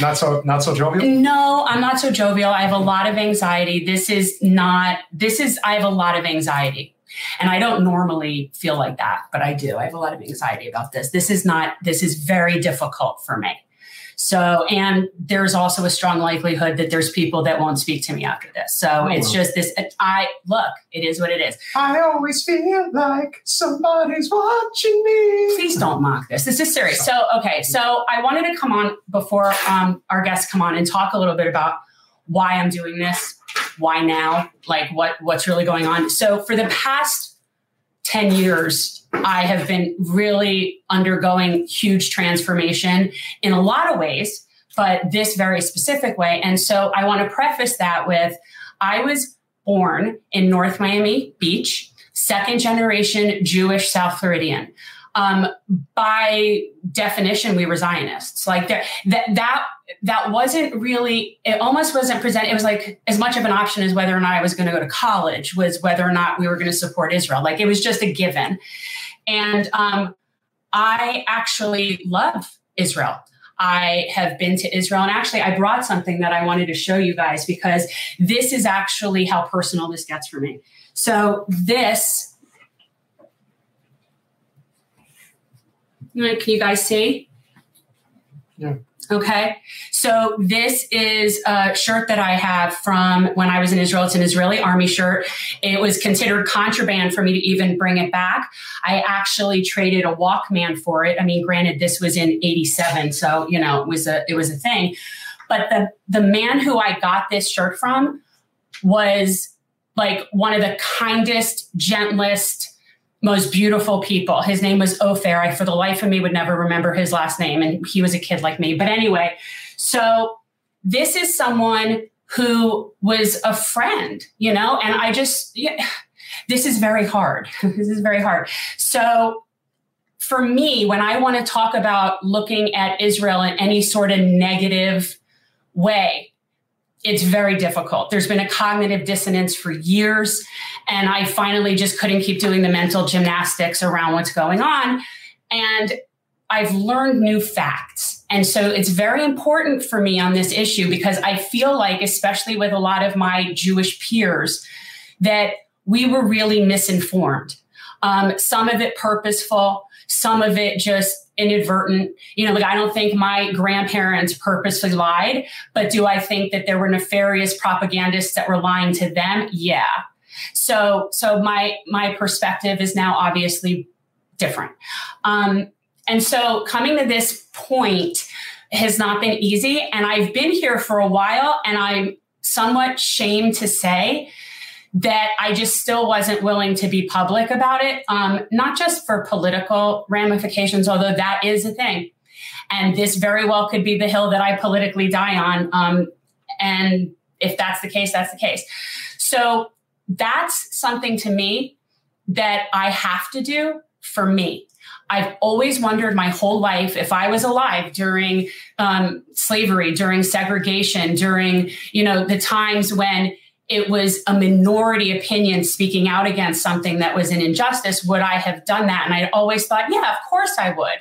Not so not so jovial? No, I'm not so jovial. I have a lot of anxiety. This is not this is I have a lot of anxiety. And I don't normally feel like that, but I do. I have a lot of anxiety about this. This is not this is very difficult for me. So, and there's also a strong likelihood that there's people that won't speak to me after this. So oh, it's just this. I look, it is what it is. I always feel like somebody's watching me. Please don't mock this. This is serious. So, okay. So I wanted to come on before um, our guests come on and talk a little bit about why I'm doing this, why now, like what what's really going on. So for the past 10 years, I have been really undergoing huge transformation in a lot of ways, but this very specific way. And so I want to preface that with I was born in North Miami Beach, second generation Jewish South Floridian. Um, by definition, we were Zionists. Like that, that that wasn't really. It almost wasn't presented. It was like as much of an option as whether or not I was going to go to college was whether or not we were going to support Israel. Like it was just a given. And um, I actually love Israel. I have been to Israel. And actually, I brought something that I wanted to show you guys because this is actually how personal this gets for me. So, this, can you guys see? Yeah. Okay. So this is a shirt that I have from when I was in Israel. It's an Israeli army shirt. It was considered contraband for me to even bring it back. I actually traded a Walkman for it. I mean, granted, this was in 87. So, you know, it was a, it was a thing. But the, the man who I got this shirt from was like one of the kindest, gentlest, most beautiful people. His name was Ofer. I, for the life of me, would never remember his last name. And he was a kid like me. But anyway, so this is someone who was a friend, you know, and I just, yeah, this is very hard. this is very hard. So for me, when I want to talk about looking at Israel in any sort of negative way, it's very difficult. There's been a cognitive dissonance for years. And I finally just couldn't keep doing the mental gymnastics around what's going on. And I've learned new facts. And so it's very important for me on this issue because I feel like, especially with a lot of my Jewish peers, that we were really misinformed. Um, some of it purposeful, some of it just inadvertent. You know, like I don't think my grandparents purposely lied, but do I think that there were nefarious propagandists that were lying to them? Yeah. So, so my my perspective is now obviously different. Um, and so coming to this point has not been easy, and I've been here for a while, and I'm somewhat shamed to say that I just still wasn't willing to be public about it, um, not just for political ramifications, although that is a thing. And this very well could be the hill that I politically die on. Um, and if that's the case, that's the case. So that's something to me that I have to do for me. I've always wondered my whole life if I was alive during um, slavery, during segregation, during you know the times when it was a minority opinion speaking out against something that was an injustice, would I have done that? And I always thought, yeah, of course I would.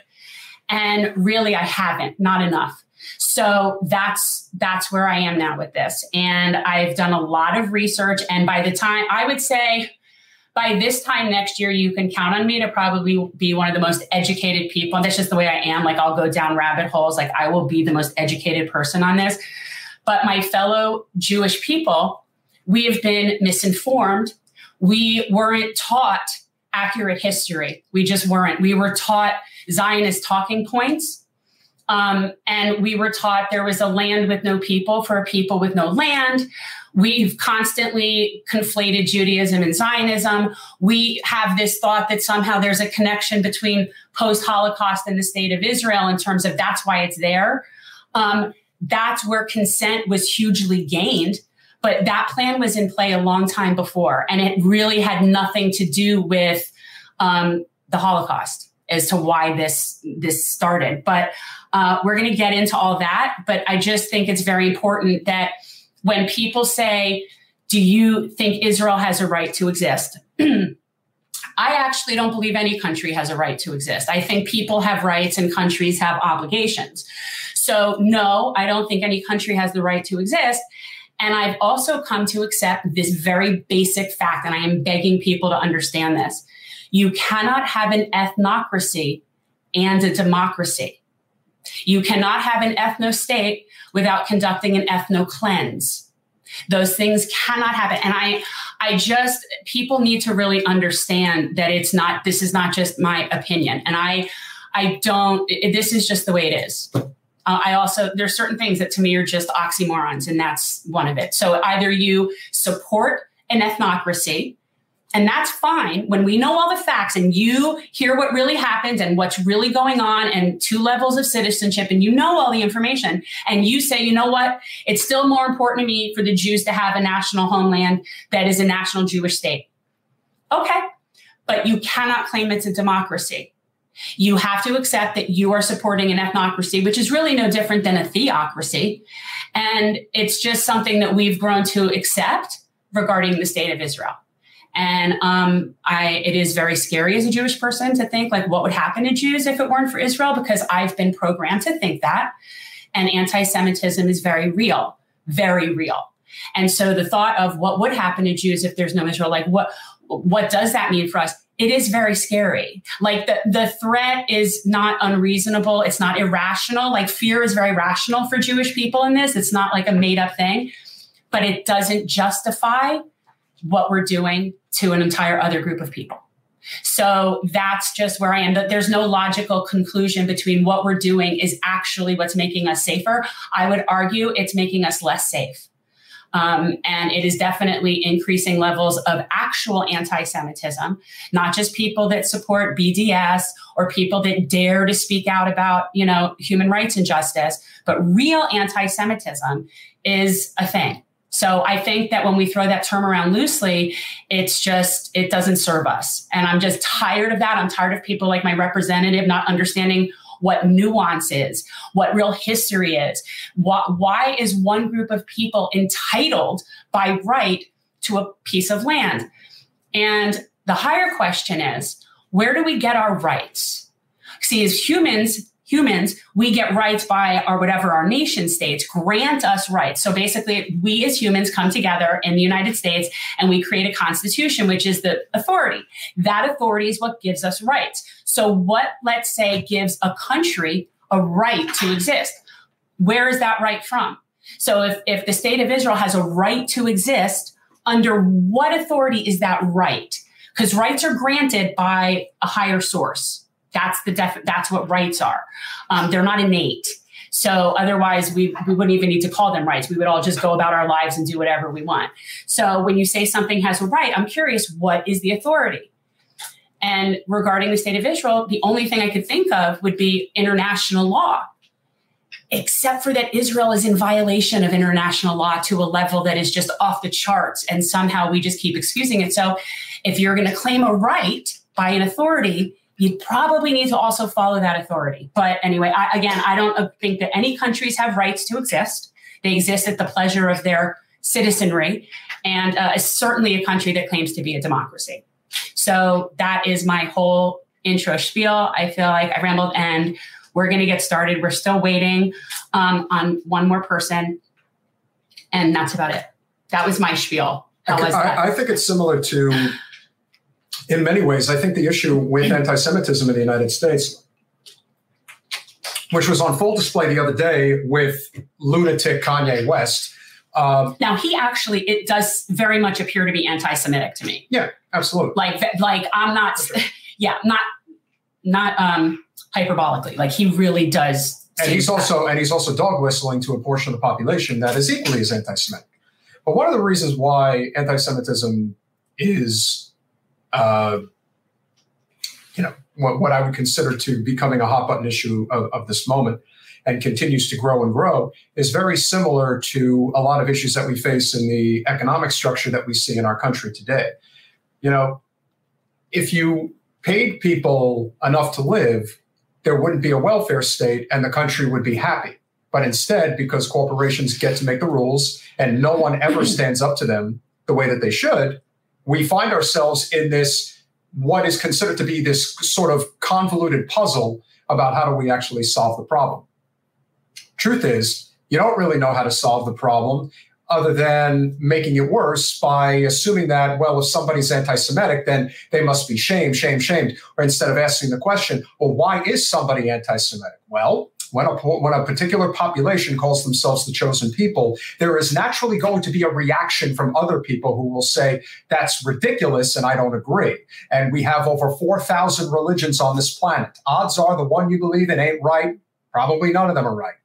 And really, I haven't, not enough. So that's that's where I am now with this. And I've done a lot of research. And by the time I would say by this time next year, you can count on me to probably be one of the most educated people. And that's just the way I am. Like I'll go down rabbit holes. Like I will be the most educated person on this. But my fellow Jewish people, we have been misinformed. We weren't taught accurate history. We just weren't. We were taught Zionist talking points. Um, and we were taught there was a land with no people for a people with no land. We've constantly conflated Judaism and Zionism. We have this thought that somehow there's a connection between post Holocaust and the state of Israel in terms of that's why it's there. Um, that's where consent was hugely gained but that plan was in play a long time before, and it really had nothing to do with um, the Holocaust as to why this this started. But uh, we're going to get into all that. But I just think it's very important that when people say, "Do you think Israel has a right to exist?" I actually don't believe any country has a right to exist. I think people have rights and countries have obligations. So, no, I don't think any country has the right to exist. And I've also come to accept this very basic fact, and I am begging people to understand this. You cannot have an ethnocracy and a democracy. You cannot have an ethno state without conducting an ethno cleanse. Those things cannot happen. And I, I just, people need to really understand that it's not, this is not just my opinion. And I, I don't, this is just the way it is. Uh, I also, there's certain things that to me are just oxymorons, and that's one of it. So either you support an ethnocracy, and that's fine when we know all the facts and you hear what really happened and what's really going on and two levels of citizenship and you know all the information and you say, you know what? It's still more important to me for the Jews to have a national homeland that is a national Jewish state. Okay. But you cannot claim it's a democracy. You have to accept that you are supporting an ethnocracy, which is really no different than a theocracy. And it's just something that we've grown to accept regarding the state of Israel. And um, I, it is very scary as a Jewish person to think like what would happen to Jews if it weren't for Israel, because I've been programmed to think that. And anti-Semitism is very real, very real. And so the thought of what would happen to Jews if there's no Israel, like what what does that mean for us? It is very scary. Like the, the threat is not unreasonable. It's not irrational. Like fear is very rational for Jewish people in this. It's not like a made up thing, but it doesn't justify what we're doing to an entire other group of people. So that's just where I am. There's no logical conclusion between what we're doing is actually what's making us safer. I would argue it's making us less safe. Um, and it is definitely increasing levels of actual anti Semitism, not just people that support BDS or people that dare to speak out about, you know, human rights injustice, but real anti Semitism is a thing. So I think that when we throw that term around loosely, it's just, it doesn't serve us. And I'm just tired of that. I'm tired of people like my representative not understanding what nuance is, what real history is. Why, why is one group of people entitled by right to a piece of land? And the higher question is, where do we get our rights? See, as humans, humans, we get rights by our whatever our nation states grant us rights. So basically, we as humans come together in the United States and we create a constitution, which is the authority. That authority is what gives us rights. So, what, let's say, gives a country a right to exist? Where is that right from? So, if, if the state of Israel has a right to exist, under what authority is that right? Because rights are granted by a higher source. That's the def- that's what rights are. Um, they're not innate. So otherwise, we, we wouldn't even need to call them rights. We would all just go about our lives and do whatever we want. So when you say something has a right, I'm curious, what is the authority? And regarding the state of Israel, the only thing I could think of would be international law, except for that Israel is in violation of international law to a level that is just off the charts. And somehow we just keep excusing it. So if you're going to claim a right by an authority, you probably need to also follow that authority. But anyway, I, again, I don't think that any countries have rights to exist. They exist at the pleasure of their citizenry, and uh, it's certainly a country that claims to be a democracy. So that is my whole intro spiel. I feel like I rambled, and we're going to get started. We're still waiting um, on one more person, and that's about it. That was my spiel. I, I think it's similar to in many ways, I think the issue with anti Semitism in the United States, which was on full display the other day with lunatic Kanye West. Um, now he actually, it does very much appear to be anti-Semitic to me. Yeah, absolutely. Like, like I'm not, okay. yeah, not, not um, hyperbolically. Like he really does. And he's also, and he's also dog whistling to a portion of the population that is equally as anti-Semitic. But one of the reasons why anti-Semitism is uh, you know, what, what, I would consider to becoming a hot button issue of, of this moment and continues to grow and grow is very similar to a lot of issues that we face in the economic structure that we see in our country today. You know, if you paid people enough to live, there wouldn't be a welfare state and the country would be happy. But instead, because corporations get to make the rules and no one ever stands up to them the way that they should, we find ourselves in this what is considered to be this sort of convoluted puzzle about how do we actually solve the problem. Truth is, you don't really know how to solve the problem other than making it worse by assuming that, well, if somebody's anti Semitic, then they must be shamed, shamed, shamed. Or instead of asking the question, well, why is somebody anti Semitic? Well, when a, when a particular population calls themselves the chosen people, there is naturally going to be a reaction from other people who will say, that's ridiculous and I don't agree. And we have over 4,000 religions on this planet. Odds are the one you believe in ain't right. Probably none of them are right.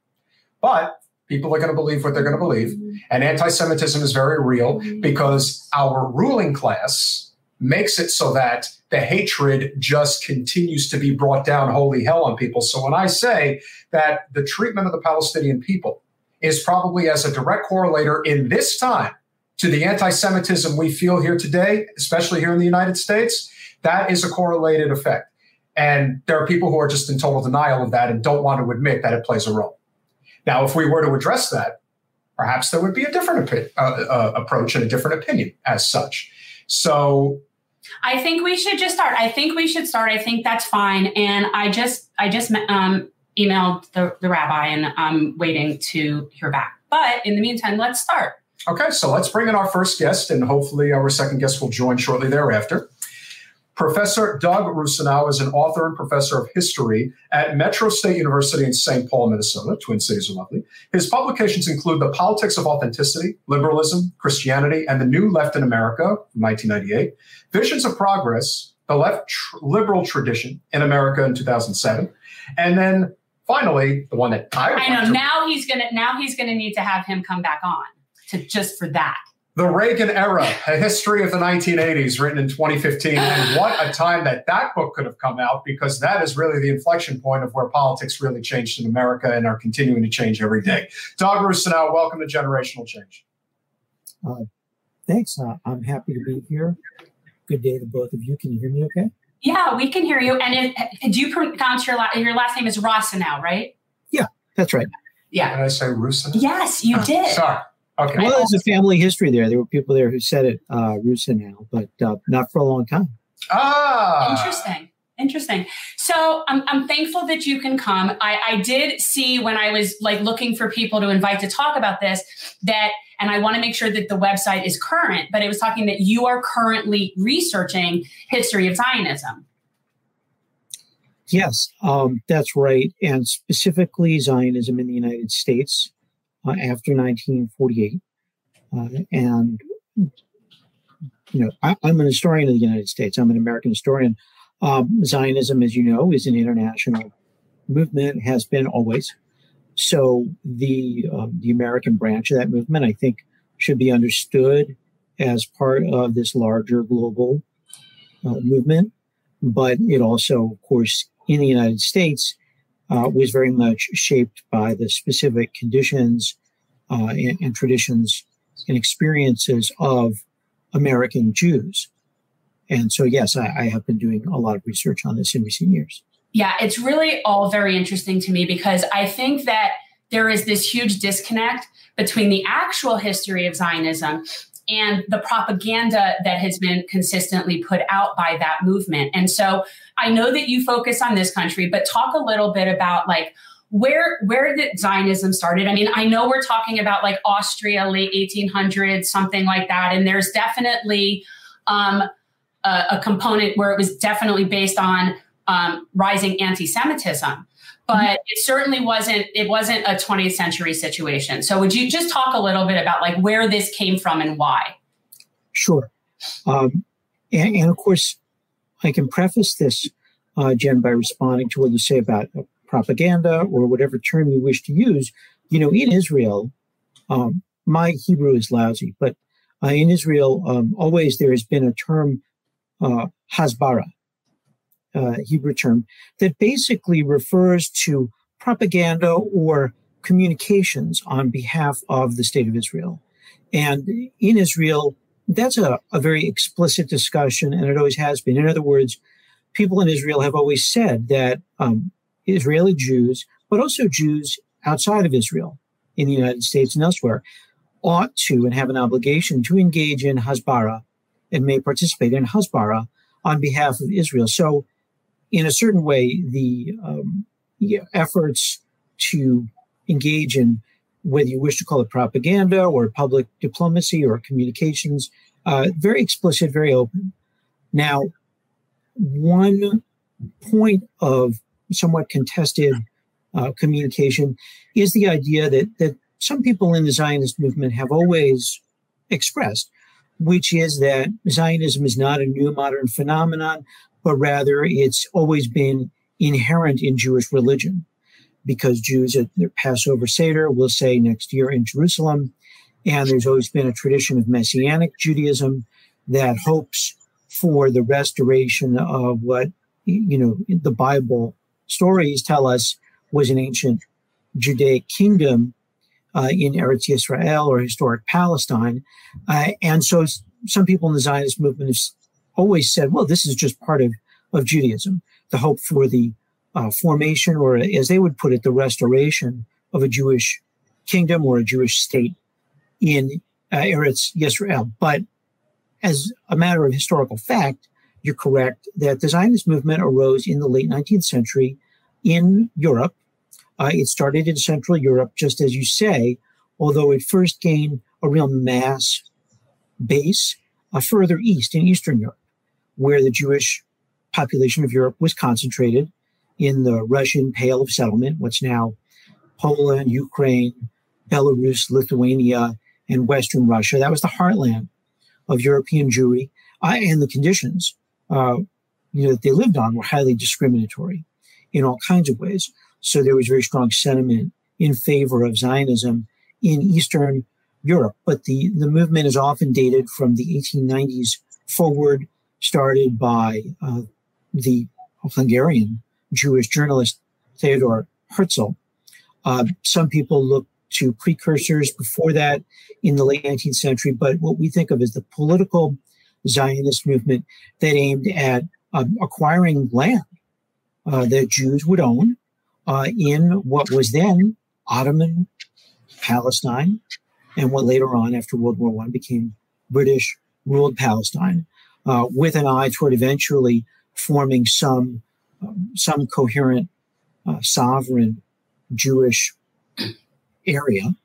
But people are going to believe what they're going to believe. Mm-hmm. And anti Semitism is very real mm-hmm. because our ruling class makes it so that the hatred just continues to be brought down holy hell on people. So when I say that the treatment of the Palestinian people is probably as a direct correlator in this time to the anti Semitism we feel here today, especially here in the United States, that is a correlated effect. And there are people who are just in total denial of that and don't want to admit that it plays a role. Now, if we were to address that, perhaps there would be a different opi- uh, uh, approach and a different opinion as such. So I think we should just start. I think we should start. I think that's fine. And I just, I just um, emailed the, the rabbi, and I'm waiting to hear back. But in the meantime, let's start. Okay, so let's bring in our first guest, and hopefully our second guest will join shortly thereafter. Professor Doug Rusinow is an author and professor of history at Metro State University in St. Paul, Minnesota. Twin cities are lovely. His publications include The Politics of Authenticity, Liberalism, Christianity, and the New Left in America, 1998, Visions of Progress, The Left Liberal Tradition in America in 2007, and then finally, the one that I, I know now he's gonna now he's gonna need to have him come back on to just for that. The Reagan Era, a history of the 1980s, written in 2015. And what a time that that book could have come out, because that is really the inflection point of where politics really changed in America and are continuing to change every day. Doug Russinow, welcome to Generational Change. Uh, thanks. Uh, I'm happy to be here. Good day to both of you. Can you hear me okay? Yeah, we can hear you. And it, do you pronounce your, la- your last name is Rossinow, right? Yeah, that's right. Yeah. Did I say Russinow? Yes, you did. Sorry. Okay. Well, there's a family history there. There were people there who said it, uh, Russinow, but uh, not for a long time. Ah. Interesting. Interesting. So I'm, I'm thankful that you can come. I, I did see when I was like looking for people to invite to talk about this that, and I want to make sure that the website is current, but it was talking that you are currently researching history of Zionism. Yes, um, that's right. And specifically Zionism in the United States uh, after 1948. Uh, and, you know, I, am an historian of the United States. I'm an American historian. Um, Zionism, as you know, is an international movement, has been always. So the uh, the American branch of that movement, I think, should be understood as part of this larger global uh, movement. But it also, of course, in the United States, uh, was very much shaped by the specific conditions uh, and, and, traditions and experiences of American Jews. And so, yes, I, I have been doing a lot of research on this in recent years. Yeah, it's really all very interesting to me because I think that there is this huge disconnect between the actual history of Zionism and the propaganda that has been consistently put out by that movement. And so I know that you focus on this country, but talk a little bit about like where where did Zionism started? I mean, I know we're talking about like Austria, late 1800s, something like that, and there's definitely um, a, a, component where it was definitely based on um, rising anti-Semitism, but mm-hmm. it certainly wasn't it wasn't a 20th century situation. So, would you just talk a little bit about like where this came from and why? Sure, um, and, and, of course, I can preface this, uh, Jen, by responding to what you say about propaganda or whatever term you wish to use. You know, in Israel, um, my Hebrew is lousy, but uh, in Israel, um, always there has been a term, uh, hasbara, uh, Hebrew term, that basically refers to propaganda or communications on behalf of the state of Israel. And in Israel, that's a, a very explicit discussion, and it always has been. In other words, people in Israel have always said that um, Israeli Jews, but also Jews outside of Israel in the United States and elsewhere, ought to and have an obligation to engage in Hasbara and may participate in Hasbara on behalf of Israel. So, in a certain way, the um, efforts to engage in whether you wish to call it propaganda or public diplomacy or communications, uh, very explicit, very open. Now, one point of somewhat contested uh, communication is the idea that that some people in the Zionist movement have always expressed, which is that Zionism is not a new modern phenomenon, but rather it's always been inherent in Jewish religion, because Jews at their Passover Seder will say next year in Jerusalem, and there's always been a tradition of Messianic Judaism that hopes for the restoration of what you know the Bible stories tell us was an ancient Judaic kingdom uh, in Eretz Yisrael or historic Palestine. Uh, and so some people in the Zionist movement have always said, well, this is just part of, of Judaism, the hope for the uh, formation, or as they would put it, the restoration of a Jewish kingdom or a Jewish state in uh, Eretz Yisrael. But as a matter of historical fact, you're correct that the Zionist movement arose in the late 19th century in Europe uh, it started in Central Europe, just as you say, although it first gained a real mass base uh, further east in Eastern Europe, where the Jewish population of Europe was concentrated in the Russian Pale of Settlement, what's now Poland, Ukraine, Belarus, Lithuania, and Western Russia. That was the heartland of European Jewry, uh, and the conditions uh, you know, that they lived on were highly discriminatory in all kinds of ways. So there was very strong sentiment in favor of Zionism in Eastern Europe. But the, the movement is often dated from the 1890s forward, started by uh, the Hungarian Jewish journalist Theodor Herzl. Uh, some people look to precursors before that in the late 19th century, but what we think of as the political Zionist movement that aimed at um, acquiring land uh, that Jews would own uh, in what was then Ottoman Palestine, and what later on, after World War One, became British ruled Palestine, uh, with an eye toward eventually forming some um, some coherent uh, sovereign Jewish area.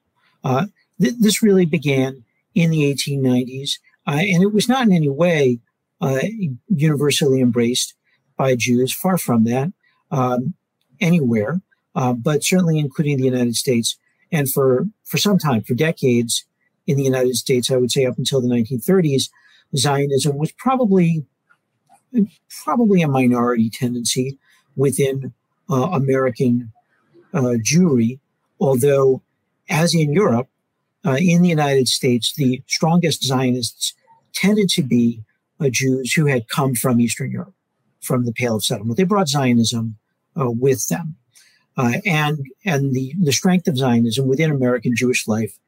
Uh, th- this really began in the 1890s, uh, and it was not in any way uh, universally embraced by Jews. Far from that. Um, anywhere, uh, but certainly including the United States. And for, for some time, for decades in the United States, I would say up until the 1930s, Zionism was probably probably a minority tendency within uh, American uh, Jewry, although, as in Europe, uh, in the United States, the strongest Zionists tended to be uh, Jews who had come from Eastern Europe, from the Pale of Settlement. They brought Zionism with them. Uh, and and the, the strength of Zionism within American Jewish life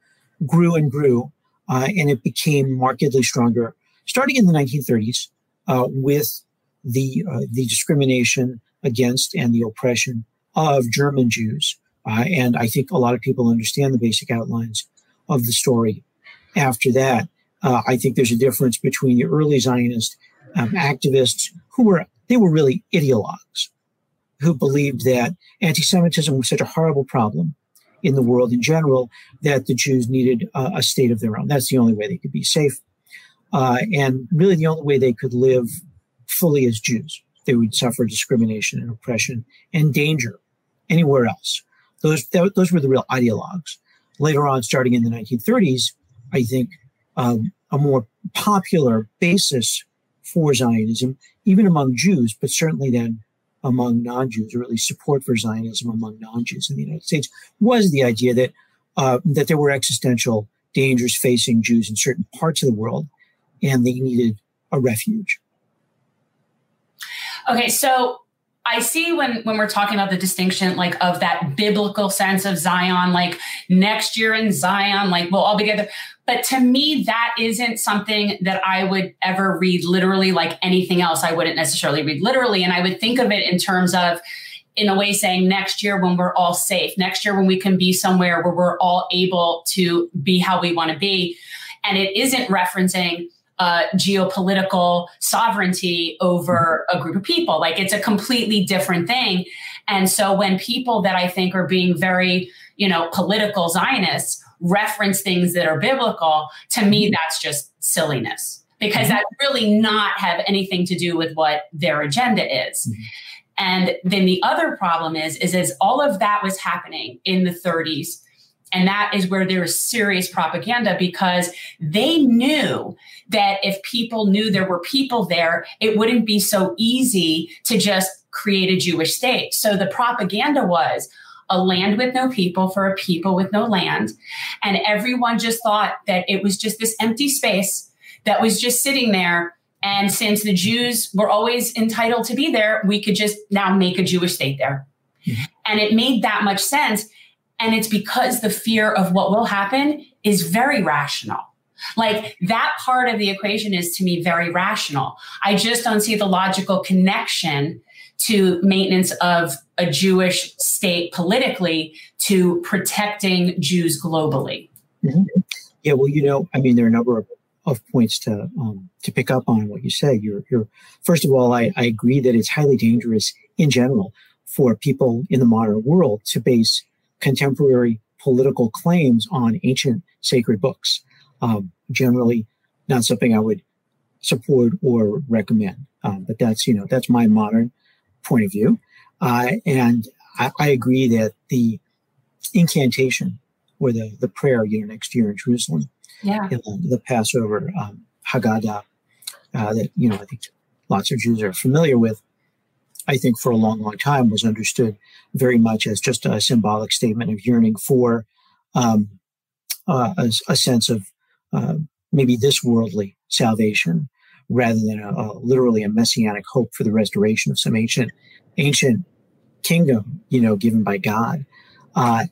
grew and grew, uh, and it became markedly stronger starting in the 1930s uh, with the uh, the discrimination against and the oppression of German Jews. Uh, and I think a lot of people understand the basic outlines of the story. After that, I think there's a difference between the early Zionist um, activists who were they were really ideologues who believed that anti Semitism was such a horrible problem in the world in general that the Jews needed uh, a state of their own. That's the only way they could be safe. Uh, and really the only way they could live fully as Jews. They would suffer discrimination and oppression and danger anywhere else. Those, those were the real ideologues. Later on, starting in the 1930s, I think um, a more popular basis for Zionism, even among Jews, but certainly then among non-Jews, or at least support for Zionism among non-Jews in the United States, was the idea that uh, that there were existential dangers facing Jews in certain parts of the world, and they needed a refuge. Okay, so I see when when we're talking about the distinction like of that biblical sense of Zion, like next year in Zion, like we'll all be together. But to me, that isn't something that I would ever read literally like anything else. I wouldn't necessarily read literally. And I would think of it in terms of, in a way, saying next year when we're all safe, next year when we can be somewhere where we're all able to be how we want to be. And it isn't referencing uh, geopolitical sovereignty over a group of people. Like it's a completely different thing. And so when people that I think are being very you know, political Zionists reference things that are biblical, to me, that's just silliness because that really not have anything to do with what their agenda is. Mm-hmm. And then the other problem is, is as all of that was happening in the 30s, and that is where there was serious propaganda because they knew that if people knew there were people there, it wouldn't be so easy to just create a Jewish state. So the propaganda was a land with no people for a people with no land. And everyone just thought that it was just this empty space that was just sitting there. And since the Jews were always entitled to be there, we could just now make a Jewish state there. Mm-hmm. And it made that much sense. And it's because the fear of what will happen is very rational. Like that part of the equation is to me very rational. I just don't see the logical connection to maintenance of a Jewish state politically to protecting Jews globally. Mm-hmm. Yeah, well, you know, I mean, there are a number of, of points to um, to pick up on what you say. You're, you're first of all, I, I agree that it's highly dangerous in general for people in the modern world to base contemporary political claims on ancient sacred books. Um, generally, not something I would support or recommend. Um, but that's you know that's my modern point of view. Uh, and I, I, agree that the incantation or the, the prayer, you know, next year in Jerusalem, yeah. the, the Passover um, Haggadah, uh, that, you know, I think lots of Jews are familiar with, I think for a long, long time was understood very much as just a symbolic statement of yearning for um, uh, a, a, sense of uh, maybe this worldly salvation rather than a, a, literally a messianic hope for the restoration of some ancient ancient kingdom, you know, given by God. Uh,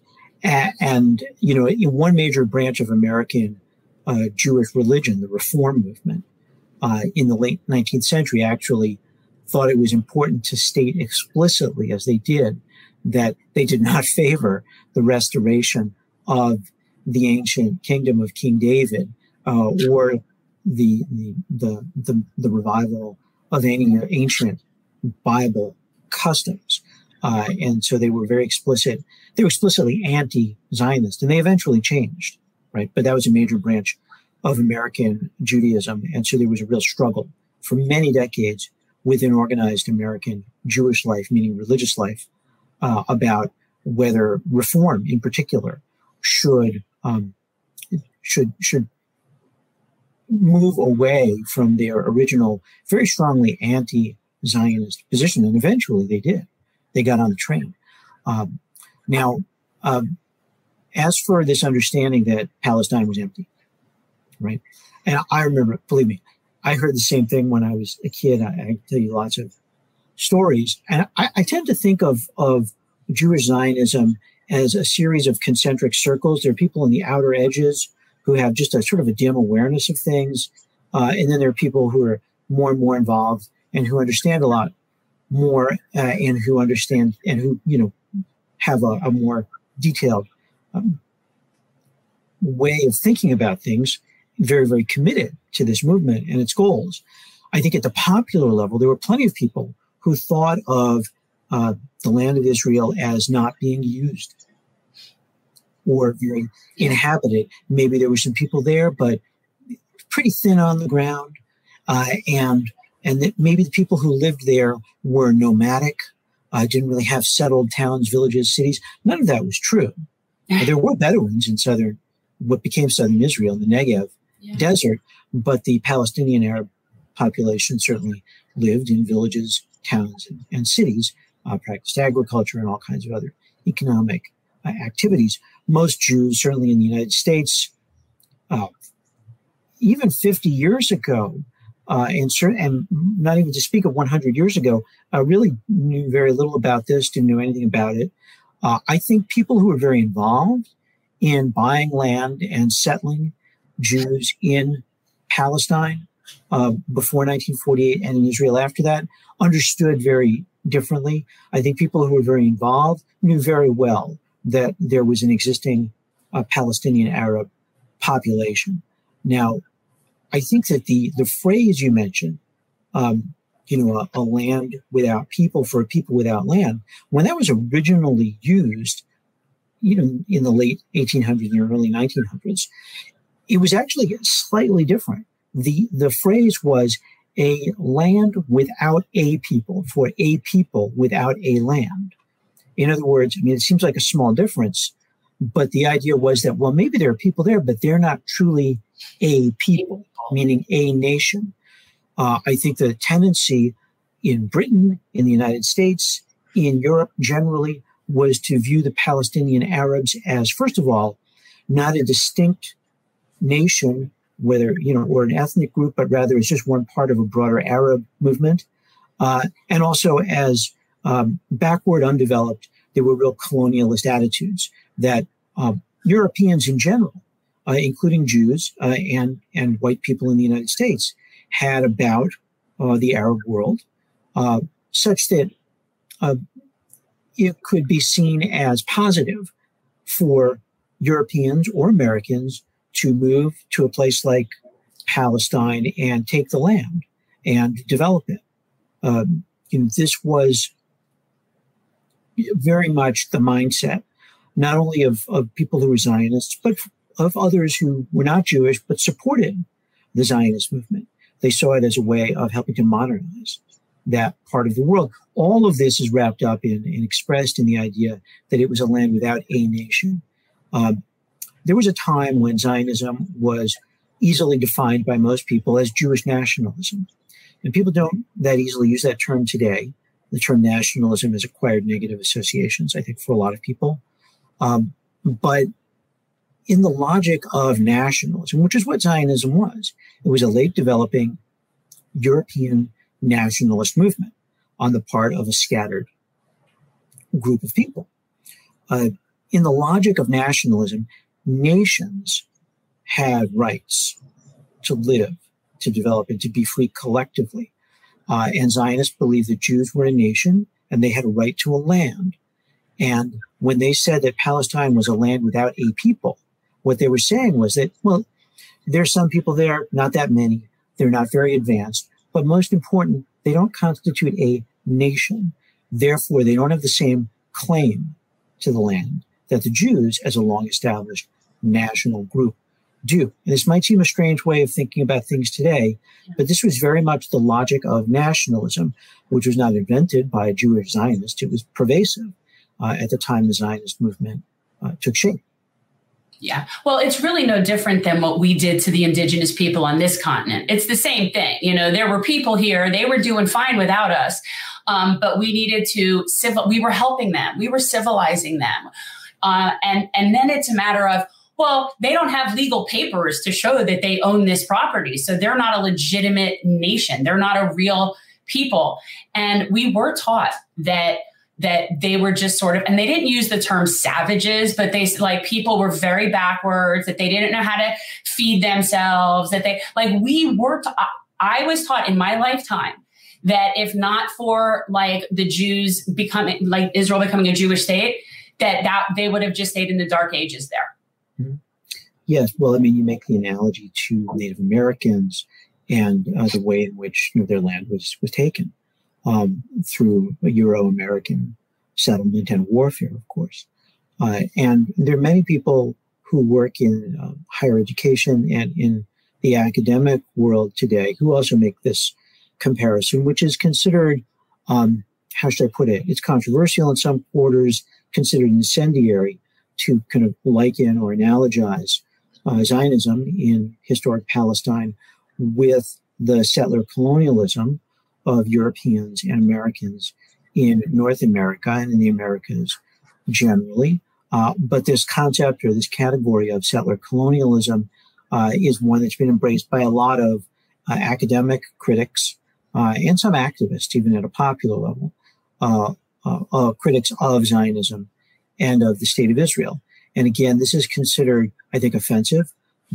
and, you know, one major branch of American uh, Jewish religion, the Reform movement, uh, in the late 19th century, actually thought it was important to state explicitly, as they did, that they did not favor the restoration of the ancient kingdom of King David uh, or the, the, the, the, the revival of any ancient Bible customs. Uh, and so they were very explicit. They were explicitly anti-Zionist, and they eventually changed, right? But that was a major branch of American Judaism, and so there was a real struggle for many decades within organized American Jewish life, meaning religious life, uh, about whether reform, in particular, should um, should should move away from their original, very strongly anti-Zionist position, and eventually they did. They got on the train. Um, now, um, as for this understanding that Palestine was empty, right? And I remember, believe me, I heard the same thing when I was a kid. I, I tell you lots of stories, and I, I tend to think of of Jewish Zionism as a series of concentric circles. There are people on the outer edges who have just a sort of a dim awareness of things. Uh, and then there are people who are more and more involved and who understand a lot more uh, and who understand and who, you know, have a, a more detailed um, way of thinking about things, very, very committed to this movement and its goals. I think at the popular level, there were plenty of people who thought of uh, the land of Israel as not being used or very inhabited. Maybe there were some people there, but pretty thin on the ground, uh, and and that maybe the people who lived there were nomadic, uh, didn't really have settled towns, villages, cities. None of that was true. there were Bedouins in southern, what became southern Israel, the Negev yeah. desert, but the Palestinian Arab population certainly lived in villages, towns, and, and cities, uh, practiced agriculture and all kinds of other economic uh, activities most Jews, certainly in the United States, uh, even 50 years ago, uh, and, certain, and not even to speak of 100 years ago, uh, really knew very little about this, didn't know anything about it. Uh, I think people who are very involved in buying land and settling Jews in Palestine uh, before 1948 and in Israel after that understood very differently. I think people who were very involved knew very well that there was an existing uh, Palestinian Arab population. Now, I think that the the phrase you mentioned, um, you know, a, a, land without people for a people without land, when that was originally used, you know, in the late 1800s and early 1900s, it was actually slightly different. The, the phrase was a land without a people, for a people without a land. In other words, I mean, it seems like a small difference, but the idea was that, well, maybe there are people there, but they're not truly a people, meaning a nation. Uh, I think the tendency in Britain, in the United States, in Europe generally, was to view the Palestinian Arabs as, first of all, not a distinct nation, whether, you know, or an ethnic group, but rather it's just one part of a broader Arab movement. Uh, and also as um, backward, undeveloped, there were real colonialist attitudes that uh, Europeans in general, uh, including Jews uh, and, and white people in the United States, had about uh, the Arab world, uh, such that it could be seen as positive for Europeans or Americans to move to a place like Palestine and take the land and develop it. Um, this was very much the mindset, not only of, of people who were Zionists, but of others who were not Jewish but supported the Zionist movement. They saw it as a way of helping to modernize that part of the world. All of this is wrapped up in and expressed in the idea that it was a land without a nation. Um, there was a time when Zionism was easily defined by most people as Jewish nationalism. And people don't that easily use that term today. The term nationalism has acquired negative associations, I think, for a lot of people. Um, but in the logic of nationalism, which is what Zionism was, it was a late developing European nationalist movement on the part of a scattered group of people. Uh, in the logic of nationalism, nations had rights to live, to develop, and to be free collectively. Uh, and Zionists believed that Jews were a nation and they had a right to a land. And when they said that Palestine was a land without a people, what they were saying was that, well, there's some people there, not that many. They're not very advanced. But most important, they don't constitute a nation. Therefore, they don't have the same claim to the land that the Jews, as a long established national group, do. And this might seem a strange way of thinking about things today, but this was very much the logic of nationalism, which was not invented by a Jewish Zionist. It was pervasive uh, at the time the Zionist movement uh, took shape. Yeah. Well, it's really no different than what we did to the indigenous people on this continent. It's the same thing. You know, there were people here, they were doing fine without us. Um, but we needed to civil, we were helping them. We were civilizing them. Uh, and, and then it's a matter of, well, they don't have legal papers to show that they own this property. So they're not a legitimate nation. They're not a real people. And we were taught that that they were just sort of, and they didn't use the term savages, but they like people were very backwards, that they didn't know how to feed themselves, that they like we were, I was taught in my lifetime that if not for like the Jews becoming, like Israel becoming a Jewish state, that, that they would have just stayed in the dark ages there. Mm-hmm. Yes. Well, I mean, you make the analogy to Native Americans and uh, the way in which you know, their land was, was taken um, through Euro American settlement and warfare, of course. Uh, and there are many people who work in uh, higher education and in the academic world today who also make this comparison, which is considered, um, how should I put it? It's controversial in some quarters, considered incendiary to kind of liken or analogize uh, Zionism in historic Palestine with the settler colonialism of Europeans and Americans in North America and in the Americas generally. Uh, but this concept or this category of settler colonialism uh, is one that's been embraced by a lot of uh, academic critics uh, and some activists, even at a popular level, uh, uh, critics of Zionism and of the state of Israel. And again, this is considered, I think, offensive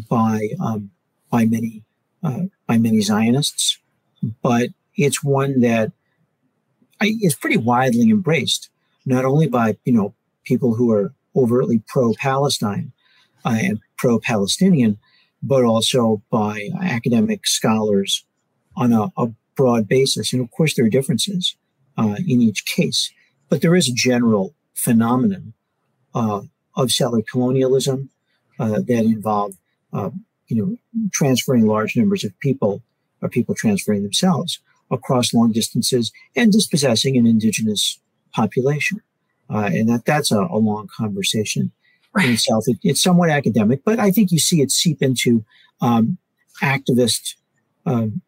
by um, by many by many Zionists, but it's one that is pretty widely embraced, not only by you know people who are overtly pro-Palestine uh, and pro-Palestinian, but also by academic scholars on a, a, broad basis. And of course, there are differences uh, in each case, but there is a general phenomenon uh, of settler colonialism uh, that involve, uh, you know, transferring large numbers of people or people transferring themselves across long distances and dispossessing an indigenous population. Uh, and that that's a, a long conversation right. in itself. It, it's somewhat academic, but I think you see it seep into um, activist um,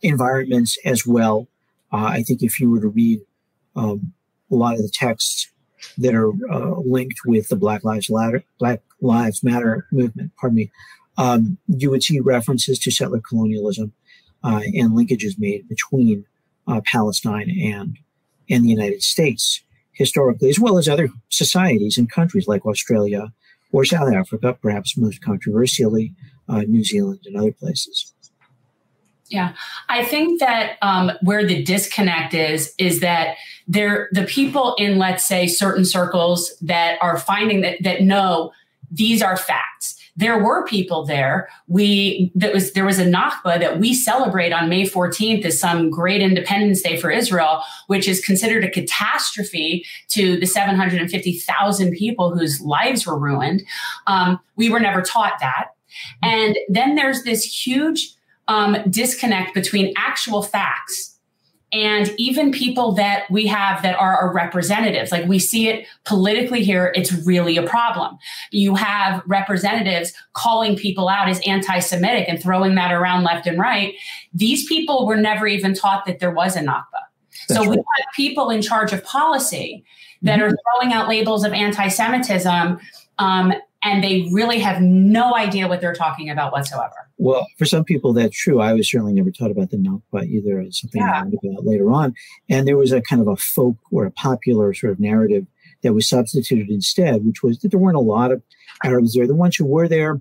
environments as well. Uh, I think if you were to read um, a lot of the texts that are uh, linked with the Black Lives Matter, Black Lives Matter movement, pardon me, um, you would see references to settler colonialism uh, and linkages made between uh, Palestine and and the United States historically, as well as other societies and countries like Australia or South Africa, perhaps most controversially, uh, New Zealand and other places. Yeah, I think that um, where the disconnect is is that there the people in let's say certain circles that are finding that that know these are facts there were people there. We that was there was a Nakba that we celebrate on May 14th as some great Independence Day for Israel, which is considered a catastrophe to the 750,000 people whose lives were ruined. Um, we were never taught that, and then there's this huge um, disconnect between actual facts and even people that we have that are our representatives. Like we see it politically here. It's really a problem. You have representatives calling people out as anti-semitic and throwing that around left and right. These people were never even taught that there was a nakba. That's so right. we have people in charge of policy that mm-hmm. are throwing out labels of anti-semitism um, and they really have no idea what they're talking about whatsoever. Well, for some people, that's true. I was certainly never taught about the Nakba either. It's something yeah. I learned about later on. And there was a kind of a folk or a popular sort of narrative that was substituted instead, which was that there weren't a lot of Arabs there. The ones who were there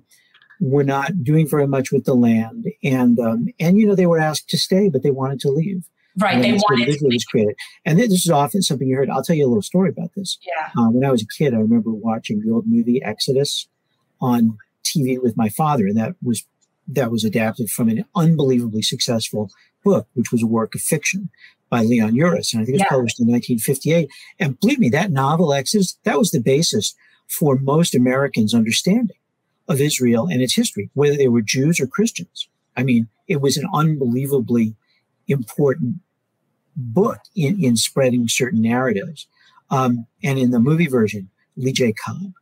were not doing very much with the land, and um, and you know they were asked to stay, but they wanted to leave. Right. And they wanted to was created. And this is often something you heard. I'll tell you a little story about this. Yeah. Um, when I was a kid, I remember watching the old movie Exodus on TV with my father, and that was that was adapted from an unbelievably successful book, which was a work of fiction by Leon Uris, and I think it was yeah. published in 1958. And believe me, that novel Exodus that was the basis for most Americans' understanding of Israel and its history, whether they were Jews or Christians. I mean, it was an unbelievably important book in, in spreading certain narratives. Um, and in the movie version, Lee J. Cobb,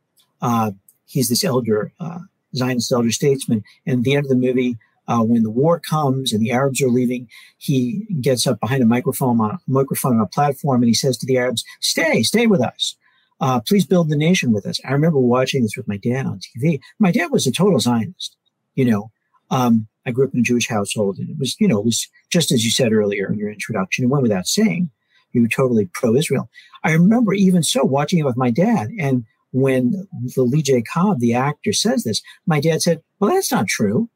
uh, he's this elder, uh, Zionist elder statesman. And at the end of the movie, uh, when the war comes and the Arabs are leaving, he gets up behind a microphone on a microphone on a platform and he says to the Arabs, "Stay, stay with us. Uh, please build the nation with us." I remember watching this with my dad on TV. My dad was a total Zionist, you know. Um, I grew up in a Jewish household, and it was, you know, it was just as you said earlier in your introduction. It went without saying, you were totally pro-Israel. I remember even so watching it with my dad, and when the Lee J. Cobb, the actor, says this, my dad said, "Well, that's not true."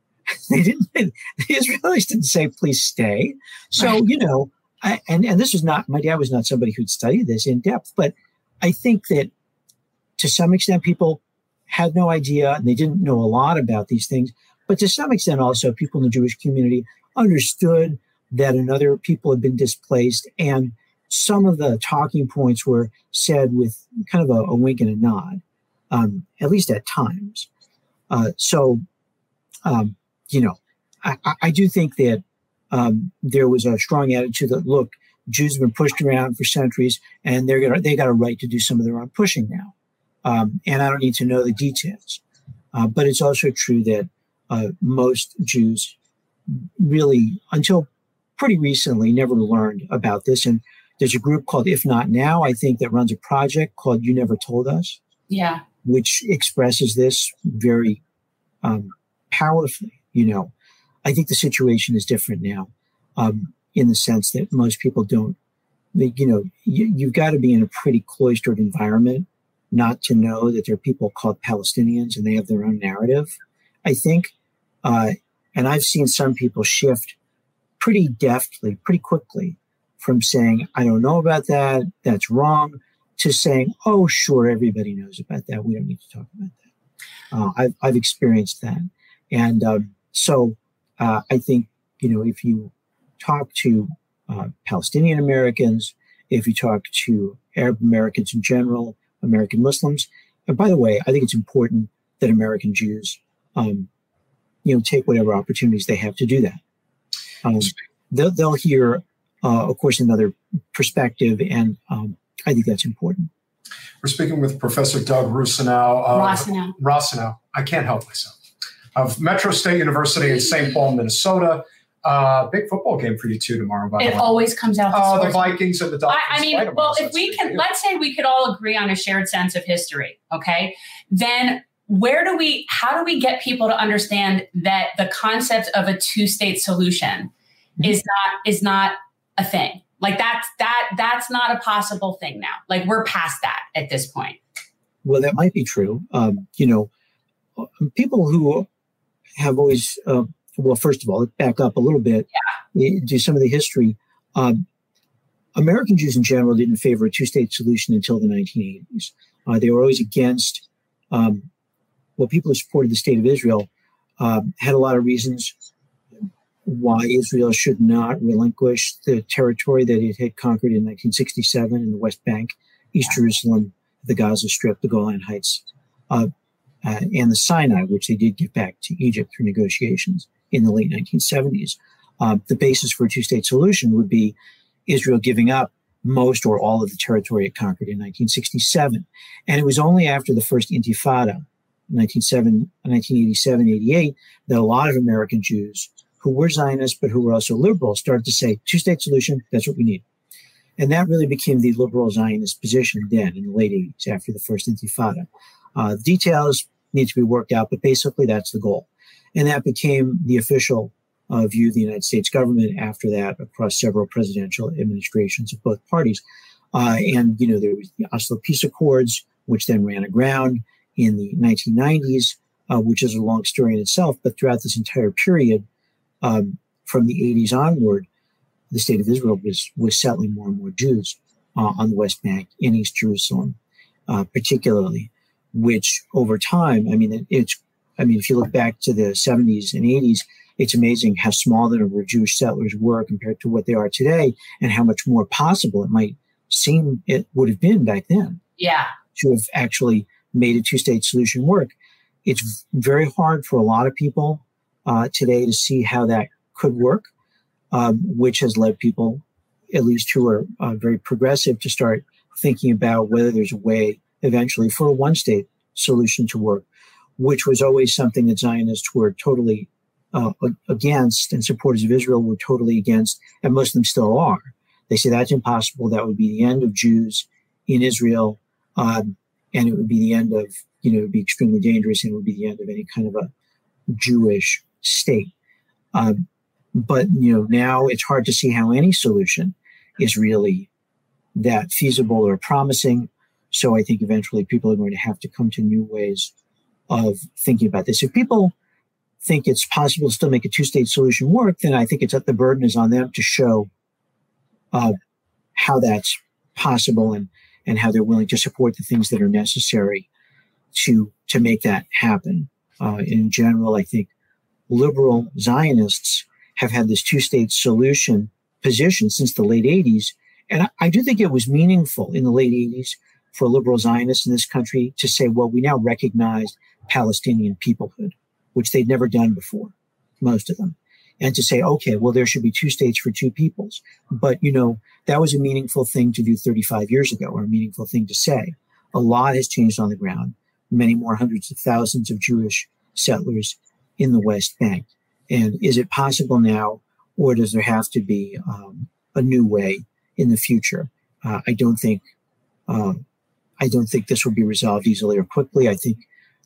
they didn't. The Israelis didn't say, "Please stay." So right. you know, I, and and this was not my dad was not somebody who'd studied this in depth, but I think that to some extent people had no idea and they didn't know a lot about these things. But to some extent, also, people in the Jewish community understood that another people had been displaced. And some of the talking points were said with kind of a, a wink and a nod, um, at least at times. Uh, so, um, you know, I, I, do think that um, there was a strong attitude that, look, Jews have been pushed around for centuries, and they're gonna, they got a right to do some of their own pushing now. Um, and I don't need to know the details. Uh, but it's also true that uh, most Jews really, until pretty recently, never learned about this. And there's a group called If Not Now, I think, that runs a project called You Never Told Us. Yeah. Which expresses this very um, powerfully. You know, I think the situation is different now um, in the sense that most people don't, they, you know, you, you've got to be in a pretty cloistered environment not to know that there are people called Palestinians and they have their own narrative. I think uh, and I've seen some people shift pretty deftly, pretty quickly from saying, I don't know about that, that's wrong, to saying, oh, sure, everybody knows about that. We don't need to talk about that. Uh, I've, I've experienced that. And um, so uh, I think, you know, if you talk to uh, Palestinian Americans, if you talk to Arab Americans in general, American Muslims. And by the way, I think it's important that American Jews, um, you know, take whatever opportunities they have to do that. Um, they'll, they'll hear, uh, of course, another perspective, and um, I think that's important. We're speaking with Professor Doug Rossinow. Rossinow. Rossinow. I can't help myself. Of Metro State University in St. Paul, Minnesota. Uh, big football game for you too tomorrow. By it the way. always comes out. Oh, the Vikings and the Dolphins. I, I mean, well, if we can, let's say we could all agree on a shared sense of history, okay? Then where do we, how do we get people to understand that the concept of a two-state solution mm-hmm. is not is not a thing? Like that's that that's not a possible thing now. Like we're past that at this point. Well, that might be true. Um, you know, people who have always uh, well, first of all, back up a little bit, yeah. do some of the history. Um, American Jews in general didn't favor a two state solution until the 1980s. Uh, they were always against, um, well, people who supported the state of Israel uh, had a lot of reasons why Israel should not relinquish the territory that it had conquered in 1967 in the West Bank, East Jerusalem, the Gaza Strip, the Golan Heights, uh, uh, and the Sinai, which they did give back to Egypt through negotiations in the late 1970s. Uh, the basis for a two state solution would be Israel giving up most or all of the territory it conquered in 1967. And it was only after the first Intifada, 1987 88, that a lot of American Jews who were Zionists but who were also liberal started to say, two state solution, that's what we need. And that really became the liberal Zionist position then in the late 80s after the first Intifada. Uh, details need to be worked out, but basically that's the goal. And that became the official uh, view of the United States government after that across several presidential administrations of both parties. Uh, and, you know, there was the Oslo Peace Accords, which then ran aground in the 1990s, uh, which is a long story in itself. But throughout this entire period, um, from the 80s onward, the state of Israel was, was settling more and more Jews uh, on the West Bank in East Jerusalem, uh, particularly, which over time, I mean, it, it's I mean, if you look back to the 70s and 80s, it's amazing how small the number of Jewish settlers were compared to what they are today and how much more possible it might seem it would have been back then. Yeah. To have actually made a two state solution work. It's very hard for a lot of people uh, today to see how that could work, um, which has led people, at least who are uh, very progressive, to start thinking about whether there's a way eventually for a one state solution to work which was always something that Zionists were totally uh, against and supporters of Israel were totally against, and most of them still are. They say that's impossible. That would be the end of Jews in Israel, um, and it would be the end of, you know, it would be extremely dangerous, and it would be the end of any kind of a Jewish state. Um, but you know, now it's hard to see how any solution is really that feasible or promising. So I think eventually people are going to have to come to new ways of thinking about this. If people think it's possible to still make a two-state solution work, then I think it's that the burden is on them to show uh, how that's possible and and how they're willing to support the things that are necessary to to make that happen. Uh, in general, I think liberal Zionists have had this two-state solution position since the late 80s, and I, I do think it was meaningful in the late 80s for liberal Zionists in this country to say, well, we now recognize Palestinian peoplehood, which they'd never done before, most of them. And to say, okay, well, there should be two states for two peoples. But, you know, that was a meaningful thing to do 35 years ago, or a meaningful thing to say. A lot has changed on the ground. Many more hundreds of thousands of Jewish settlers in the West Bank. And is it possible now, or does there have to be um, a new way in the future? Uh, I don't think uh, I don't think this will be resolved easily or quickly. I think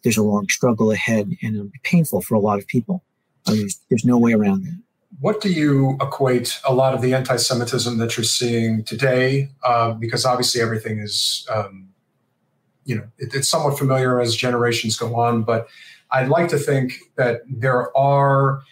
there's a long struggle ahead and it'll be painful for a lot of people. There's no way around that. What do you equate a lot of the anti Semitism that you're seeing today? Uh, because obviously everything is, um, you know, it, it's somewhat familiar as generations go on, but I'd like to think that there are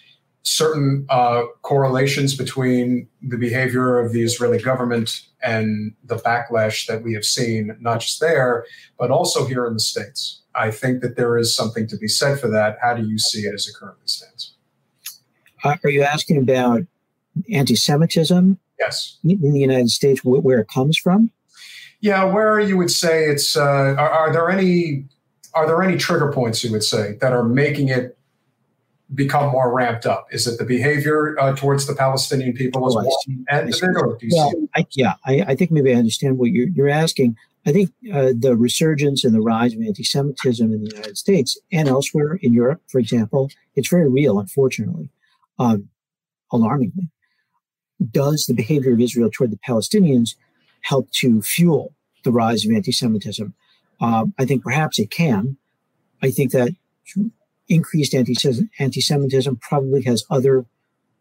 certain uh, correlations between the behavior of the Israeli government and the backlash that we have seen, not just there, but also here in the States. I think that there is something to be said for that. How do you see it as it currently stands? Uh, are you asking about anti Semitism? Yes. In the United States, where it comes from? Yeah, where you would say it's uh, are, are there any are there any trigger points you would say that are making it become more ramped up? Is it the behavior uh, towards the Palestinian people as Oh, I one see. end I of see. it, or do you Well, see? I, yeah, I, I think maybe I understand what you're, you're asking. I think uh, the resurgence and the rise of anti-Semitism in the United States and elsewhere in Europe, for example, it's very real, unfortunately, um, alarmingly. Does the behavior of Israel toward the Palestinians help to fuel the rise of anti-Semitism? Um, I think perhaps it can. I think that increased anti- anti-Semitism probably has other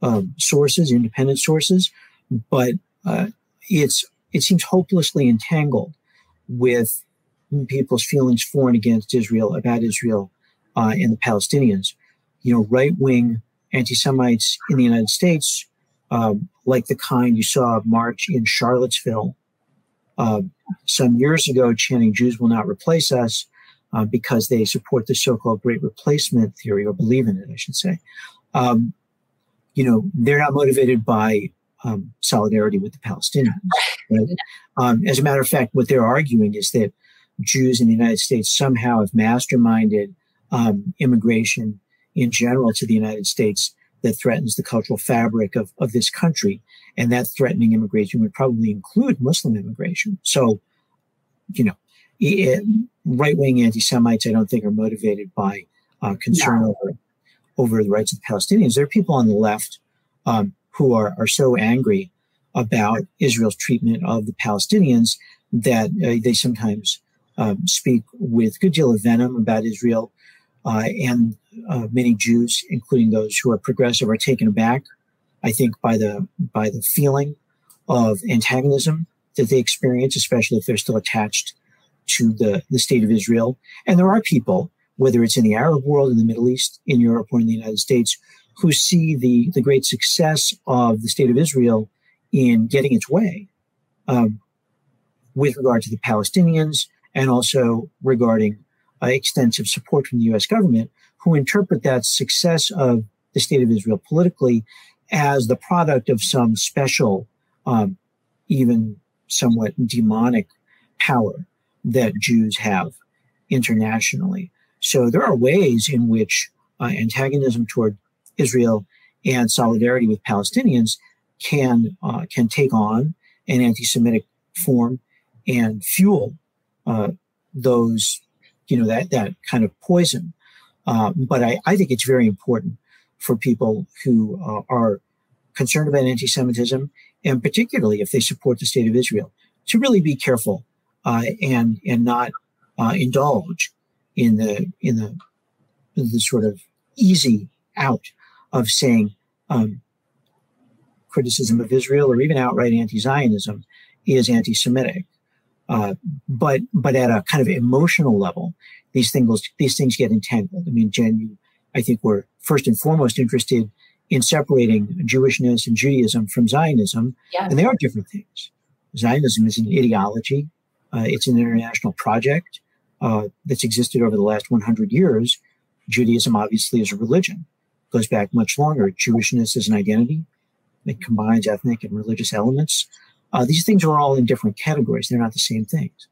um, sources, independent sources, but uh, it's it seems hopelessly entangled with people's feelings for and against Israel, about Israel, uh, and the Palestinians. You know, right wing anti Semites in the United States, um, like the kind you saw march in Charlottesville uh, some years ago, chanting "Jews will not replace us." Uh, because they support the so-called Great Replacement theory, or believe in it, I should say. Um, you know, they're not motivated by um, solidarity with the Palestinians. Right? Um, as a matter of fact, what they're arguing is that Jews in the United States somehow have masterminded um, immigration in general to the United States that threatens the cultural fabric of, of this country. And that threatening immigration would probably include Muslim immigration. So, you know, right wing anti Semites, I don't think, are motivated by uh, concern no. over over the rights of Palestinians. There are people on the left um, who are, are so angry about Israel's treatment of the Palestinians that uh, they sometimes um, speak with a good deal of venom about Israel. Uh, and uh, many Jews, including those who are progressive, are taken aback, I think, by the by the feeling of antagonism that they experience, especially if they're still attached to the, the state of Israel. And there are people, whether it's in the Arab world, in the Middle East, in Europe, or in the United States, who see the, the great success of the state of Israel in getting its way um, with regard to the Palestinians and also regarding uh, extensive support from the U.S. government, who interpret that success of the state of Israel politically as the product of some special, um, even somewhat demonic power that Jews have internationally. So there are ways in which uh, antagonism toward Israel and solidarity with Palestinians can uh, can take on an anti-Semitic form and fuel uh, those, you know, that that kind of poison. Uh, but I, I think it's very important for people who uh, are concerned about anti-Semitism, and particularly if they support the state of Israel, to really be careful uh, and and not uh, indulge in the in the the sort of easy out of saying um, criticism of Israel or even outright anti-Zionism is anti-Semitic. Uh, but but at a kind of emotional level, these things these things get entangled. I mean, Jen, you I think we're first and foremost interested in separating Jewishness and Judaism from Zionism, yeah. and they are different things. Zionism is an ideology. Uh, it's an international project uh, that's existed over the last 100 years. Judaism obviously is a religion, goes back much longer. Jewishness is an identity that combines ethnic and religious elements. Uh, these things are all in different categories. They're not the same things,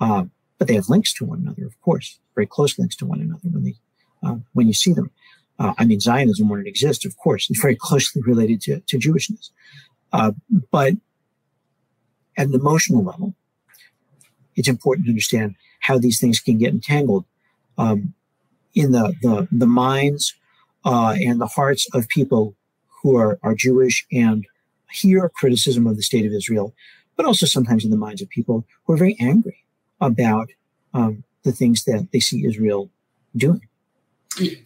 uh, but they have links to one another, of course, very close links to one another when they uh, when you see them. Uh, I mean, Zionism, when it exists, of course, is very closely related to, to Jewishness. Uh, but at an emotional level, it's important to understand how these things can get entangled um, in the, the, the minds uh, and the hearts of people who are, are Jewish and hear criticism of the state of Israel, but also sometimes in the minds of people who are very angry about um, the things that they see Israel doing.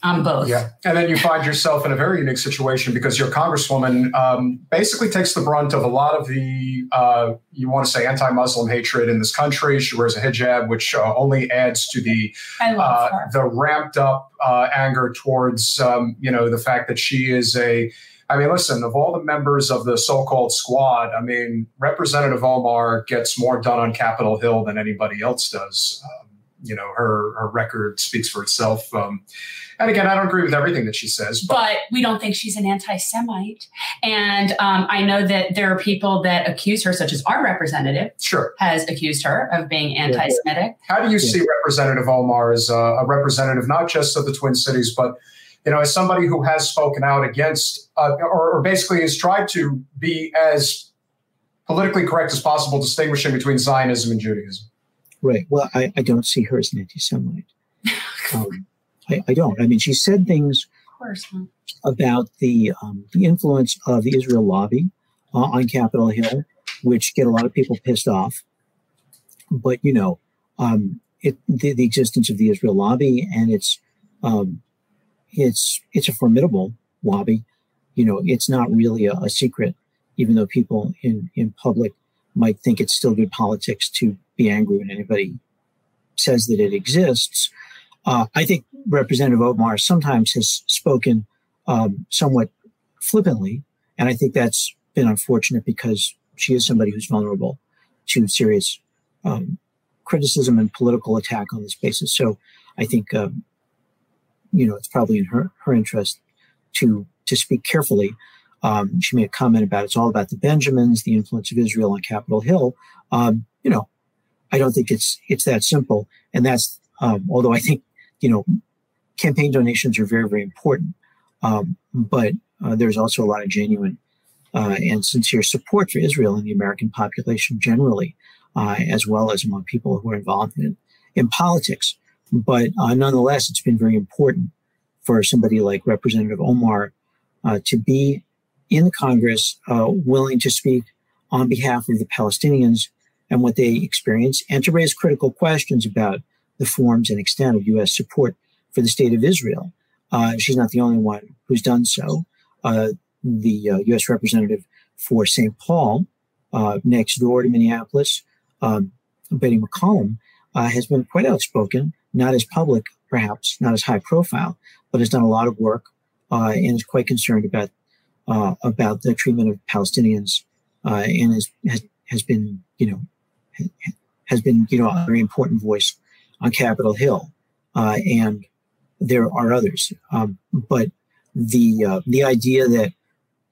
On both. Yeah. And then you find yourself in a very unique situation because your congresswoman um, basically takes the brunt of a lot of the, uh, you want to say, anti Muslim hatred in this country. She wears a hijab, which uh, only adds to the uh, the ramped up uh, anger towards, um, you know, the fact that she is a. I mean, listen, of all the members of the so called squad, I mean, Representative Omar gets more done on Capitol Hill than anybody else does. Um, you know, her her record speaks for itself. Um, and again, I don't agree with everything that she says, but, but we don't think she's an anti-Semite. And um, I know that there are people that accuse her, such as our representative, sure, has accused her of being anti-Semitic. How do you yeah. see Representative Omar as a, a, representative, not just of the Twin Cities, but you know, as somebody who has spoken out against, uh, or, or basically has tried to be as politically correct as possible, distinguishing between Zionism and Judaism? Right. Well, I, I don't see her as an anti-Semite. Um, I, I, don't. I mean, she said things about the um, the influence of the Israel lobby uh, on Capitol Hill, which get a lot of people pissed off. But you know, um, it, the, the, existence of the Israel lobby and it's um, it's it's a formidable lobby. You know, it's not really a, a secret, even though people in in public might think it's still good politics to be angry when anybody says that it exists. Uh, I think Representative Omar sometimes has spoken um, somewhat flippantly, and I think that's been unfortunate because she is somebody who's vulnerable to serious um, criticism and political attack on this basis. So I think um, you know it's probably in her her interest to to speak carefully um, she made a comment about it's all about the Benjamins, the influence of Israel on Capitol Hill. Um, you know, I don't think it's it's that simple. And that's um, although I think you know campaign donations are very very important, um, but uh, there's also a lot of genuine uh, and sincere support for Israel in the American population generally, uh, as well as among people who are involved in in politics. But uh, nonetheless, it's been very important for somebody like Representative Omar uh, to be in Congress uh, willing to speak on behalf of the Palestinians and what they experience and to raise critical questions about the forms and extent of U.S. support for the state of Israel. Uh, she's not the only one who's done so. Uh, the U.S. Representative for St. Paul, next door to Minneapolis, um, Betty McCollum, uh, has been quite outspoken, not as public, perhaps, not as high profile, but has done a lot of work and is quite concerned about uh, about the treatment of Palestinians, uh, and has, has, has been you know has been you know a very important voice on Capitol Hill, uh, and there are others. Um, but the uh, the idea that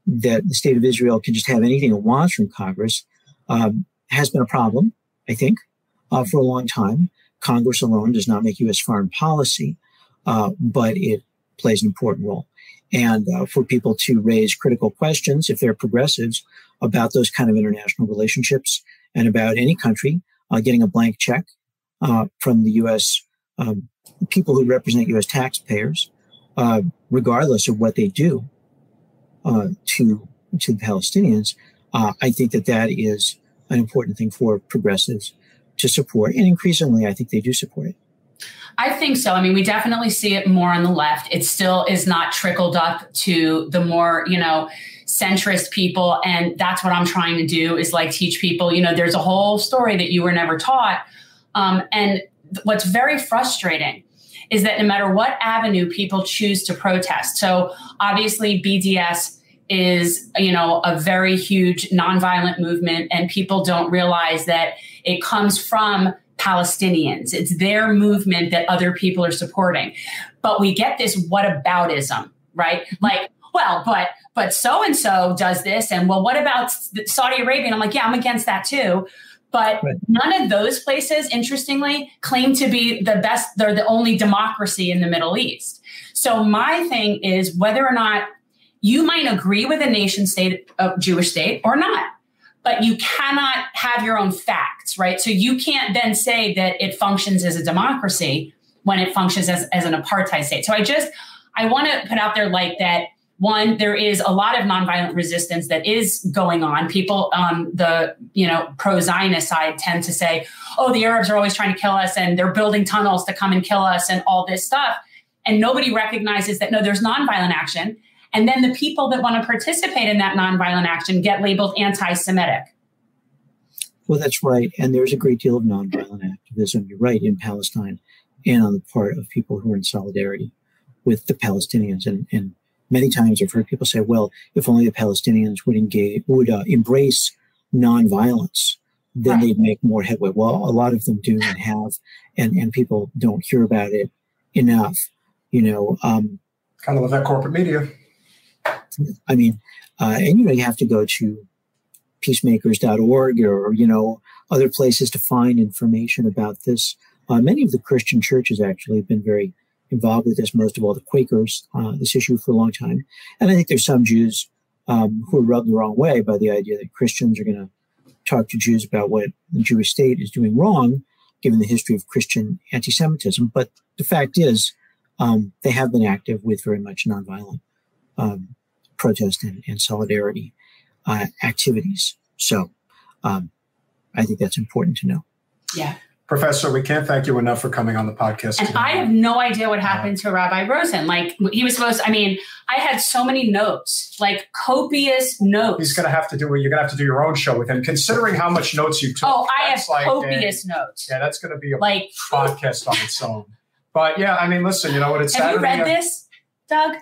that the state of Israel can just have anything it wants from Congress um, has been a problem, I think, uh, for a long time. Congress alone does not make U.S. foreign policy, uh, but it plays an important role and uh, for people to raise critical questions if they're progressives about those kind of international relationships and about any country uh, getting a blank check uh, from the U.S. Um, people who represent U.S. taxpayers, uh, regardless of what they do uh, to to the Palestinians. I think that that is an important thing for progressives to support, and increasingly, I think they do support it. I think so. I mean, we definitely see it more on the left. It still is not trickled up to the more, you know, centrist people. And that's what I'm trying to do is like teach people, you know, there's a whole story that you were never taught. Um, and what's very frustrating is that no matter what avenue people choose to protest, so obviously BDS is, you know, a very huge nonviolent movement, and people don't realize that it comes from Palestinians. It's their movement that other people are supporting. But we get this what whataboutism, right? Mm-hmm. Like, well, but but so and so does this, and well, what about Saudi Arabia? And I'm like, yeah, I'm against that too. But right. none of those places, interestingly, claim to be the best. They're the only democracy in the Middle East. So my thing is whether or not you might agree with a nation state, a Jewish state, or not but you cannot have your own facts, right? So you can't then say that it functions as a democracy when it functions as, as an apartheid state. So I just, I want to put out there like that. One, there is a lot of nonviolent resistance that is going on. People on the, you know, pro-Zionist side tend to say, oh, the Arabs are always trying to kill us and they're building tunnels to come and kill us and all this stuff. And nobody recognizes that no, there's nonviolent action. And then the people that want to participate in that nonviolent action get labeled anti Semitic. Well, that's right. And there's a great deal of nonviolent activism, you're right, in Palestine and on the part of people who are in solidarity with the Palestinians. And, and many times I've heard people say, well, if only the Palestinians would engage, would uh, embrace nonviolence, then right. they'd make more headway. Well, a lot of them do and have, and, and people don't hear about it enough. You know, um, kind of love that corporate media. I mean, uh, and you know, you have to go to peacemakers.org or you know other places to find information about this. Uh, many of the Christian churches actually have been very involved with this. Most of all, the Quakers, uh, this issue for a long time, and I think there's some Jews um, who are rubbed the wrong way by the idea that Christians are going to talk to Jews about what the Jewish state is doing wrong, given the history of Christian anti-Semitism. But the fact is, um, they have been active with very much nonviolent um, protest and, and solidarity uh, activities. So um, I think that's important to know. Yeah. Professor, we can't thank you enough for coming on the podcast. And today. I have no idea what happened to Rabbi Rosen. Like he was supposed. I mean, I had so many notes, like copious notes. He's going to have to do. You're going to have to do your own show with him, considering how much notes you took. Oh, I have like copious a, notes. Yeah, that's going to be a like podcast on its own. But yeah, I mean, listen, you know what? It's have Saturday. you read this, Doug?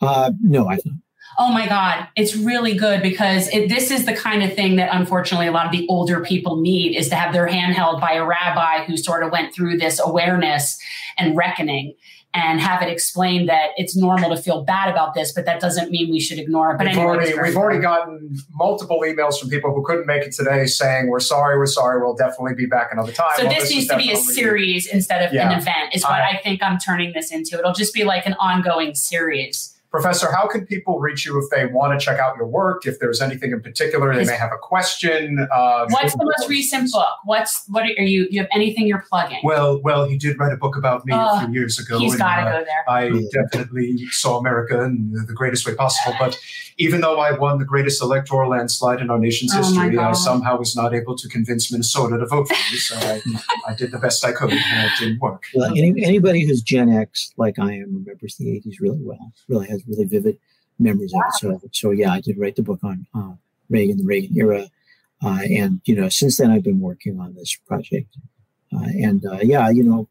Uh, no, I haven't oh my God, it's really good because it, this is the kind of thing that unfortunately a lot of the older people need is to have their hand held by a rabbi who sort of went through this awareness and reckoning and have it explained that it's normal to feel bad about this, but that doesn't mean we should ignore it. But we've, anyway, already, we've already gotten multiple emails from people who couldn't make it today saying, we're sorry, we're sorry, we'll definitely be back another time. So well, this, this needs to be a series instead of yeah. an event is what I, I think I'm turning this into. It'll just be like an ongoing series. Professor, how can people reach you if they want to check out your work? If there's anything in particular, they may have a question. Uh, What's the most recent book? What's what are you? You have anything you're plugging? Well, well, he did write a book about me uh, a few years ago. He's got to uh, go there. I definitely saw America in the greatest way possible. But even though I won the greatest electoral landslide in our nation's oh history, I somehow was not able to convince Minnesota to vote for me. So I, I did the best I could, and it didn't work. Well, any, anybody who's Gen X, like I am, remembers the '80s really well. Really has really vivid memories wow. of it. So, so yeah, I did write the book on uh, Reagan, the Reagan era, uh, and you know, since then I've been working on this project. Uh, and uh, yeah, you know,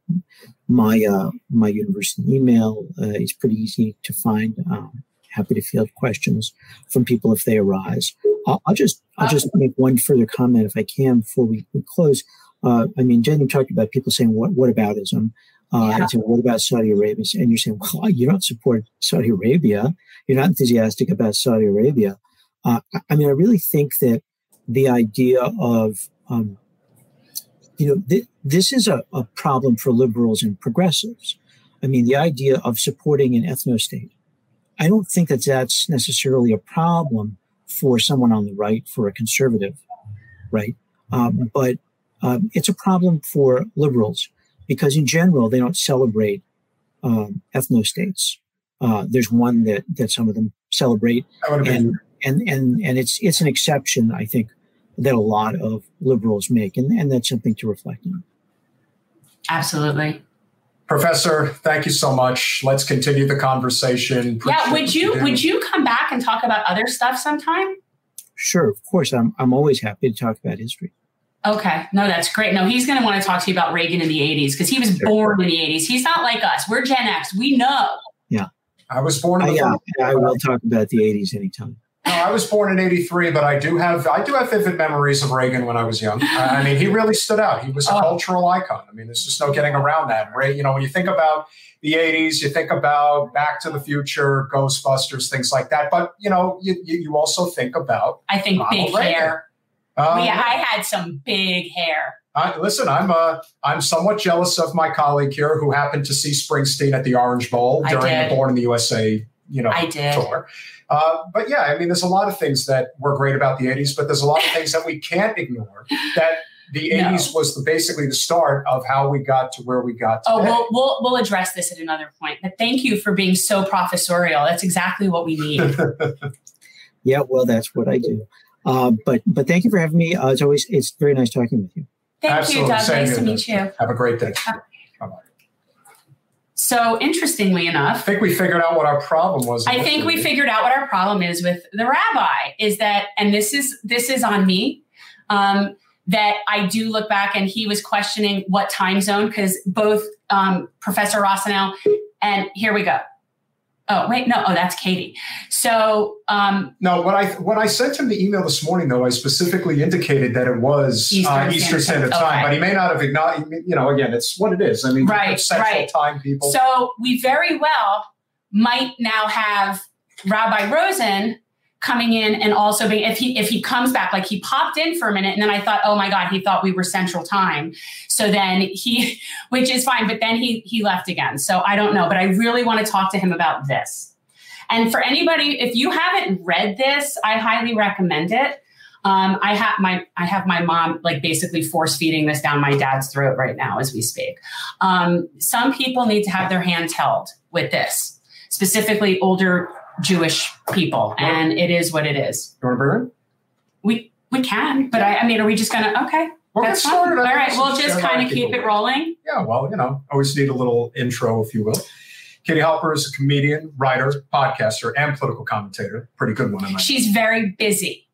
my uh, my university email uh, is pretty easy to find. Um, happy to field questions from people if they arise. I'll, I'll just I'll just make one further comment if I can before we, we close. I mean, Jen, you talked about people saying what what aboutism. Uh, yeah. And what about Saudi Arabia? And you're saying, well, you don't support Saudi Arabia. You're not enthusiastic about Saudi Arabia. Uh, I mean, I really think that the idea of, um, you know, th- this is a, a problem for liberals and progressives. I mean, the idea of supporting an ethno state. I don't think that that's necessarily a problem for someone on the right, for a conservative, right? Um, but um, it's a problem for liberals because in general they don't celebrate um, ethno states. Uh, there's one that that some of them celebrate, and, and and and it's it's an exception, I think, that a lot of liberals make, and, and that's something to reflect on. Absolutely. Professor, thank you so much. Let's continue the conversation. Appreciate yeah, would you would you come back and talk about other stuff sometime? Sure, of course. I'm I'm always happy to talk about history. Okay. No, that's great. No, he's going to want to talk to you about Reagan in the 80s because he was born in the 80s. He's not like us. We're Gen X. We know. Yeah. I was born in the I, uh, yeah, I will talk about the 80s anytime. No, I was born in '83, but I do have I do have vivid memories of Reagan when I was young. I mean, he really stood out. He was a oh. cultural icon. I mean, there's just no getting around that. Right? You know, when you think about the '80s, you think about Back to the Future, Ghostbusters, things like that. But you know, you, you also think about I think Ronald big Reagan. hair. Um, yeah, I had some big hair. I, listen, I'm uh, I'm somewhat jealous of my colleague here who happened to see Springsteen at the Orange Bowl during the Born in the USA, you know, I did. tour. Uh, but yeah, I mean, there's a lot of things that were great about the 80s, but there's a lot of things that we can't ignore. That the 80s no. was the, basically the start of how we got to where we got oh, today. Oh, we'll, we'll, we'll address this at another point. But thank you for being so professorial. That's exactly what we need. yeah, well, that's what I do. Uh, but but thank you for having me. Uh, it's always it's very nice talking with you. Thank Absolutely. you, Doug. Same nice to meet you. Have a great day. Bye bye. So interestingly enough, I think we figured out what our problem was. I think we figured out what our problem is with the rabbi is that, and this is this is on me. Um, that I do look back and he was questioning what time zone because both um, Professor Rossinow and here we go. Oh wait, no. Oh, that's Katie. So um, no, when I when I sent him the email this morning, though, I specifically indicated that it was Eastern, uh, Eastern Standard Time, okay. but he may not have acknowledged. You know, again, it's what it is. I mean, right, Central right. Time people. So we very well might now have Rabbi Rosen coming in and also being if he if he comes back like he popped in for a minute and then I thought oh my god he thought we were central time. So then he which is fine but then he he left again. So I don't know but I really want to talk to him about this. And for anybody if you haven't read this I highly recommend it. Um, I have my I have my mom like basically force feeding this down my dad's throat right now as we speak. Um, some people need to have their hands held with this specifically older Jewish people, and it is what it is. You want to bring it? We we can, but I, I mean, are we just gonna? Okay, we'll that's fine. All right, we'll just kind of keep it rolling. Yeah, well, you know, always need a little intro, if you will. Katie Halper is a comedian, writer, podcaster, and political commentator. Pretty good one. She's very busy.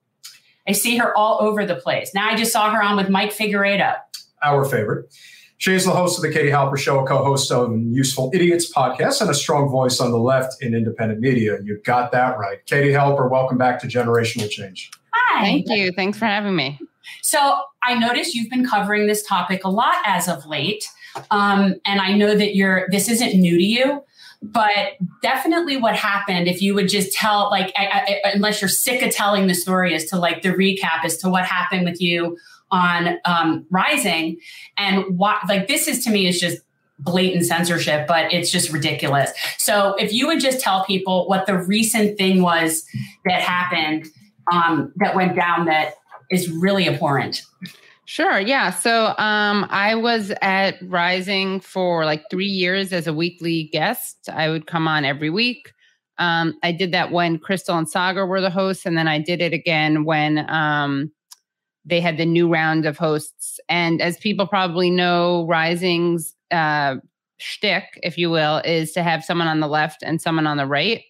I see her all over the place. Now I just saw her on with Mike Figueredo. Our favorite. She is the host of the Katie Halper Show, a co-host of Useful Idiots podcast, and a strong voice on the left in independent media. You got that right. Katie Halper, welcome back to Generational Change. Hi. Thank you. Thanks for having me. So I noticed you've been covering this topic a lot as of late. Um, and I know that you're this isn't new to you, but definitely what happened if you would just tell like I, I, unless you're sick of telling the story as to like the recap as to what happened with you on um, Rising, and what like this is to me is just blatant censorship, but it's just ridiculous. So if you would just tell people what the recent thing was that happened um, that went down that is really abhorrent. Sure. Yeah. So um, I was at Rising for like three years as a weekly guest. I would come on every week. Um, I did that when Crystal and Saagar were the hosts, and then I did it again when um, they had the new round of hosts. And as people probably know, Rising's uh, shtick, if you will, is to have someone on the left and someone on the right.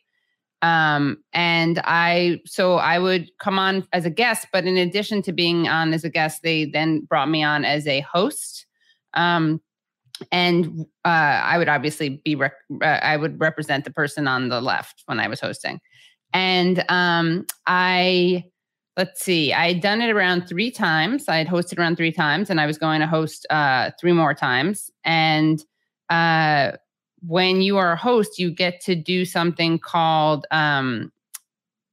Um, and I, so I would come on as a guest, but in addition to being on as a guest, they then brought me on as a host. Um, and uh, I would obviously be, rec- uh, I would represent the person on the left when I was hosting. And um, I, let's see, I had done it around three times. I had hosted around three times, and I was going to host uh, three more times. And uh, when you are a host, you get to do something called um,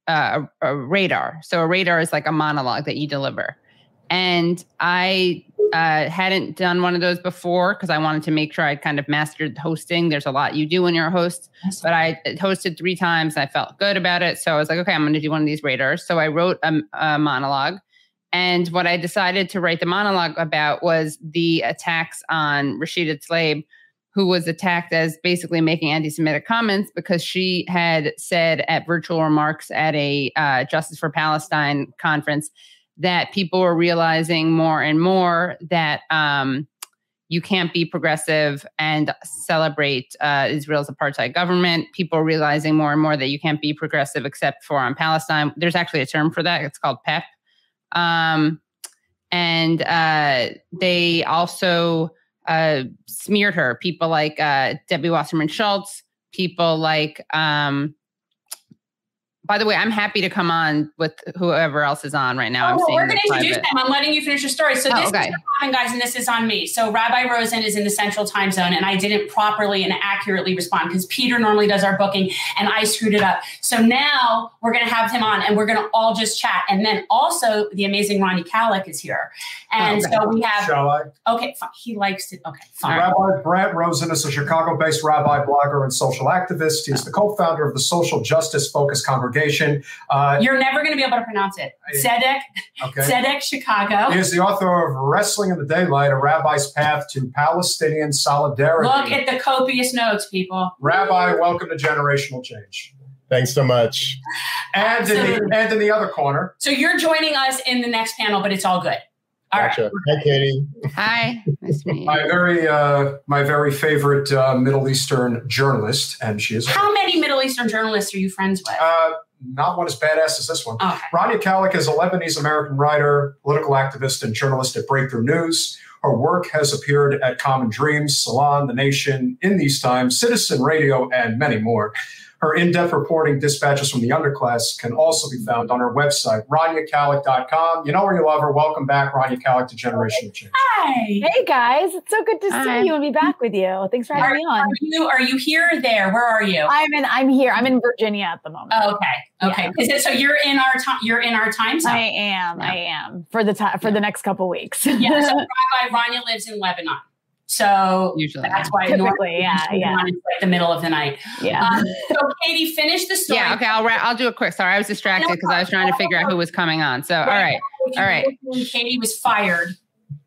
uh, a, a radar. So a radar is like a monologue that you deliver. And I uh, hadn't done one of those before because I wanted to make sure I kind of mastered hosting. There's a lot you do when you're a host, but I hosted three times. I felt good about it. So I was like, okay, I'm going to do one of these radars. So I wrote a, a monologue. And what I decided to write the monologue about was the attacks on Rashida Tlaib, who was attacked as basically making anti Semitic comments because she had said at virtual remarks at a uh, Justice for Palestine conference that people were realizing more and more that um, you can't be progressive and celebrate uh, Israel's apartheid government. People are realizing more and more that you can't be progressive except for on Palestine. There's actually a term for that. It's called PEP. Um, and uh, they also uh, smeared her. People like uh, Debbie Wasserman Schultz, people like um, by the way, I'm happy to come on with whoever else is on right now. Oh, I'm well, we're going to introduce them. I'm letting you finish your story. So oh, this okay. is happening, guys, and this is on me. So Rabbi Rosen is in the Central Time Zone, and I didn't properly and accurately respond because Peter normally does our booking, and I screwed it up. So now we're going to have him on, and we're going to all just chat. And then also the amazing Rania Khalek is here, oh, and oh, okay. so we have. Shall I? Okay, fine. he likes it. Okay, fine. Rabbi Brant Rosen is a Chicago-based rabbi, blogger, and social activist. He's the co-founder of the Social justice-focused Focus Congregation. Uh, You're never going to be able to pronounce it. Tzedek, okay. Tzedek, Chicago. He is the author of Wrestling in the Daylight, A Rabbi's Path to Palestinian Solidarity. Look at the copious notes, people. Rabbi, welcome to Generational Change. Thanks so much. And in, the, and in the other corner. So you're joining us in the next panel, but it's all good. All gotcha. right. Hi, Katie. Hi. Nice to meet you. My very, uh, my very favorite uh, Middle Eastern journalist, and she is. How many Middle Eastern journalists are you friends with? Uh, not one as badass as this one. Okay. Rania Khalek is a Lebanese American writer, political activist, and journalist at Breakthrough News. Her work has appeared at Common Dreams, Salon, The Nation, In These Times, Citizen Radio, and many more. Her in depth reporting dispatches from the underclass can also be found on her website, rania You know where you love her. Welcome back, Rania Khalek, to Generation Change. Hi. Hey guys, it's so good to Hi. see you and be back with you. Thanks for having Are, me on. are you are you here or there? Where are you? I'm in. I'm here. I'm in Virginia at the moment. Oh, okay. Okay. Is it so you're in our time you're in our time zone? I am. I am for the time for the next couple weeks. yeah. So Rabbi Rania lives in Lebanon. So Usually. that's why Typically, normally yeah, yeah. It's like the middle of the night. yeah. Um, so Katie, finish the story. Yeah, okay, I'll ra- I'll do it quick. Sorry, I was distracted because I was trying to figure out who was coming on. So, all right. all right. Katie was fired.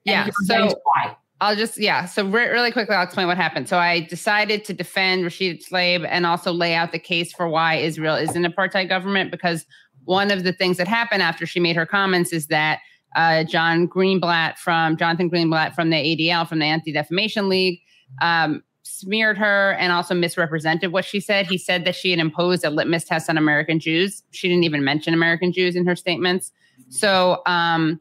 Yeah, so- why. I'll just yeah. So re- really quickly, I'll explain what happened. So I decided to defend Rashid Tlaib and also lay out the case for why Israel is an apartheid government because one of the things that happened after she made her comments is that uh, John Greenblatt from Jonathan Greenblatt from the ADL from the Anti Defamation League um, smeared her and also misrepresented what she said. He said that she had imposed a litmus test on American Jews. She didn't even mention American Jews in her statements. So um,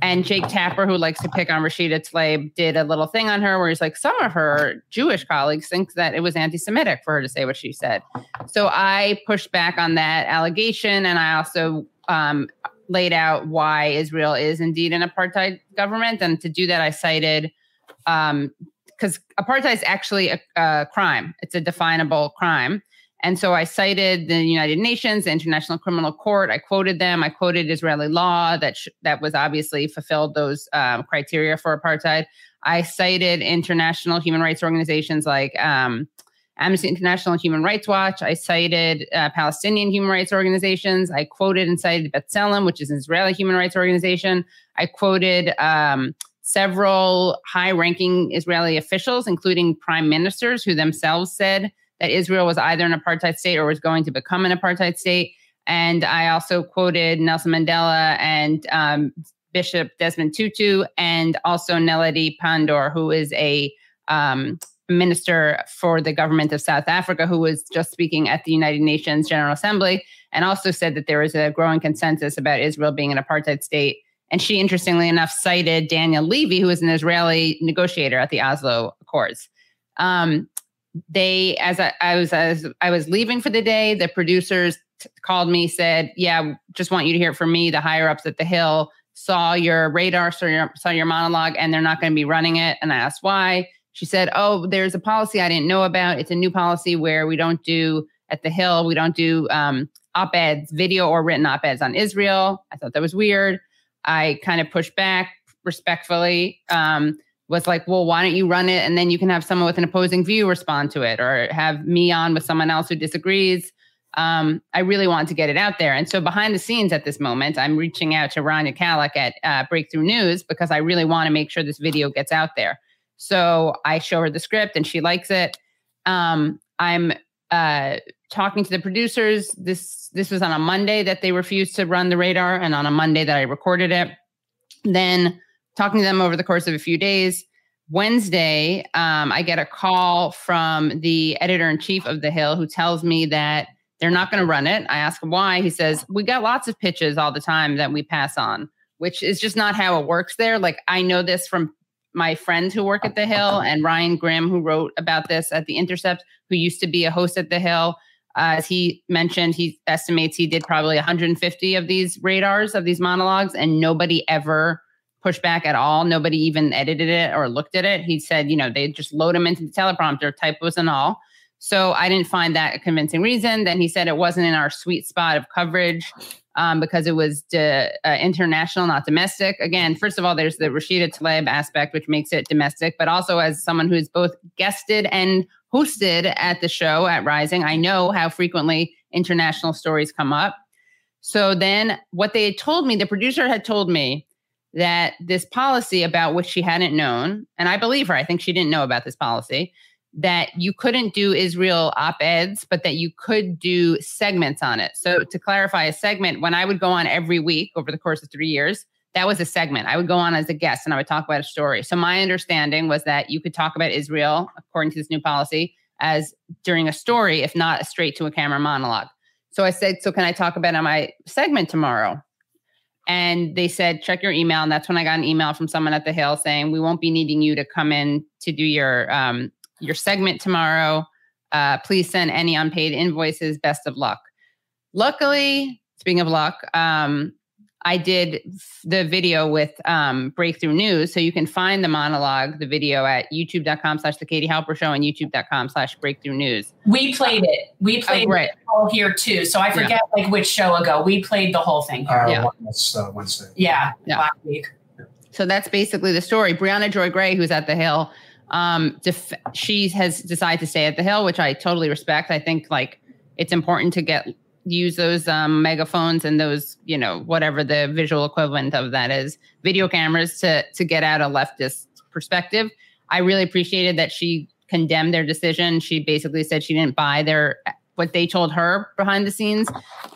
and Jake Tapper, who likes to pick on Rashida Tlaib, did a little thing on her where he's like, some of her Jewish colleagues think that it was anti Semitic for her to say what she said. So I pushed back on that allegation. And I also um, laid out why Israel is indeed an apartheid government. And to do that, I cited, because apartheid is actually a, a crime, it's a definable crime. And so I cited the United Nations, the International Criminal Court. I quoted them. I quoted Israeli law that sh- that was obviously fulfilled those um, criteria for apartheid. I cited international human rights organizations like um, Amnesty International and Human Rights Watch. I cited uh, Palestinian human rights organizations. I quoted and cited B'Tselem, which is an Israeli human rights organization. I quoted um, several high-ranking Israeli officials, including prime ministers, who themselves said that Israel was either an apartheid state or was going to become an apartheid state. And I also quoted Nelson Mandela and um, Bishop Desmond Tutu, and also Naledi Pandor, who is a um, minister for the government of South Africa, who was just speaking at the United Nations General Assembly, and also said that there is a growing consensus about Israel being an apartheid state. And she, interestingly enough, cited Daniel Levy, who was an Israeli negotiator at the Oslo Accords. Um, they as I, I was as I was leaving for the day, the producers t- called me, said, "Yeah, just want you to hear it from me. The higher ups at the Hill saw your radar, saw your saw your monologue, and they're not going to be running it." And I asked why. She said, "Oh, there's a policy I didn't know about. It's a new policy where we don't do at the Hill, we don't do um, op-eds, video or written op-eds on Israel." I thought that was weird. I kind of pushed back respectfully. Um, was like, well, why don't you run it and then you can have someone with an opposing view respond to it or have me on with someone else who disagrees. Um, I really want to get it out there. And so behind the scenes at this moment, I'm reaching out to Rania Khalek at uh, Breakthrough News because I really want to make sure this video gets out there. So I show her the script and she likes it. Um, I'm uh, talking to the producers. This this was on a Monday that they refused to run the radar, and on a Monday that I recorded it. Then talking to them over the course of a few days. Wednesday, um, I get a call from the editor in chief of The Hill who tells me that they're not going to run it. I ask him why. He says, We got lots of pitches all the time that we pass on, which is just not how it works there. Like, I know this from my friends who work at The Hill and Ryan Grim, who wrote about this at The Intercept, who used to be a host at The Hill. Uh, as he mentioned, he estimates he did probably 150 of these radars, of these monologues, and nobody ever pushed back at all. Nobody even edited it or looked at it. He said, you know, they just load them into the teleprompter, typos and all. So I didn't find that a convincing reason. Then he said it wasn't in our sweet spot of coverage um, because it was de, uh, international, not domestic. Again, first of all, there's the Rashida Tlaib aspect, which makes it domestic, but also as someone who's both guested and hosted at the show at Rising, I know how frequently international stories come up. So then what they had told me, the producer had told me that this policy about which she hadn't known, and I believe her, I think she didn't know about this policy, that you couldn't do Israel op eds, but that you could do segments on it. So, to clarify, a segment, when I would go on every week over the course of three years, that was a segment. I would go on as a guest and I would talk about a story. So, my understanding was that you could talk about Israel, according to this new policy, as during a story, if not a straight to a camera monologue. So, I said, So, can I talk about on my segment tomorrow? and they said check your email and that's when i got an email from someone at the hill saying we won't be needing you to come in to do your um, your segment tomorrow Uh, please send any unpaid invoices. Best of luck. Luckily, speaking of luck, um, I did the video with um, Breakthrough News. So you can find the monologue, the video at youtube.com slash the Katie Halper Show and youtube.com slash breakthrough news. We played it. We played Oh, great. it all here too. So I forget like which show ago. We played the whole thing here. Uh, Yeah. That's uh, Wednesday. yeah, Yeah. last week. So that's basically the story. Briahna Joy Gray, who's at the Hill, um, def- she has decided to stay at the Hill, which I totally respect. I think like it's important to get use those um, megaphones and those you know whatever the visual equivalent of that is video cameras to to get out a leftist perspective. I really appreciated that she condemned their decision. She basically said she didn't buy their what they told her behind the scenes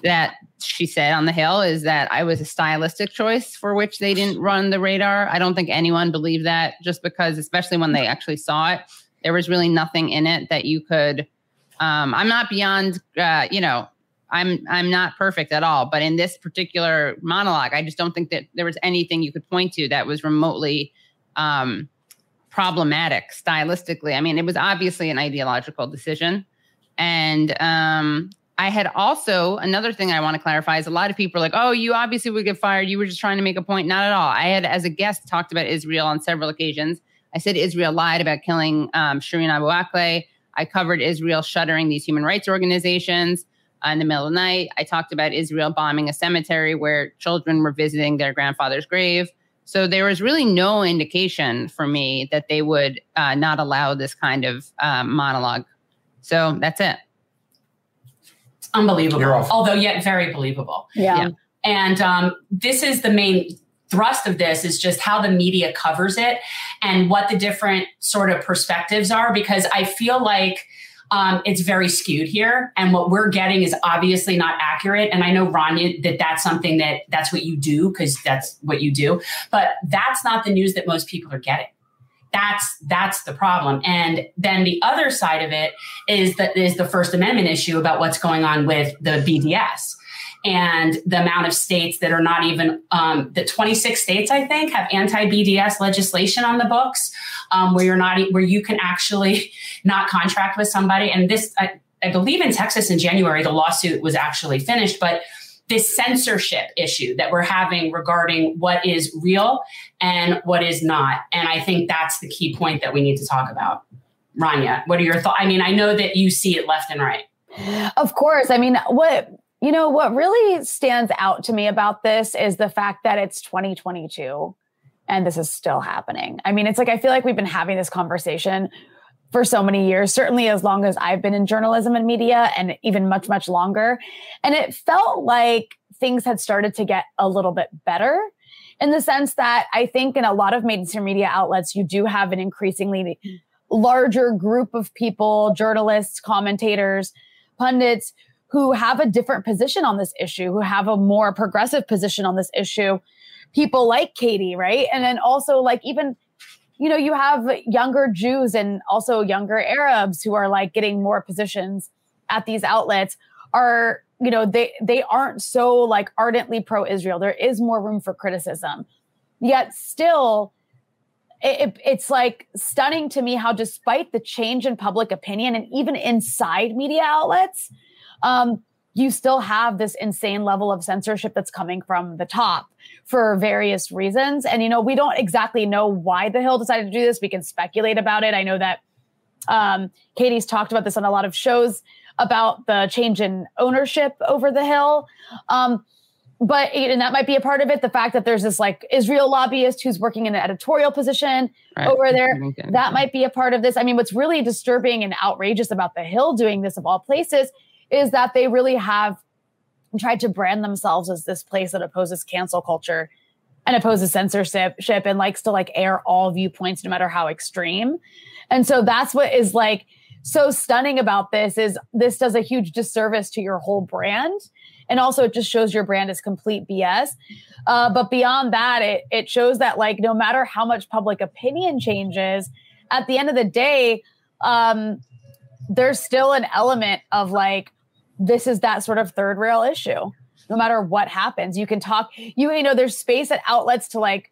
that she said on the hill is that I was a stylistic choice for which they didn't run the radar. I don't think anyone believed that just because, especially when they actually saw it, there was really nothing in it that you could. Um, I'm not beyond, uh, you know, I'm I'm not perfect at all, but in this particular monologue, I just don't think that there was anything you could point to that was remotely um, problematic stylistically. I mean, it was obviously an ideological decision, and um, I had also another thing I want to clarify is a lot of people are like, "Oh, you obviously would get fired. You were just trying to make a point." Not at all. I had, as a guest, talked about Israel on several occasions. I said Israel lied about killing um, Shireen Abu Akleh. I covered Israel shuttering these human rights organizations uh, in the middle of the night. I talked about Israel bombing a cemetery where children were visiting their grandfather's grave. So there was really no indication for me that they would uh, not allow this kind of um, monologue. So that's it. It's unbelievable. Although yet very believable. Yeah. Yeah. And um, this is the main thrust of this is just how the media covers it and what the different sort of perspectives are because I feel like um, it's very skewed here and what we're getting is obviously not accurate and i know rania that that's something that that's what you do because that's what you do but that's not the news that most people are getting that's that's the problem. And then the other side of it is that is the first amendment issue about what's going on with the bds and the amount of states that are not even um, the 26 states i think have anti-bds legislation on the books um, where you're not where you can actually not contract with somebody. And this I, I believe in texas in january the lawsuit was actually finished but this censorship issue that we're having regarding what is real and what is not and i think that's the key point that we need to talk about rania what are your thoughts i mean i know that you see it left and right Of course. I mean, what you know, what really stands out to me about this is the fact that it's 2022 and this is still happening. I mean, it's like I feel like we've been having this conversation for so many years, certainly as long as I've been in journalism and media and even much much longer. And it felt like things had started to get a little bit better in the sense that I think in a lot of mainstream media outlets you do have an increasingly larger group of people, journalists, commentators, pundits who have a different position on this issue, who have a more progressive position on this issue. People like Katie, right? And then also like even, you know, you have younger Jews and also younger Arabs who are like getting more positions at these outlets are, you know, they they aren't so like ardently pro-Israel. There is more room for criticism. Yet still it, it- it's like stunning to me how despite the change in public opinion and even inside media outlets um, you still have this insane level of censorship that's coming from the top for various reasons. And you know we don't exactly know why the hill decided to do this. We can speculate about it. I know that um, katie's talked about this on a lot of shows about the change in ownership over the hill. Um, but and that might be a part of it. The fact that there's this like israel lobbyist who's working in an editorial position Right. over there. That might be a part of this. I mean, what's really disturbing and outrageous about the Hill doing this of all places is that they really have tried to brand themselves as this place that opposes cancel culture and opposes censorship and likes to like air all viewpoints no matter how extreme. And so that's what is like so stunning about this is this does a huge disservice to your whole brand. And also it just shows your brand is complete BS. Uh, but beyond that, it, it shows that like no matter how much public opinion changes, at the end of the day, um, there's still an element of like this is that sort of third rail issue. No matter what happens, you can talk. You you know, there's space at outlets to like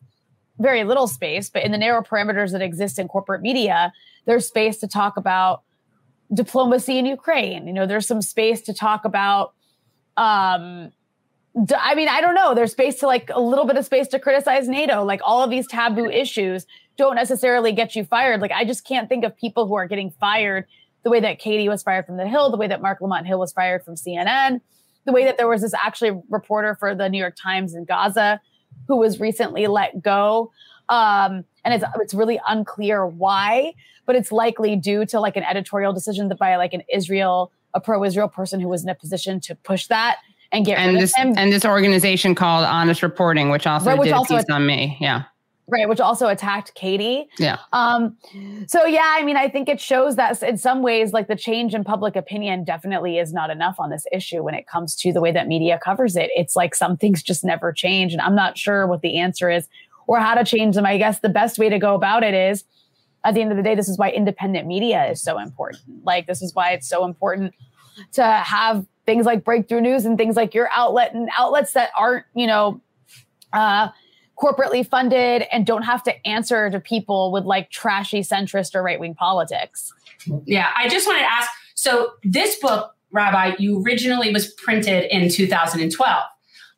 very little space, but in the narrow parameters that exist in corporate media, there's space to talk about diplomacy in Ukraine. You know, there's some space to talk about. Um, I mean, I don't know. There's space to like a little bit of space to criticize NATO. Like all of these taboo issues don't necessarily get you fired. Like I just can't think of people who are getting fired the way that Katie was fired from the Hill, the way that Marc Lamont Hill was fired from CNN, the way that there was this actually reporter for the New York Times in Gaza who was recently let go. Um, and it's it's really unclear why, but it's likely due to like an editorial decision that by like an Israel, a pro-Israel person who was in a position to push that and get and rid this of him. and this organization called Honest Reporting, which also Right, which did also a piece on me. Yeah, right, which also attacked Katie. yeah. Um, so yeah, I mean, I think it shows that in some ways, like the change in public opinion definitely is not enough on this issue when it comes to the way that media covers it. It's like some things just never change, and I'm not sure what the answer is or how to change them. I guess the best way to go about it is, at the end of the day, this is why independent media is so important. Like this is why it's so important to have things like breakthrough news and things like your outlet and outlets that aren't, you know, uh, corporately funded and don't have to answer to people with like trashy centrist or right wing politics. Yeah, I just wanted to ask. So this book, Rabbi, you originally was printed in 2012.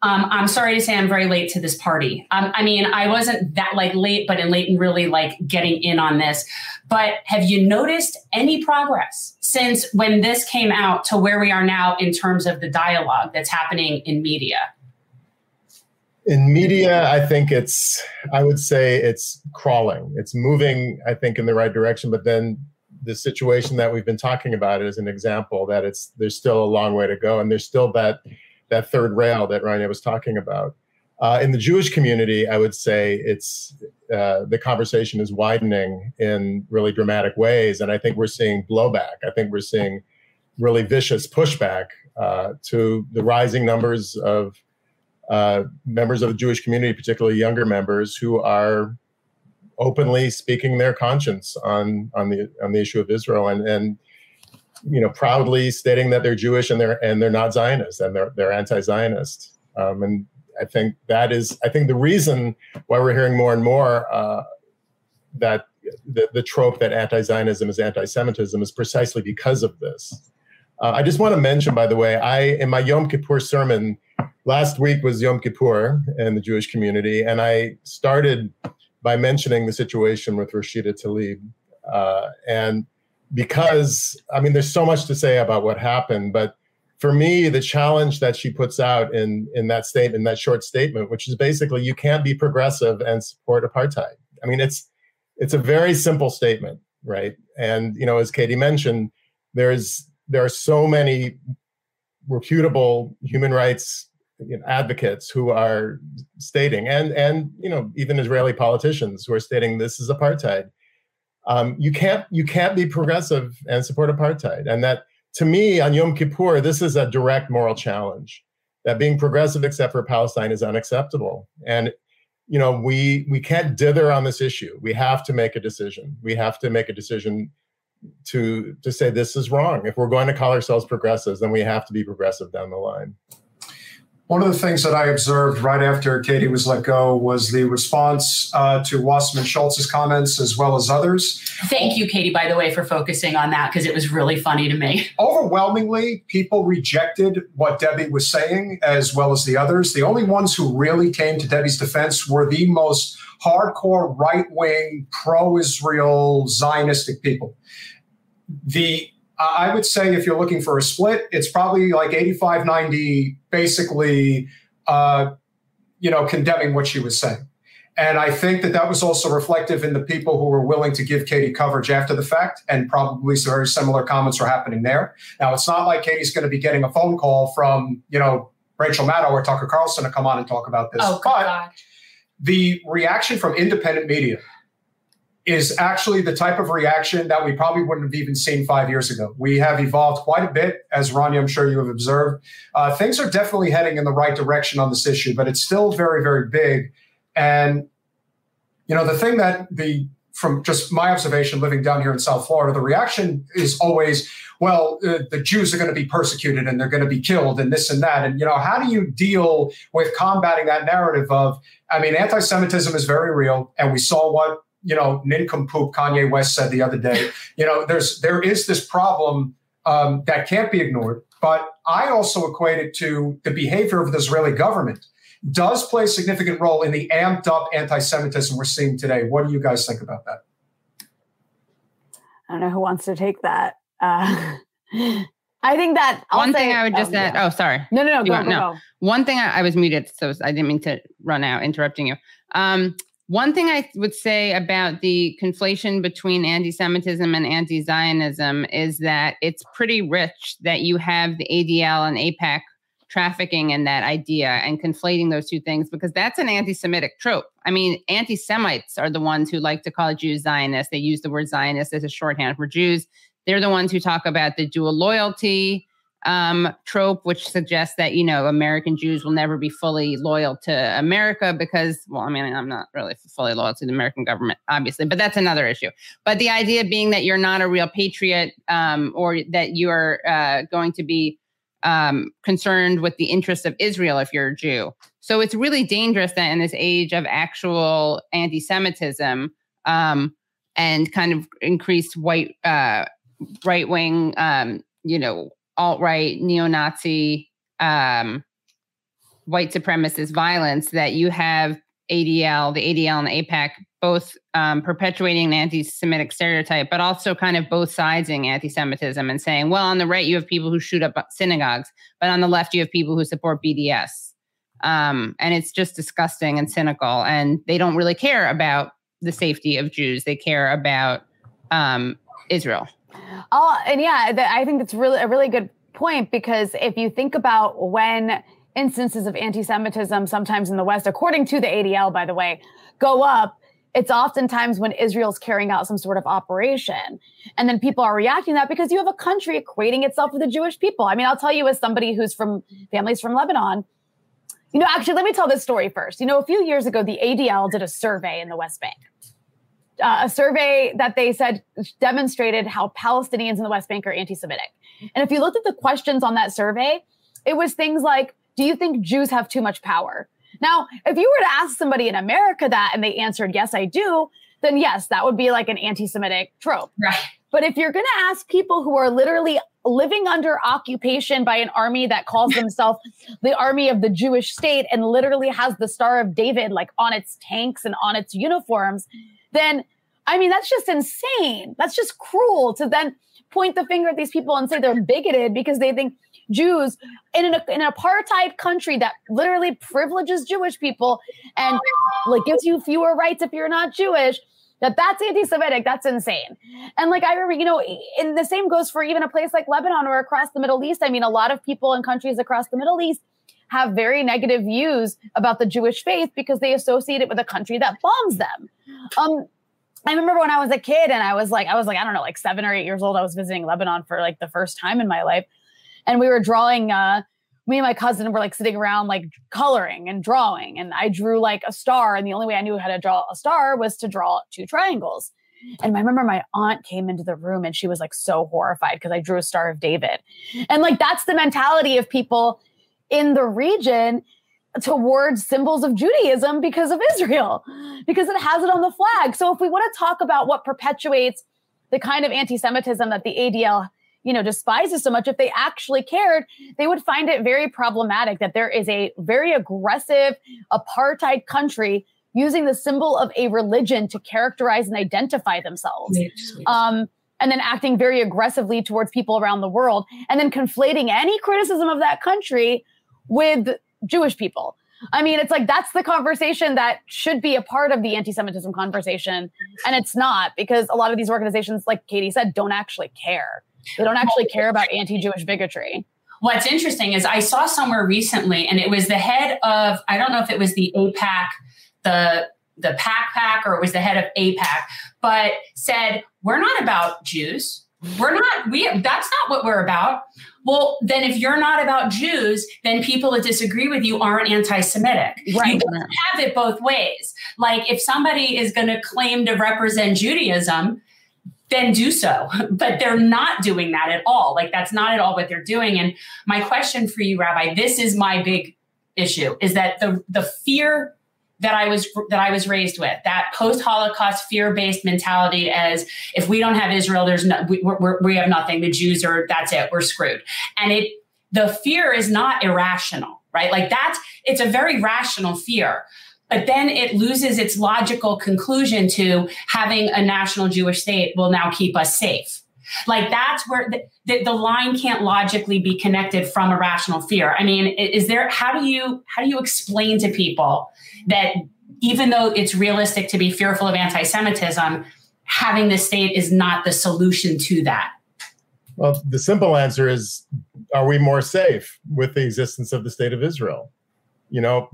Um, I'm sorry to say I'm very late to this party. Um, I mean, I wasn't that like late, but in late and really like getting in on this. But have you noticed any progress since when this came out to where we are now in terms of the dialogue that's happening in media? In media, I think it's, I would say it's crawling. It's moving, I think, in the right direction. But then the situation that we've been talking about is an example that it's there's still a long way to go, and there's still that that third rail that Rania was talking about. Uh, in the Jewish community, I would say it's uh, the conversation is widening in really dramatic ways, and I think we're seeing blowback. I think we're seeing really vicious pushback uh, to the rising numbers of uh, members of the Jewish community, particularly younger members, who are openly speaking their conscience on on the on the issue of Israel and and you know proudly stating that they're Jewish and they're and they're not Zionist and they're they're anti-Zionist. Um, and I think that is I think the reason why we're hearing more and more uh, that the, the trope that anti-Zionism is anti-Semitism is precisely because of this. Uh, I just want to mention, by the way, I in my Yom Kippur sermon last week was Yom Kippur in the Jewish community, and I started by mentioning the situation with Rashida Tlaib. Uh, and because, I mean, there's so much to say about what happened, but for me, the challenge that she puts out in, in that statement, that short statement, which is basically you can't be progressive and support apartheid. I mean, it's it's a very simple statement, right? And you know, as Katie mentioned, there's there are so many reputable human rights you know, advocates who are stating, and and you know even Israeli politicians who are stating this is apartheid. Um, you can't you can't be progressive and support apartheid, and that to me on Yom Kippur this is a direct moral challenge. That being progressive except for Palestine is unacceptable, and you know we we can't dither on this issue. We have to make a decision. We have to make a decision to to say this is wrong. If we're going to call ourselves progressives, then we have to be progressive down the line. One of the things that I observed right after Katie was let go was the response uh, to Wasserman Schultz's comments as well as others. Thank you, Katie, by the way, for focusing on that because it was really funny to me. Overwhelmingly, people rejected what Debbie was saying as well as the others. The only ones who really came to Debbie's defense were the most hardcore right wing, pro Israel, Zionistic people. The I would say if you're looking for a split, it's probably like 85 90, basically, uh, you know, condemning what she was saying. And I think that that was also reflective in the people who were willing to give Katie coverage after the fact, and probably some very similar comments are happening there. Now, it's not like Katie's going to be getting a phone call from, you know, Rachel Maddow or Tucker Carlson to come on and talk about this. Oh, but God. the reaction from independent media is actually the type of reaction that we probably wouldn't have even seen five years ago. We have evolved quite a bit, as Ronnie, I'm sure you have observed. Uh, things are definitely heading in the right direction on this issue, but it's still very, very big. And, you know, the thing that the, from just my observation living down here in South Florida, the reaction is always, well, uh, the Jews are going to be persecuted and they're going to be killed and this and that. And, you know, how do you deal with combating that narrative of, I mean, anti Semitism is very real. And we saw what you know nincompoop Kanye West said the other day. You know, there's there is this problem um, that can't be ignored. But I also equate it to the behavior of the Israeli government does play a significant role in the amped up anti-Semitism we're seeing today. What do you guys think about that? I don't know who wants to take that. Uh, I think that I'll one say, thing I would just oh, add. Yeah. Oh, sorry. No, no, no. Go, go, no. Go. One thing I, I, was muted, so I didn't mean to run out, interrupting you. Um, one thing I would say about the conflation between anti Semitism and anti Zionism is that it's pretty rich that you have the ADL and AIPAC trafficking in that idea and conflating those two things because that's an anti Semitic trope. I mean, anti Semites are the ones who like to call Jews Zionists. They use the word Zionist as a shorthand for Jews. They're the ones who talk about the dual loyalty um, trope, which suggests that, you know, American Jews will never be fully loyal to America because, well, I mean, I'm not really fully loyal to the American government, obviously, but that's another issue. But the idea being that you're not a real patriot um, or that you're uh, going to be um, concerned with the interests of Israel if you're a Jew. So it's really dangerous that in this age of actual anti Semitism um, and kind of increased white, uh, right wing, um, you know, alt right, neo Nazi, um, white supremacist violence that you have ADL, the ADL and the AIPAC, both um, perpetuating an anti Semitic stereotype, but also kind of both siding anti Semitism and saying, well, on the right, you have people who shoot up synagogues, but on the left, you have people who support BDS. Um, and it's just disgusting and cynical. And they don't really care about the safety of Jews, they care about um, Israel. Oh, and yeah, the, I think that's really a really good point because if you think about when instances of anti-Semitism, sometimes in the West, according to the ADL, by the way, go up, it's oftentimes when Israel's carrying out some sort of operation. And then people are reacting to that because you have a country equating itself with the Jewish people. I mean, I'll tell you as somebody who's from families from Lebanon, you know, actually, let me tell this story first. You know, a few years ago, the ADL did a survey in the West Bank uh, a survey that they said demonstrated how Palestinians in the West Bank are anti Semitic. And if you looked at the questions on that survey, it was things like, Do you think Jews have too much power? Now, if you were to ask somebody in America that and they answered, Yes, I do, then yes, that would be like an anti Semitic trope. Right. But if you're going to ask people who are literally living under occupation by an army that calls themselves the army of the Jewish state and literally has the Star of David like on its tanks and on its uniforms, then I mean, that's just insane. That's just cruel to then point the finger at these people and say they're bigoted because they think Jews in an, in an apartheid country that literally privileges Jewish people and like gives you fewer rights if you're not Jewish. That that's anti-Semitic. That's insane. And like I remember, you know, and the same goes for even a place like Lebanon or across the Middle East. I mean, a lot of people in countries across the Middle East have very negative views about the Jewish faith because they associate it with a country that bombs them. Um, I remember when I was a kid and I was like, I was like, I don't know, like seven or eight years old. I was visiting Lebanon for like the first time in my life. And we were drawing, uh, me and my cousin were like sitting around like coloring and drawing. And I drew like a star. And the only way I knew how to draw a star was to draw two triangles. And I remember my aunt came into the room and she was like so horrified because I drew a Star of David. And like that's the mentality of people in the region towards symbols of Judaism because of Israel, because it has it on the flag. So if we want to talk about what perpetuates the kind of anti-Semitism that the ADL, you know, despises so much, if they actually cared, they would find it very problematic that there is a very aggressive apartheid country using the symbol of a religion to characterize and identify themselves. Um, and then acting very aggressively towards people around the world, and then conflating any criticism of that country with Jewish people. I mean, it's like that's the conversation that should be a part of the anti Semitism conversation. And it's not because a lot of these organizations, like Katie said, don't actually care. They don't actually care about anti Jewish bigotry. What's interesting is I saw somewhere recently, and it was the head of, I don't know if it was the AIPAC, the the PAC PAC, or it was the head of AIPAC, but said, We're not about Jews. We're not, we that's not what we're about. Well, then if you're not about Jews, then people that disagree with you aren't anti-Semitic. Right. You don't have it both ways. Like if somebody is going to claim to represent Judaism, then do so. But they're not doing that at all. Like that's not at all what they're doing. And my question for you, Rabbi, this is my big issue is that the the fear that I was that I was raised with that post Holocaust fear based mentality as if we don't have Israel, there's no we, we have nothing. The Jews are that's it, we're screwed. And it the fear is not irrational, right? Like that's it's a very rational fear. But then it loses its logical conclusion to having a national Jewish state will now keep us safe. Like that's where the, the, the, line can't logically be connected from a rational fear. I mean, is there how do you how do you explain to people that even though it's realistic to be fearful of anti-Semitism, having the state is not the solution to that? Well, the simple answer is are we more safe with the existence of the state of Israel? You know,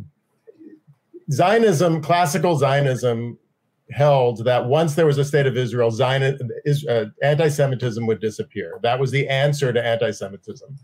Zionism, classical Zionism, held that once there was a state of Israel, Zion, uh, anti-Semitism would disappear. That was the answer to anti-Semitism.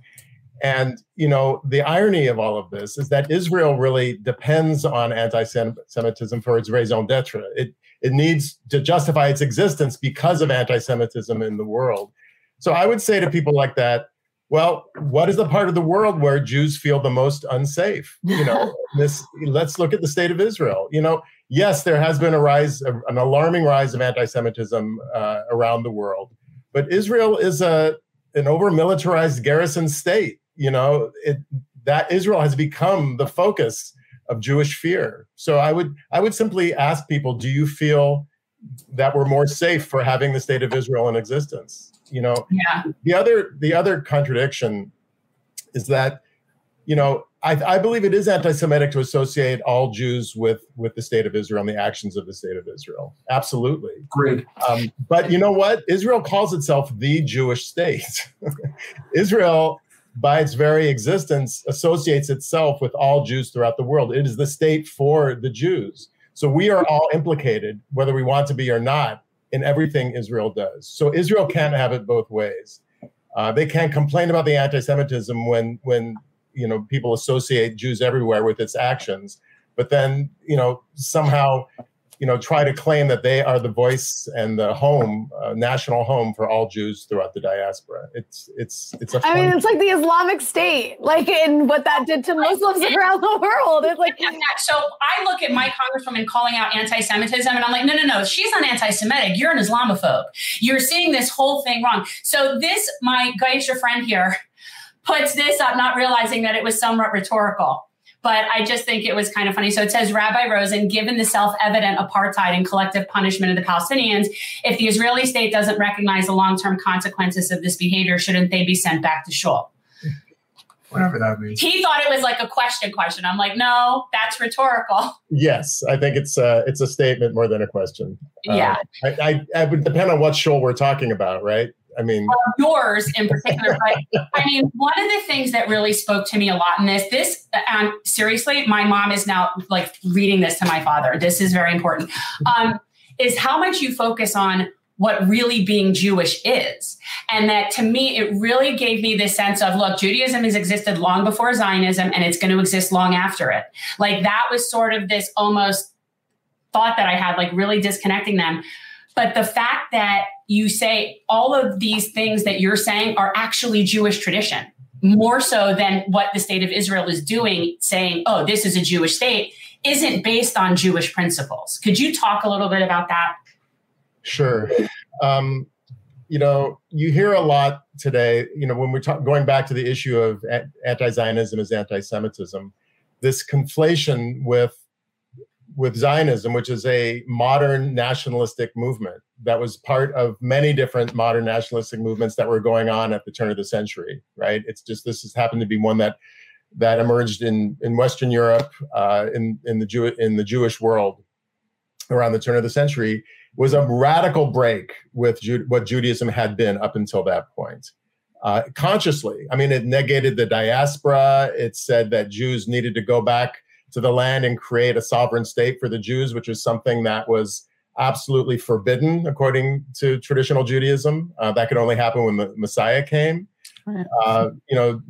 And you know, the irony of all of this is that Israel really depends on anti-Semitism for its raison d'être. It it needs to justify its existence because of anti-Semitism in the world. So I would say to people like that, well, what is the part of the world where Jews feel the most unsafe? You know, this let's look at the state of Israel. You know, yes, there has been a rise, an alarming rise of anti-Semitism uh, around the world, but Israel is a an over-militarized garrison state. You know, it, that Israel has become the focus of Jewish fear. So I would I would simply ask people, do you feel that we're more safe for having the state of Israel in existence? You know, yeah. the other the other contradiction is that, you know, I, I, believe it is anti-Semitic to associate all Jews with with the state of Israel and the actions of the state of Israel. Absolutely, great. Um, but you know what? Israel calls itself the Jewish state. Israel, by its very existence, associates itself with all Jews throughout the world. It is the state for the Jews. So we are all implicated, whether we want to be or not, in everything Israel does. So Israel can't have it both ways. Uh, they can't complain about the anti-Semitism when when you know people associate Jews everywhere with its actions, but then you know somehow you know try to claim that they are the voice and the home uh, national home for all Jews throughout the diaspora. It's it's it's a. I mean, it's like the Islamic State, like in what that did to Muslims around the world. It's like so. I look at my congresswoman calling out anti-Semitism, and I'm like, no, no, no, she's not anti-Semitic. You're an Islamophobe. You're seeing this whole thing wrong. So this, my Gaisha friend here puts this up, not realizing that it was somewhat rhetorical. But I just think it was kind of funny. So it says Rabbi Rosen, given the self evident apartheid and collective punishment of the Palestinians, if the Israeli state doesn't recognize the long term consequences of this behavior, shouldn't they be sent back to shul? Whatever that means. He thought it was like a question question. I'm like, no, that's rhetorical. Yes, I think it's a, it's a statement more than a question. Yeah. Uh, I, I, I would depend on what shul we're talking about, right? I mean, yours in particular. but I mean, one of the things that really spoke to me a lot in this, this, um, seriously, my mom is now like reading this to my father. This is very important. Um, is how much you focus on what really being Jewish is. And that to me, it really gave me this sense of look, Judaism has existed long before Zionism and it's going to exist long after it. Like that was sort of this almost thought that I had, like really disconnecting them. But the fact that you say all of these things that you're saying are actually Jewish tradition, more so than what the state of Israel is doing, saying, oh, this is a Jewish state, isn't based on Jewish principles. Could you talk a little bit about that? Sure. Um, you know, you hear a lot today, you know, when we're talk- going back to the issue of anti Zionism as anti Semitism, this conflation with with Zionism, which is a modern nationalistic movement that was part of many different modern nationalistic movements that were going on at the turn of the century. Right? It's just this has happened to be one that that emerged in in Western Europe, uh, in in the Jew in the Jewish world around the turn of the century. Was a radical break with what Judaism had been up until that point. Uh, consciously, I mean, it negated the diaspora. It said that Jews needed to go back to the land and create a sovereign state for the Jews, which is something that was absolutely forbidden according to traditional Judaism. Uh, that could only happen when the Messiah came. Uh, you know,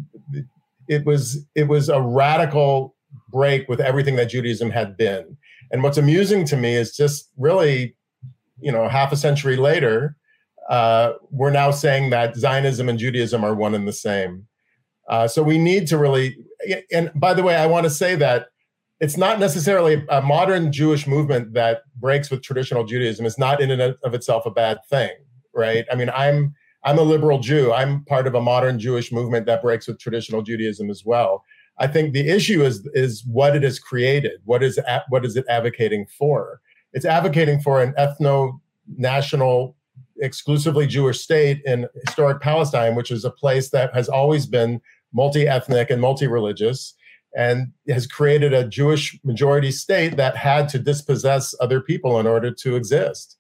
it was it was a radical break with everything that Judaism had been. And what's amusing to me is just really, you know, half a century later, uh, we're now saying that Zionism and Judaism are one and the same. Uh, so we need to really, and by the way, I want to say that it's not necessarily a modern Jewish movement that breaks with traditional Judaism. It's not in and of itself a bad thing, right? I mean, I'm I'm a liberal Jew. I'm part of a modern Jewish movement that breaks with traditional Judaism as well. I think the issue is is what it has created. What is what is it advocating for? It's advocating for an ethno national exclusively Jewish state in historic Palestine, which is a place that has always been multi ethnic and multi religious and has created a Jewish majority state that had to dispossess other people in order to exist.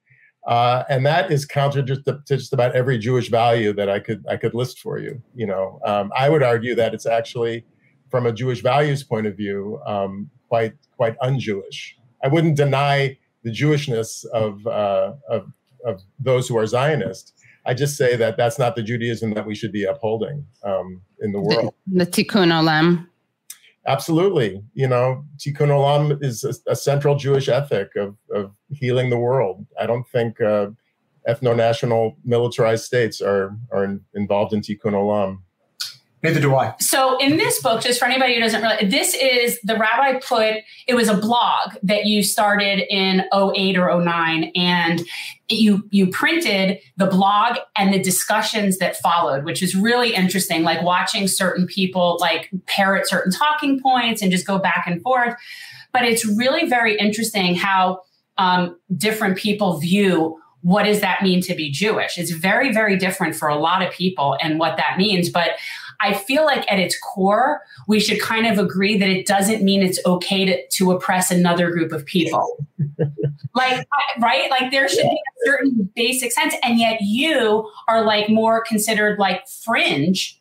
Uh, and that is counter to, to, just about every Jewish value that I could I could list for you. You know, um, I would argue that it's actually, from a Jewish values point of view, um, quite quite un-Jewish. I wouldn't deny the Jewishness of, uh, of of those who are Zionist. I just say that that's not the Judaism that we should be upholding um, in the world. The, the Tikkun Olam. Absolutely. You know, Tikkun Olam is a, a, central Jewish ethic of, of healing the world. I don't think uh, ethno-national militarized states are, are in, involved in Tikkun Olam. Neither do I. So in this book, just for anybody who doesn't really, this is the rabbi put, it was a blog that you started in 08 or 09 and you, you printed the blog and the discussions that followed, which is really interesting. Like watching certain people like parrot certain talking points and just go back and forth. But it's really very interesting how um, different people view what does that mean to be Jewish? It's very, very different for a lot of people and what that means. But I feel like at its core, we should kind of agree that it doesn't mean it's okay to, to oppress another group of people. like, right? Like there should be a certain basic sense. And yet you are like more considered like fringe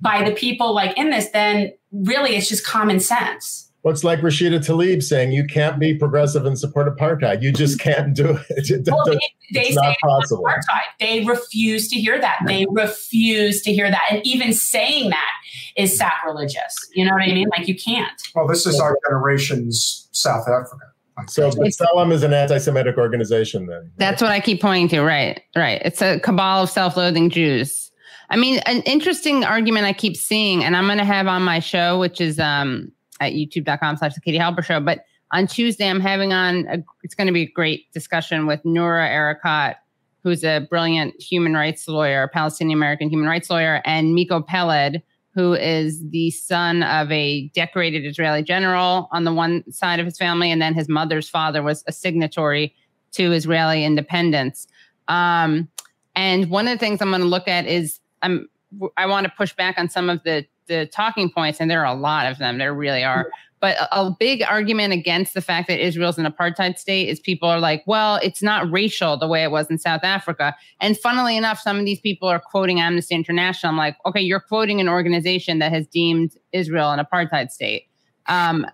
by the people like in this, then really it's just common sense. Well, it's like Rashida Tlaib saying you can't be progressive and support apartheid. You just can't do it. it well, they, they it's not possible. Apartheid. They refuse to hear that. They refuse to hear that. And even saying that is sacrilegious. You know what I mean? Like you can't. Well, this is our generation's South Africa. So B'Tselem is an anti-Semitic organization then. That's what I keep pointing to. Right, right. It's a cabal of self-loathing Jews. I mean, an interesting argument I keep seeing, and I'm going to have on my show, which is um, at youtube.com slash the Katie Halper show. But on Tuesday, I'm having on, a, it's going to be a great discussion with Noura Erakat, who's a brilliant human rights lawyer, Palestinian American human rights lawyer, and Miko Peled, who is the son of a decorated Israeli general on the one side of his family, and then his mother's father was a signatory to Israeli independence. Um, and one of the things I'm going to look at is I'm I want to push back on some of the the talking points, and there are a lot of them. There really are. But a, a big argument against the fact that Israel's an apartheid state is people are like, well, it's not racial the way it was in South Africa. And funnily enough, some of these people are quoting Amnesty International. I'm like, okay, you're quoting an organization that has deemed Israel an apartheid state. Um,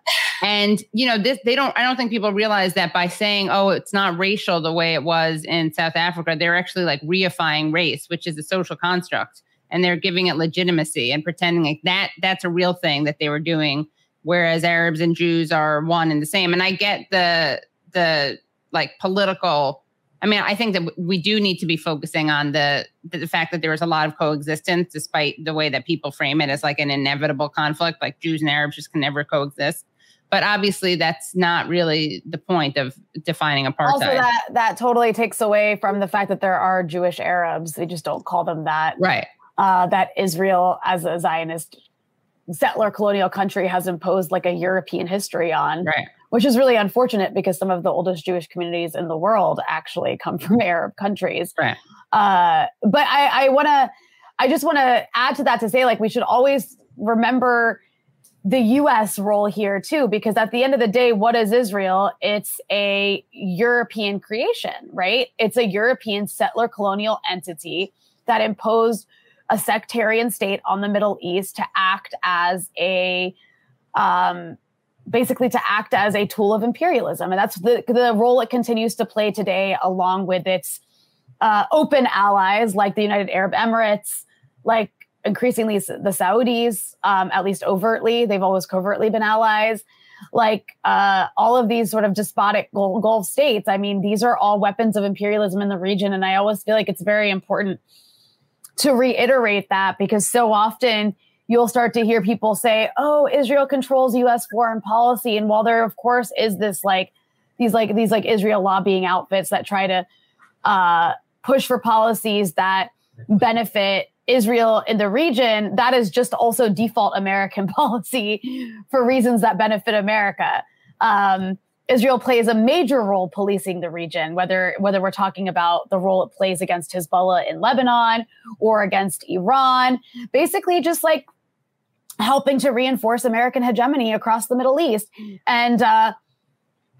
and you know, this they don't. I don't think people realize that by saying, "Oh, it's not racial the way it was in South Africa," they're actually like reifying race, which is a social construct and they're giving it legitimacy and pretending like that that's a real thing that they were doing whereas arabs and jews are one and the same and i get the the like political i mean i think that we do need to be focusing on the the fact that there is a lot of coexistence despite the way that people frame it as like an inevitable conflict like jews and arabs just can never coexist but obviously that's not really the point of defining apartheid. Also, that that totally takes away from the fact that there are Jewish Arabs. They just don't call them that. Right uh, that Israel, as a Zionist settler colonial country, has imposed like a European history on. Right. Which is really unfortunate because some of the oldest Jewish communities in the world actually come from Arab countries. Right. Uh, but I, I want to, I just want to add to that to say, like, we should always remember the US role here too, because at the end of the day, what is Israel? It's a European creation, right? It's a European settler colonial entity that imposed a sectarian state on the Middle East to act as a um, basically to act as a tool of imperialism. And that's the, the role it continues to play today, along with its uh, open allies like the United Arab Emirates, like increasingly the Saudis, um, at least overtly. They've always covertly been allies. Like uh, all of these sort of despotic Gulf states. I mean, these are all weapons of imperialism in the region. And I always feel like it's very important to reiterate that because so often you'll start to hear people say, "Oh, Israel controls U.S. foreign policy," and while there, of course, is this like these like these like Israel lobbying outfits that try to uh, push for policies that benefit Israel in the region, that is just also default American policy for reasons that benefit America. Um, Israel plays a major role policing the region, whether whether we're talking about the role it plays against Hezbollah in Lebanon or against Iran. Basically, just like helping to reinforce American hegemony across the Middle East. And uh,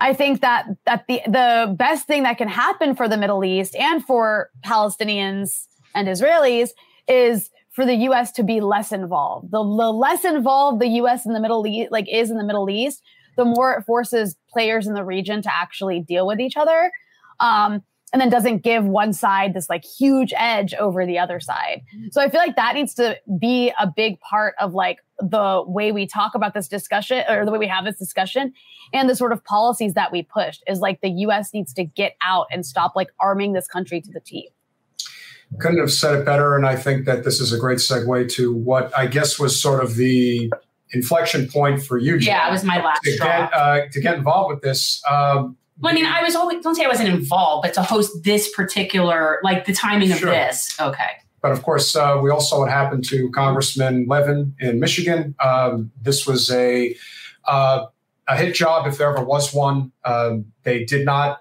I think that that the the best thing that can happen for the Middle East and for Palestinians and Israelis is for the U.S. to be less involved. The, the less involved the U.S. in the Middle East, like is in the Middle East, the more it forces players in the region to actually deal with each other. Um, and then doesn't give one side this like huge edge over the other side. So I feel like that needs to be a big part of like the way we talk about this discussion or the way we have this discussion and the sort of policies that we pushed is like the US needs to get out and stop like arming this country to the teeth couldn't have said it better. And I think that this is a great segue to what I guess was sort of the inflection point for you. Jen, yeah, it was my last to straw. get uh, to get involved with this. Um, well, I mean, I was always don't say I wasn't involved, but to host this particular, like the timing of this. Okay. But of course, uh, we all saw what happened to Congressman Levin in Michigan. Um, this was a uh, a hit job if there ever was one. Um, they did not.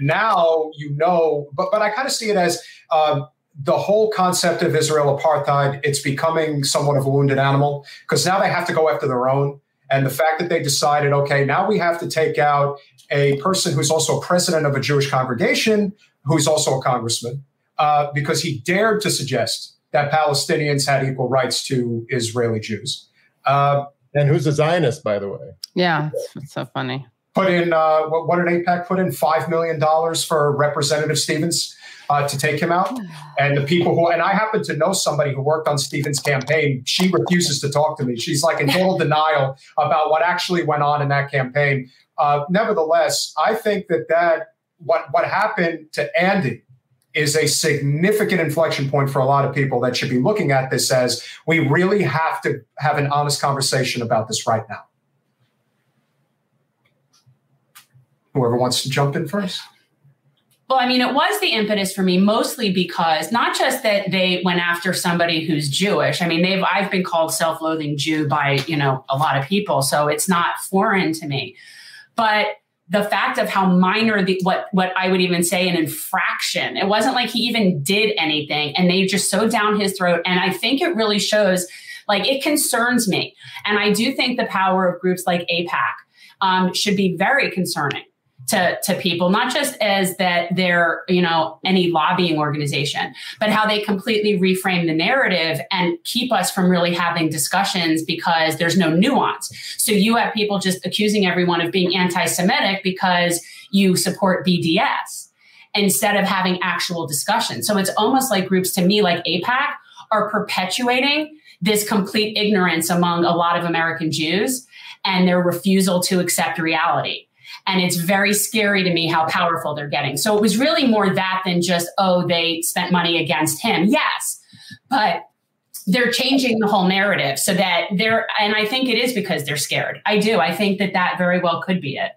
Now you know, but but I kind of see it as um, the whole concept of Israel apartheid. It's becoming somewhat of a wounded animal because now they have to go after their own. And the fact that they decided, okay, now we have to take out a person who's also president of a Jewish congregation, who's also a congressman, uh, because he dared to suggest that Palestinians had equal rights to Israeli Jews. Uh, And who's a Zionist, by the way? Yeah, it's, it's so funny. put in uh, what, what did AIPAC put in five million dollars for Representative Stevens uh, to take him out, and the people who and I happen to know somebody who worked on Stevens' campaign. She refuses to talk to me. She's like in total denial about what actually went on in that campaign. Uh, nevertheless, I think that that what what happened to Andy is a significant inflection point for a lot of people that should be looking at this as we really have to have an honest conversation about this right now. Whoever wants to jump in first. Well, I mean, it was the impetus for me mostly because not just that they went after somebody who's Jewish. I mean, they've I've been called self-loathing Jew by, you know, a lot of people, so it's not foreign to me. But the fact of how minor the what what I would even say an infraction. It wasn't like he even did anything and they just so down his throat and I think it really shows like it concerns me. And I do think the power of groups like AIPAC um, should be very concerning to, to people, not just as that they're, you know, any lobbying organization, but how they completely reframe the narrative and keep us from really having discussions because there's no nuance. So you have people just accusing everyone of being anti Semitic because you support BDS instead of having actual discussion. So it's almost like groups to me, like AIPAC, are perpetuating this complete ignorance among a lot of American Jews and their refusal to accept reality. And it's very scary to me how powerful they're getting. So it was really more that than just, oh, they spent money against him. Yes. But they're changing the whole narrative so that they're, and I think it is because they're scared. I do. I think that that very well could be it.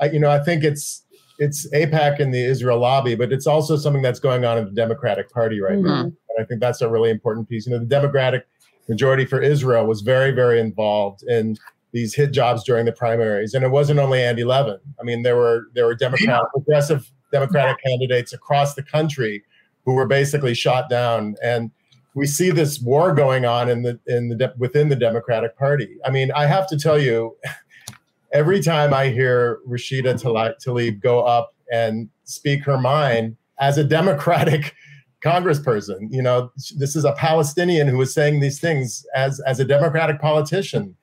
I, you know, I think it's it's AIPAC and the Israel lobby, but it's also something that's going on in the Democratic Party right mm-hmm. now. And I think that's a really important piece. You know, the Democratic majority for Israel was very, very involved in these hit jobs during the primaries, and it wasn't only Andy Levin. I mean, there were there were Democratic, progressive Democratic candidates across the country who were basically shot down, and we see this war going on in the in the within the Democratic Party. I mean, I have to tell you, every time I hear Rashida Tlaib Tlaib go up and speak her mind as a Democratic congressperson, you know, this is a Palestinian who is saying these things as as a Democratic politician.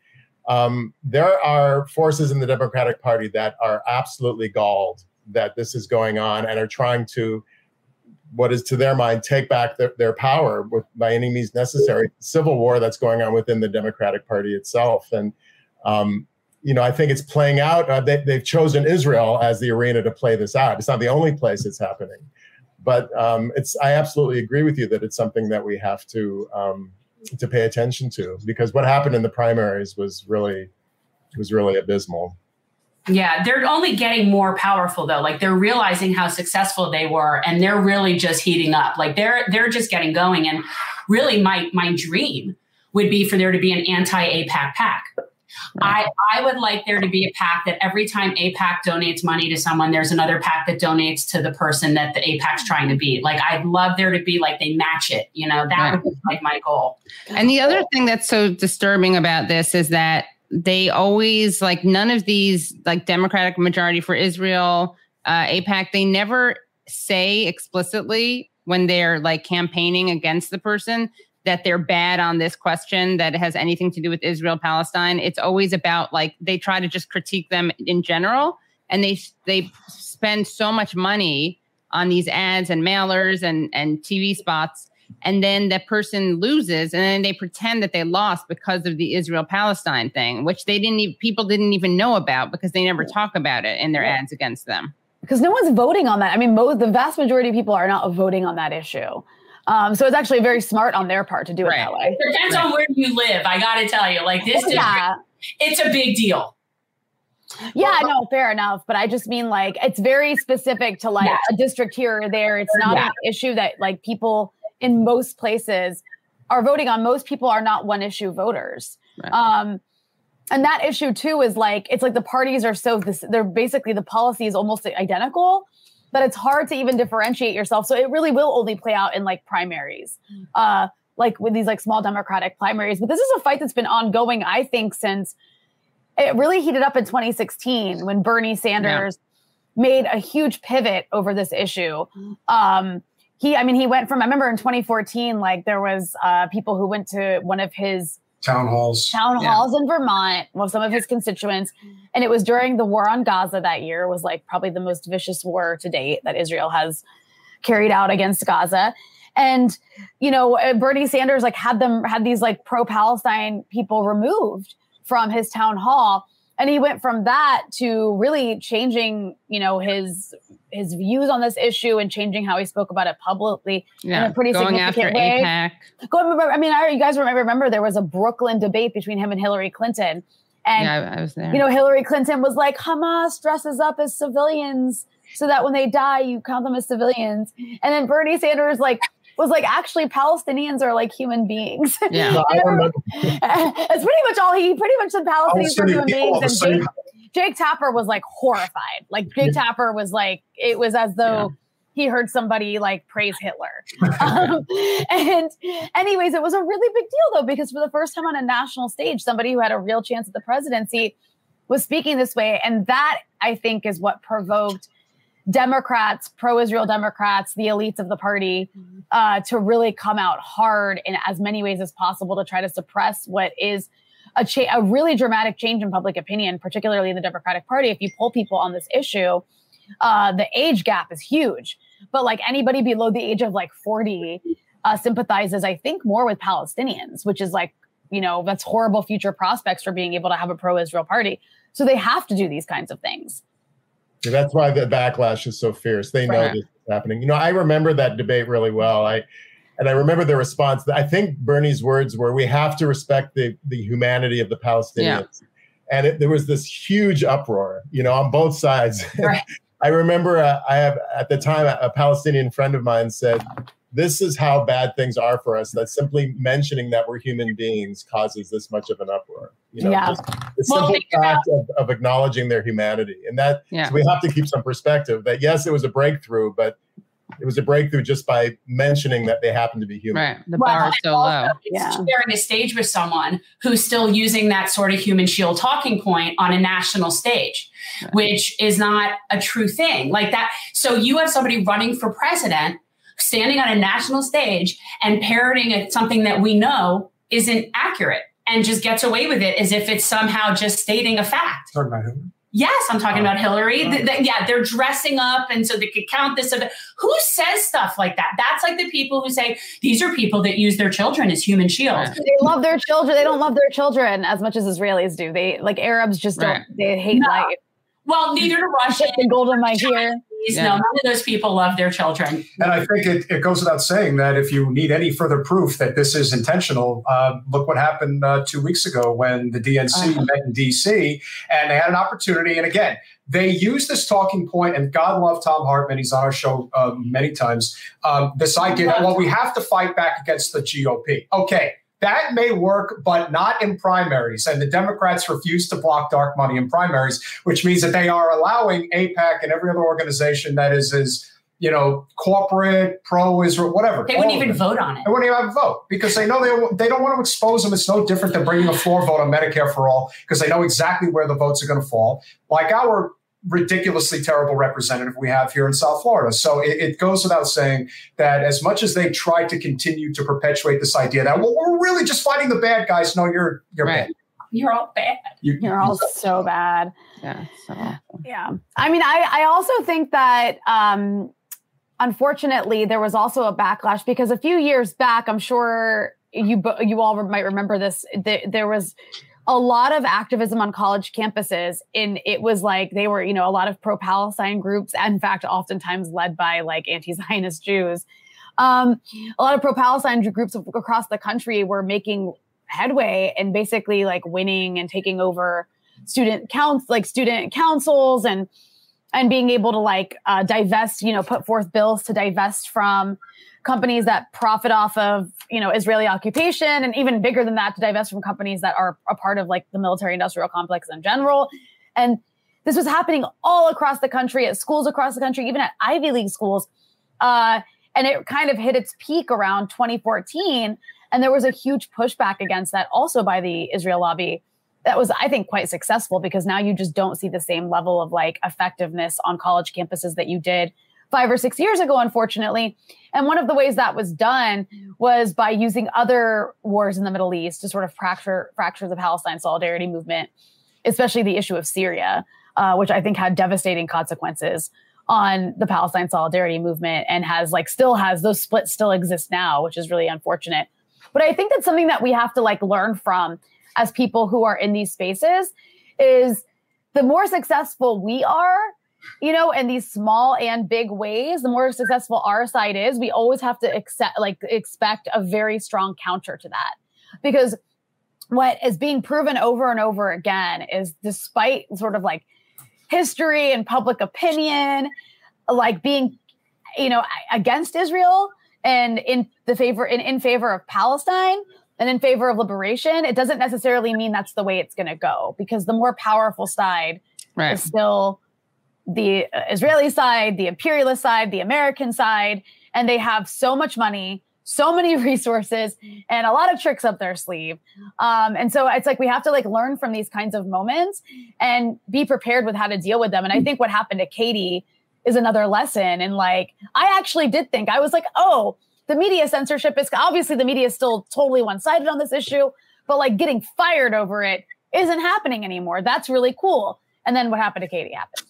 Um, there are forces in the Democratic Party that are absolutely galled that this is going on and are trying to what is to their mind take back their, their power with, by any means necessary civil war that's going on within the democratic party itself. And um, you know i think it's playing out uh, they, they've chosen israel as the arena to play this out. It's not the only place it's happening. But um, it's i absolutely agree with you that it's something that we have to um, to pay attention to because what happened in the primaries was really was really abysmal. Yeah, they're only getting more powerful though. Like they're realizing how successful they were and they're really just heating up. Like they're they're just getting going and really my my dream would be for there to be an anti-AIPAC PAC. I, I would like there to be a pack that every time AIPAC donates money to someone, there's another pack that donates to the person that the AIPAC's trying to beat. Like I'd love there to be like they match it. You know, that Right. would be like my goal. And the other thing that's so disturbing about this is that they always like none of these like Democratic majority for Israel, uh, AIPAC, they never say explicitly when they're like campaigning against the person that they're bad on this question that has anything to do with Israel Palestine. It's always about like they try to just critique them in general, and they they spend so much money on these ads and mailers and and TV spots and then that person loses and then they pretend that they lost because of the Israel Palestine thing which they didn't even people didn't even know about because they never talk about it in their ads against them because no one's voting on that. I mean, most the vast majority of people are not voting on that issue. Um, so it's actually very smart on their part to do it that way. It depends on where you live. I got to tell you, like this, district, it's a big deal. yeah, no, fair enough. But I just mean like it's very specific to like Yeah. a district here or there. It's not Yeah. an issue that like people in most places are voting on. Most people are not one issue voters. Right. Um, and that issue too is like it's like the parties are so this, they're basically the policy is almost identical that it's hard to even differentiate yourself. So it really will only play out in like primaries, uh, like with these like small Democratic primaries. But this is a fight that's been ongoing, I think, since it really heated up in 2016 when Bernie Sanders made a huge pivot over this issue. Um, he, I mean, he went from I remember in 2014, like there was uh, people who went to one of his Town halls. town Yeah. halls in Vermont with some of his constituents. And it was during the war on Gaza that year, was like probably the most vicious war to date that Israel has carried out against Gaza. And, you know, uh, Bernie Sanders like had them had these like pro Palestine people removed from his town hall. And he went from that to really changing, you know, his his views on this issue and changing how he spoke about it publicly yeah a pretty going significant way. AIPAC Go remember, I mean, I, you guys remember, remember there was a Brooklyn debate between him and Hillary Clinton. And, yeah I, I was there you know, Hillary Clinton was like, Hamas dresses up as civilians so that when they die, you count them as civilians. And then Bernie Sanders, like, was like, actually, Palestinians are like human beings. yeah No, That's pretty much all he pretty much said Palestinians are human people are the beings. And. Jake, Jake Tapper was like horrified. Like, Jake Tapper was like, it was as though he heard somebody like praise Hitler. um, and anyways, it was a really big deal though, because for the first time on a national stage, somebody who had a real chance at the presidency was speaking this way. And that I think is what provoked Democrats, pro-Israel Democrats, the elites of the party, uh, to really come out hard in as many ways as possible to try to suppress what is a, cha- a really dramatic change in public opinion, particularly in the Democratic Party. If you poll people on this issue, uh, the age gap is huge. But like anybody below the age of like 40 uh, sympathizes, I think, more with Palestinians, which is like, you know, that's horrible future prospects for being able to have a pro Israel party. So they have to do these kinds of things. That's why the backlash is so fierce. They know Right. this is happening. You know, I remember that debate really well. I and I remember the response. I think Bernie's words were, "We have to respect the the humanity of the Palestinians." And it, there was this huge uproar, you know, on both sides. Right. I remember uh, I have at the time a, a Palestinian friend of mine said, "This is how bad things are for us. That simply mentioning that we're human beings causes this much of an uproar." You know, Yeah. just the Well, simple think uh, about- fact of, of acknowledging their humanity, and that yeah so we have to keep some perspective that yes, it was a breakthrough, but it was a breakthrough just by mentioning that they happen to be human. right the Well, bar is so low it's Yeah. sharing a stage with someone who's still using that sort of human shield talking point on a national stage, Right. which is not a true thing. Like that. So you have somebody running for president, standing on a national stage and parroting something that we know isn't accurate and just gets away with it as if it's somehow just stating a fact. Talking about Hillary. Yes, I'm talking Oh. about Hillary. Oh. Th- th- yeah, they're dressing up, and so they could count this. Of Who says stuff like that? That's like the people who say these are people that use their children as human shields. Right. They love their children. They don't love their children as much as Israelis do. They like Arabs just don't. Right. They hate No. life. Well, neither do Russians. The gold in my ear. Yeah. No, none of those people love their children. And I think it, it goes without saying that if you need any further proof that this is intentional, uh, look what happened uh, two weeks ago when the DNC uh-huh. met in DC and they had an opportunity. And again, they use this talking point, and God love Thom Hartmann. He's on our show uh, many times. Um, this idea that, well, we have to fight back against the GOP. Okay, that may work, but not in primaries. And the Democrats refuse to block dark money in primaries, which means that they are allowing AIPAC and every other organization that is is you know corporate, pro Israel, whatever. They wouldn't even vote on it. They wouldn't even have a vote because they know they they don't want to expose them. It's no different than bringing a floor vote on Medicare for all because they know exactly where the votes are going to fall. Like our ridiculously terrible representative we have here in South Florida. So it, it, goes without saying that as much as they try to continue to perpetuate this idea that well, we're really just fighting the bad guys, no, you're you're right. bad. You're all bad. You, are all so bad. Yeah. So yeah. I mean, I I also think that um unfortunately there was also a backlash because a few years back, I'm sure you you all might remember this. there was a lot of activism on college campuses and it was like they were you know a lot of pro-palestine groups in fact oftentimes led by like anti-zionist jews. Um, a lot of pro-palestine groups across the country were making headway and basically like winning and taking over student counts like student councils and and being able to like uh, divest you know put forth bills to divest from companies that profit off of you know Israeli occupation, and even bigger than that, to divest from companies that are a part of like the military-industrial complex in general. And this was happening all across the country at schools across the country, even at Ivy League schools. Uh, and it kind of hit its peak around 2014. And there was a huge pushback against that also by the Israel lobby. That was, I think, quite successful because now you just don't see the same level of like effectiveness on college campuses that you did five or six years ago, unfortunately. And one of the ways that was done was by using other wars in the Middle East to sort of fracture fracture the Palestine solidarity movement, especially the issue of Syria, uh, which I think had devastating consequences on the Palestine solidarity movement and has like still has those splits still exist now, which is really unfortunate. But I think that's something that we have to like learn from as people who are in these spaces is the more successful we are, you know, in these small and big ways, the more successful our side is, we always have to accept, like, expect a very strong counter to that. Because what is being proven over and over again is despite sort of like history and public opinion, like being, you know, against Israel and in the favor, in, in favor of Palestine, and in favor of liberation, it doesn't necessarily mean that's the way it's going to go because the more powerful side right. is still the Israeli side, the imperialist side, the American side, and they have so much money, so many resources, and a lot of tricks up their sleeve. Um, and so it's like we have to like learn from these kinds of moments and be prepared with how to deal with them. And I think what happened to Katie is another lesson. And like, I actually did think I was like, oh, the media censorship is obviously the media is still totally one sided on this issue, but like getting fired over it isn't happening anymore. That's really cool. And then what happened to Katie happened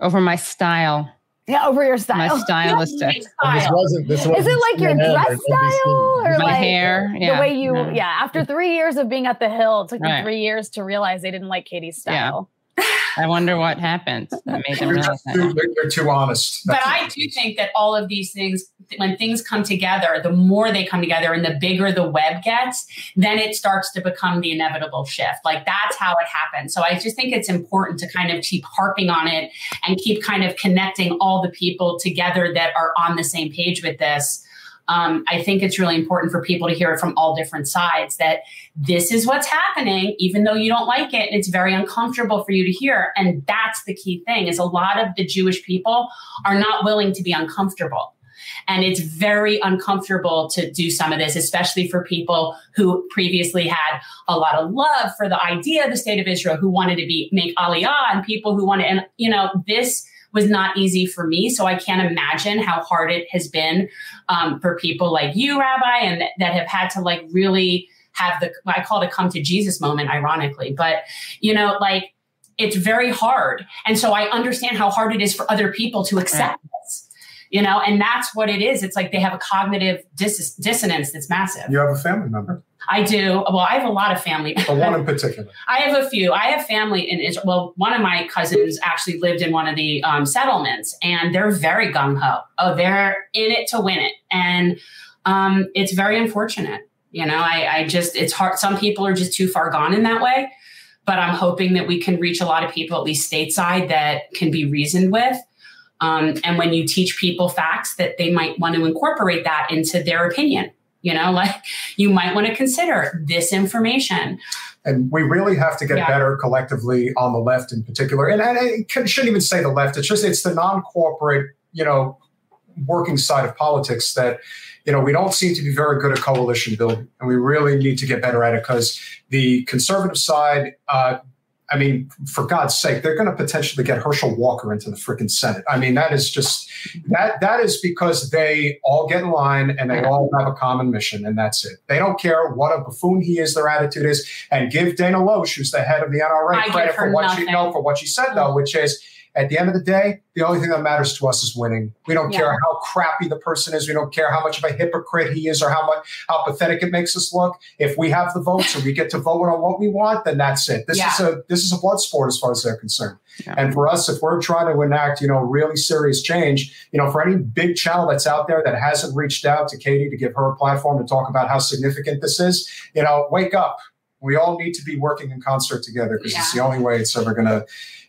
over my style. Yeah, over your style. My stylistic. Style. This wasn't. This wasn't Is it like your dress style or my like hair? Yeah. The way you, yeah. yeah. After three years of being at the Hill, it took right. me three years to realize they didn't like Katie's style. I wonder what happened that made them you're, too, you're too honest. That's but I do think that all of these things, when things come together, the more they come together and the bigger the web gets, then it starts to become the inevitable shift. Like that's how it happens. So I just think it's important to kind of keep harping on it and keep kind of connecting all the people together that are on the same page with this um, I think it's really important for people to hear it from all different sides that this is what's happening, even though you don't like it. And It's very uncomfortable for you to hear. And that's the key thing is a lot of the Jewish people are not willing to be uncomfortable. And it's very uncomfortable to do some of this, especially for people who previously had a lot of love for the idea of the state of Israel, who wanted to be make aliyah, and people who wanted, and you know, this was not easy for me. So I can't imagine how hard it has been um, for people like you, Rabbi, and that, that have had to like really have the, I call it a come to Jesus moment, ironically. But, you know, like it's very hard. And so I understand how hard it is for other people to accept this you know, and that's what it is. It's like they have a cognitive dis- dissonance that's massive. You have a family member, I do. Well, I have a lot of family. or one in particular. I have a few. I have family in Israel. Well, one of my cousins actually lived in one of the um, settlements, and they're very gung ho. Oh, they're in it to win it, and um, it's very unfortunate. You know, I, I just it's hard. Some people are just too far gone in that way, but I'm hoping that we can reach a lot of people, at least stateside, that can be reasoned with. Um, and when you teach people facts, that they might want to incorporate that into their opinion. You know, like you might want to consider this information. And we really have to get Yeah. better collectively on the left in particular. And I, I can- shouldn't even say the left. It's just it's the non-corporate, you know, working side of politics that you know we don't seem to be very good at coalition building, and we really need to get better at it because the conservative side. Uh, I mean, for God's sake, they're going to potentially get Herschel Walker into the freaking Senate. I mean, that is just that that is because they all get in line and they all have a common mission, and that's it. They don't care what a buffoon he is, their attitude is, and give Dana Loesch, who's the head of the NRA, I credit for what she nothing. know for what she said though, which is at the end of the day, the only thing that matters to us is winning. We don't Yeah. care how crappy the person is. We don't care how much of a hypocrite he is or how much how pathetic it makes us look. If we have the votes and we get to vote on what we want, then that's it. This is a this is a blood sport as far as they're concerned. Yeah. And for us, if we're trying to enact, you know, really serious change, you know, for any big channel that's out there that hasn't reached out to Katie to give her a platform to talk about how significant this is, you know, wake up. We all need to be working in concert together because it's the only way it's ever gonna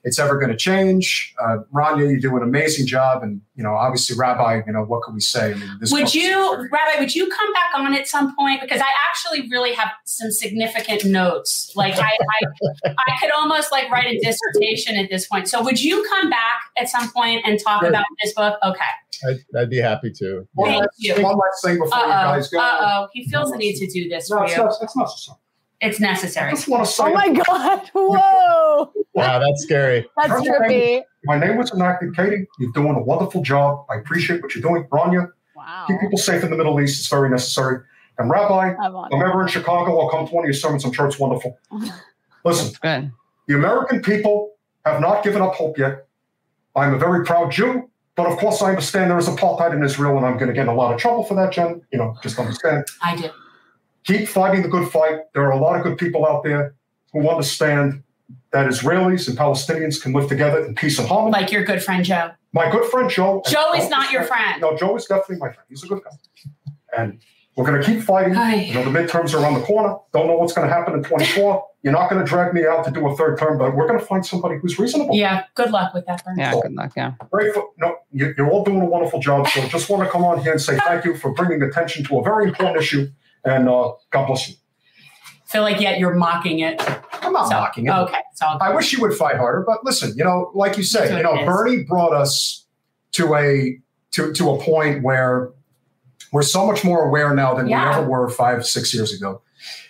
it's ever going to change. Uh, Rania, you do an amazing job, and you know, obviously, Rabbi, you know, what can we say? I mean, this Would you, Rabbi, would you come back on at some point? Because I actually really have some significant notes. Like I, I, I could almost like write a dissertation at this point. So would you come back at some point and talk Sure. about this book? Okay. I'd, I'd be happy to. One Thank last, you. one last thing before you Uh guys oh. go. Uh oh. He feels the need to do this No, for it's, you. not, it's necessary. It's necessary. I necessary. just want to say, Oh my God. Whoa. Wow, that's scary. That's Okay. trippy. my name was enacted, Katie. You're doing a wonderful job. I appreciate what you're doing, Rania. Wow. Keep people safe in the Middle East. It's very necessary. And Rabbi, I'm on. I'm ever in Chicago, I'll come to one of your sermons. I'm sure it's wonderful. Listen, Good. The American people have not given up hope yet. I'm a very proud Jew, but of course I understand there is apartheid in Israel, and I'm going to get in a lot of trouble for that, Jen. You know, just understand. I do. Keep fighting the good fight. There are a lot of good people out there who understand that Israelis and Palestinians can live together in peace and harmony. Like your good friend Joe. My good friend Joe. Joe is not your friend. No, Joe is definitely my friend. He's a good guy. And we're going to keep fighting. Hi. You know, the midterms are around the corner. Don't know what's going to happen in 24. You're not going to drag me out to do a third term, but we're going to find somebody who's reasonable. Yeah. Good luck with that, Bernie. Yeah, good luck. Yeah. Great. For, no, you're all doing a wonderful job. So just want to come on here and say thank you for bringing attention to a very important issue. And uh, God bless you. feel like yet you're mocking it. I'm not So, mocking it. Okay. So I wish you would fight harder, but listen, you know, like you said, you know. Bernie brought us to a to to a point where we're so much more aware now than Yeah. we ever were five, six years ago.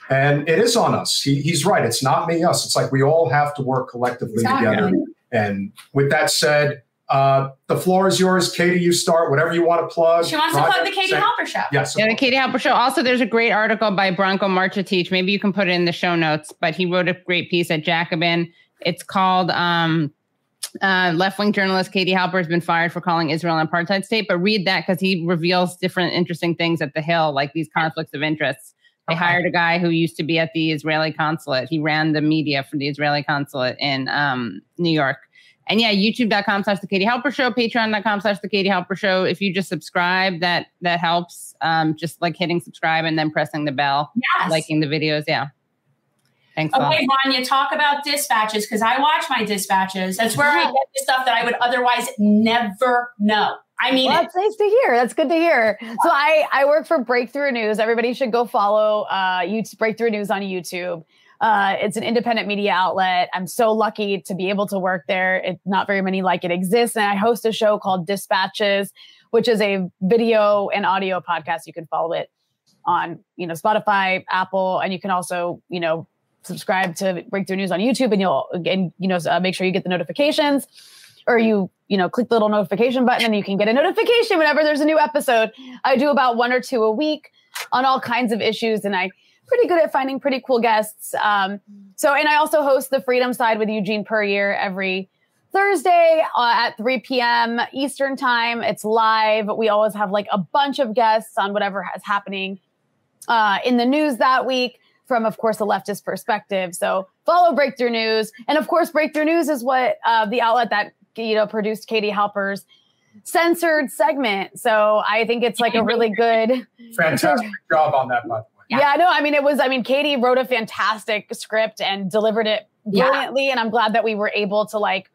And it is on us. He, he's right. It's not me, us. It's like we all have to work collectively Exactly. together. And with that said, uh, the floor is yours. Katie, you start. Whatever you want to plug. she wants to plug the Katie say- Halper show. Yes. Yeah, the Katie Halper Show. Also, there's a great article by Branko Marcetic. Maybe you can put it in the show notes, but he wrote a great piece at Jacobin. It's called um, uh, Left Wing Journalist Katie Halper has been fired for calling Israel an apartheid state. But read that because he reveals different interesting things at the Hill, like these conflicts of interest. They Okay. hired a guy who used to be at the Israeli consulate. He ran the media for the Israeli consulate in um, New York. And yeah, youtube.com slash the Katie Halper Show, patreon.com slash the Katie Halper Show. If you just subscribe, that that helps. Um, just like hitting subscribe and then pressing the bell, Yes. liking the videos. Yeah. Thanks. Okay, Rania, talk about dispatches because I watch my dispatches. That's where I get the stuff that I would otherwise never know. I mean, Well, it. that's nice to hear. That's good to hear. So I I work for Breakthrough News. Everybody should go follow uh YouTube, Breakthrough News on YouTube. Uh, it's an independent media outlet. I'm so lucky to be able to work there. It's not very many like it exists. and I host a show called Dispatches, which is a video and audio podcast. You can follow it on you know Spotify, Apple, and you can also you know subscribe to Breakthrough News on YouTube, and you'll and you know uh, make sure you get the notifications, or you you know click the little notification button, and you can get a notification whenever there's a new episode. I do about one or two a week on all kinds of issues, and I pretty good at finding pretty cool guests. Um, so, and I also host the Freedom Side with Eugene Puryear every Thursday uh, at 3 p.m. Eastern time. It's live. We always have like a bunch of guests on whatever is happening uh, in the news that week from, of course, a leftist perspective. So follow Breakthrough News. And of course, Breakthrough News is what uh, the outlet that, you know, produced Katie Halper's censored segment. So I think it's like a really good. Fantastic job on that, way. Yeah. yeah, no, I mean, it was, I mean, Katie wrote a fantastic script and delivered it brilliantly. Yeah. And I'm glad that we were able to like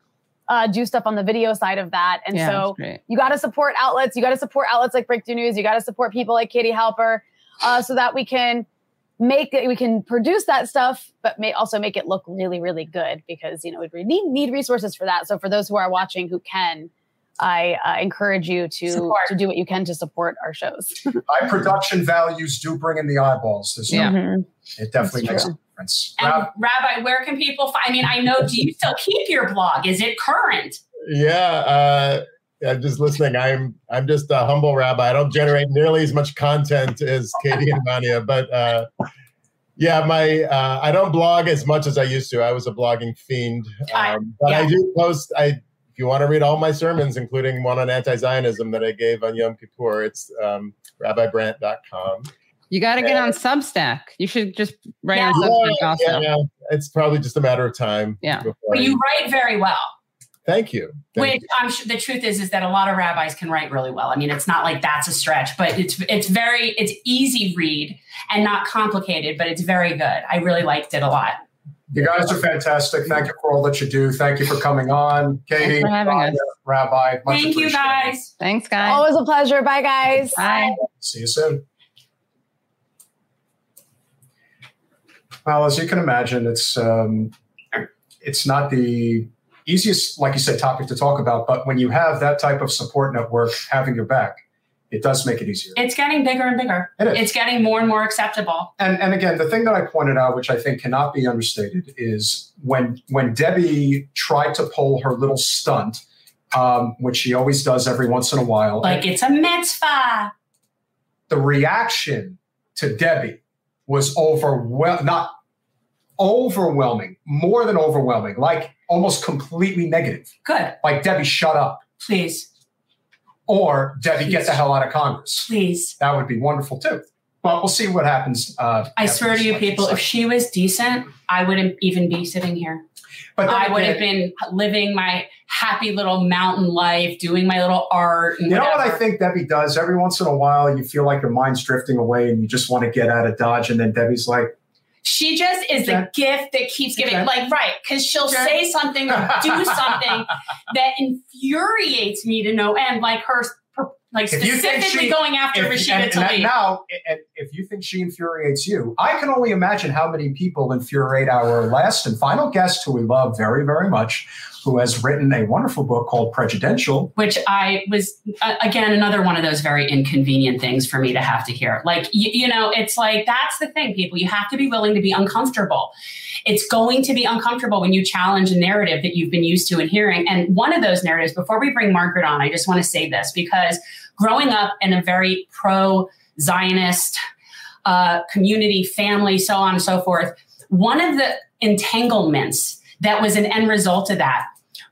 uh, do stuff on the video side of that. And yeah, so you got to support outlets. You got to support outlets like Breakthrough News. You got to support people like Katie Halper uh, so that we can make it, we can produce that stuff, but may also make it look really, really good because, you know, we need, need resources for that. So for those who are watching who can, I uh, encourage you to to do what you can to support our shows. High production values do bring in the eyeballs. There's yeah. No, it definitely makes a difference. And Rab- Rabbi, where can people find? I mean, I know. Do you still keep your blog? Is it current? Yeah. Uh, I'm just listening. I'm I'm just a humble rabbi. I don't generate nearly as much content as Katie and Rania, but uh, yeah, my uh, I don't blog as much as I used to. I was a blogging fiend, um, but yeah. I do post. I you want to read all my sermons, including one on anti-Zionism that I gave on Yom Kippur, it's um, rabbibrant.com. You got to get on Substack. You should just write yeah. on Substack yeah, also. Yeah, it's probably just a matter of time. Yeah. But you write very well. Thank you. Thank Which you. I'm sure the truth is is that a lot of rabbis can write really well. I mean, it's not like that's a stretch, but it's it's very it's easy read and not complicated, but it's very good. I really liked it a lot. You guys are fantastic. Thank you for all that you do. Thank you for coming on, Katie, Rabbi. Rabbi Thank you, guys. Thanks, guys. Always a pleasure. Bye, guys. Bye. See you soon. Well, as you can imagine, it's um, it's not the easiest, like you said, topic to talk about. But when you have that type of support network having your back, it does make it easier. It's getting bigger and bigger. It is. It's getting more and more acceptable. And and again, the thing that I pointed out, which I think cannot be understated, is when when Debbie tried to pull her little stunt, um, which she always does every once in a while, like it's a mitzvah. The reaction to Debbie was overwhelming, not overwhelming, more than overwhelming, like almost completely negative. Good. Like Debbie, shut up, please or Debbie, Please. get the hell out of Congress. Please. That would be wonderful too. Well, we'll see what happens. Uh, I swear to you, people, if she was decent, I wouldn't even be sitting here. But I would have been living my happy little mountain life, doing my little art. you whatever. know what I think Debbie does? Every once in a while, you feel like your mind's drifting away and you just want to get out of Dodge. And then Debbie's like, she just is the gift that keeps giving, like, right, because she'll say something or do something that infuriates me to no end, like her, like specifically she, going after if, Rashida and, and Now, if you think she infuriates you, I can only imagine how many people infuriate our last and final guest, who we love very, very much, who has written a wonderful book called Prejudential. Which I was, again, another one of those very inconvenient things for me to have to hear. Like, you, you know, it's like, that's the thing, people. You have to be willing to be uncomfortable. It's going to be uncomfortable when you challenge a narrative that you've been used to and hearing. And one of those narratives, before we bring Margaret on, I just want to say this because growing up in a very pro Zionist uh, community, family, so on and so forth, one of the entanglements that was an end result of that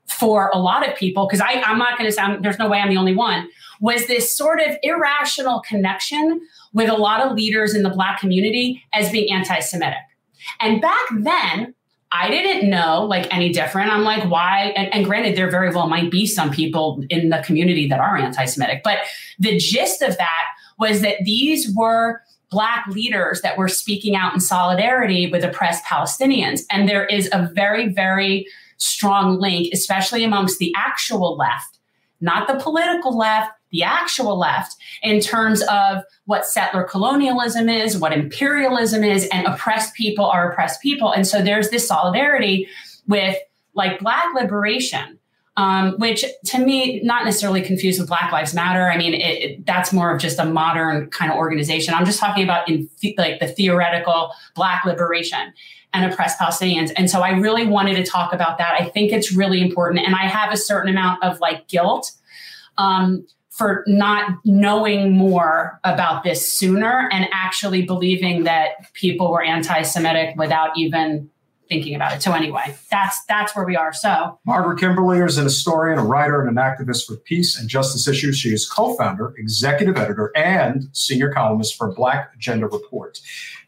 for a lot of people, because I'm not going to sound, there's no way I'm the only one, was this sort of irrational connection with a lot of leaders in the Black community as being anti Semitic. And back then, I didn't know like any different. I'm like, why? And, and, granted, there very well might be some people in the community that are anti Semitic, but the gist of that was that these were Black leaders that were speaking out in solidarity with oppressed Palestinians. And there is a very, very strong link, especially amongst the actual left, not the political left, the actual left, in terms of what settler colonialism is, what imperialism is, and oppressed people are oppressed people. And so there's this solidarity with like Black liberation um, which to me, not necessarily confused with Black Lives Matter. I mean, it, it, that's more of just a modern kind of organization. I'm just talking about in th- like the theoretical Black liberation and oppressed Palestinians. And so I really wanted to talk about that. I think it's really important. And I have a certain amount of like guilt um, for not knowing more about this sooner and actually believing that people were anti Semitic without even thinking about it. So anyway, that's that's where we are. So Margaret Kimberley is an historian, a writer, and an activist for peace and justice issues. She is co-founder, executive editor, and senior columnist for Black Agenda Report.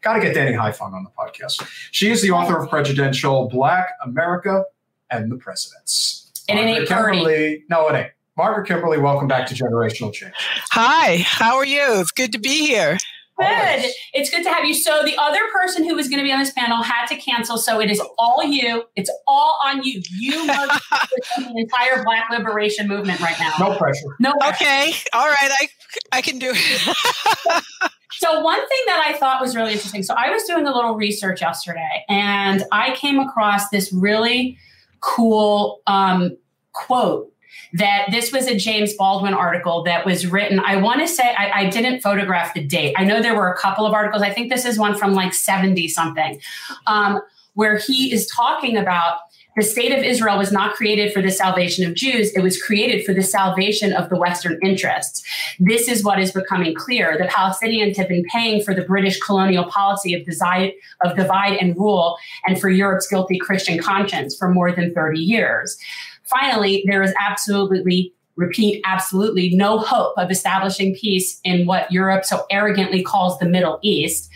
Got to get Danny Haiphong on the podcast. She is the author of Prejudential Black America and the Presidents. And it ain't pretty. Kimberley, no, it ain't. Margaret Kimberley, welcome back to Generational Change. Hi, how are you? It's good to be here. Good. It's good to have you. So the other person who was going to be on this panel had to cancel. So it is all you. It's all on you. You must the entire Black liberation movement right now. No pressure. No. Pressure. Okay. All right. I I can do it. so one thing that I thought was really interesting. So I was doing a little research yesterday, and I came across this really cool um, quote that this was a James Baldwin article that was written. I want to say I, I, didn't photograph the date. I know there were a couple of articles. I think this is one from like 70 something, um, where he is talking about the state of Israel was not created for the salvation of Jews. It was created for the salvation of the Western interests. This is what is becoming clear. The Palestinians have been paying for the British colonial policy of of divide and rule and for Europe's guilty Christian conscience for more than 30 years finally, there is absolutely repeat absolutely no hope of establishing peace in what Europe so arrogantly calls the Middle East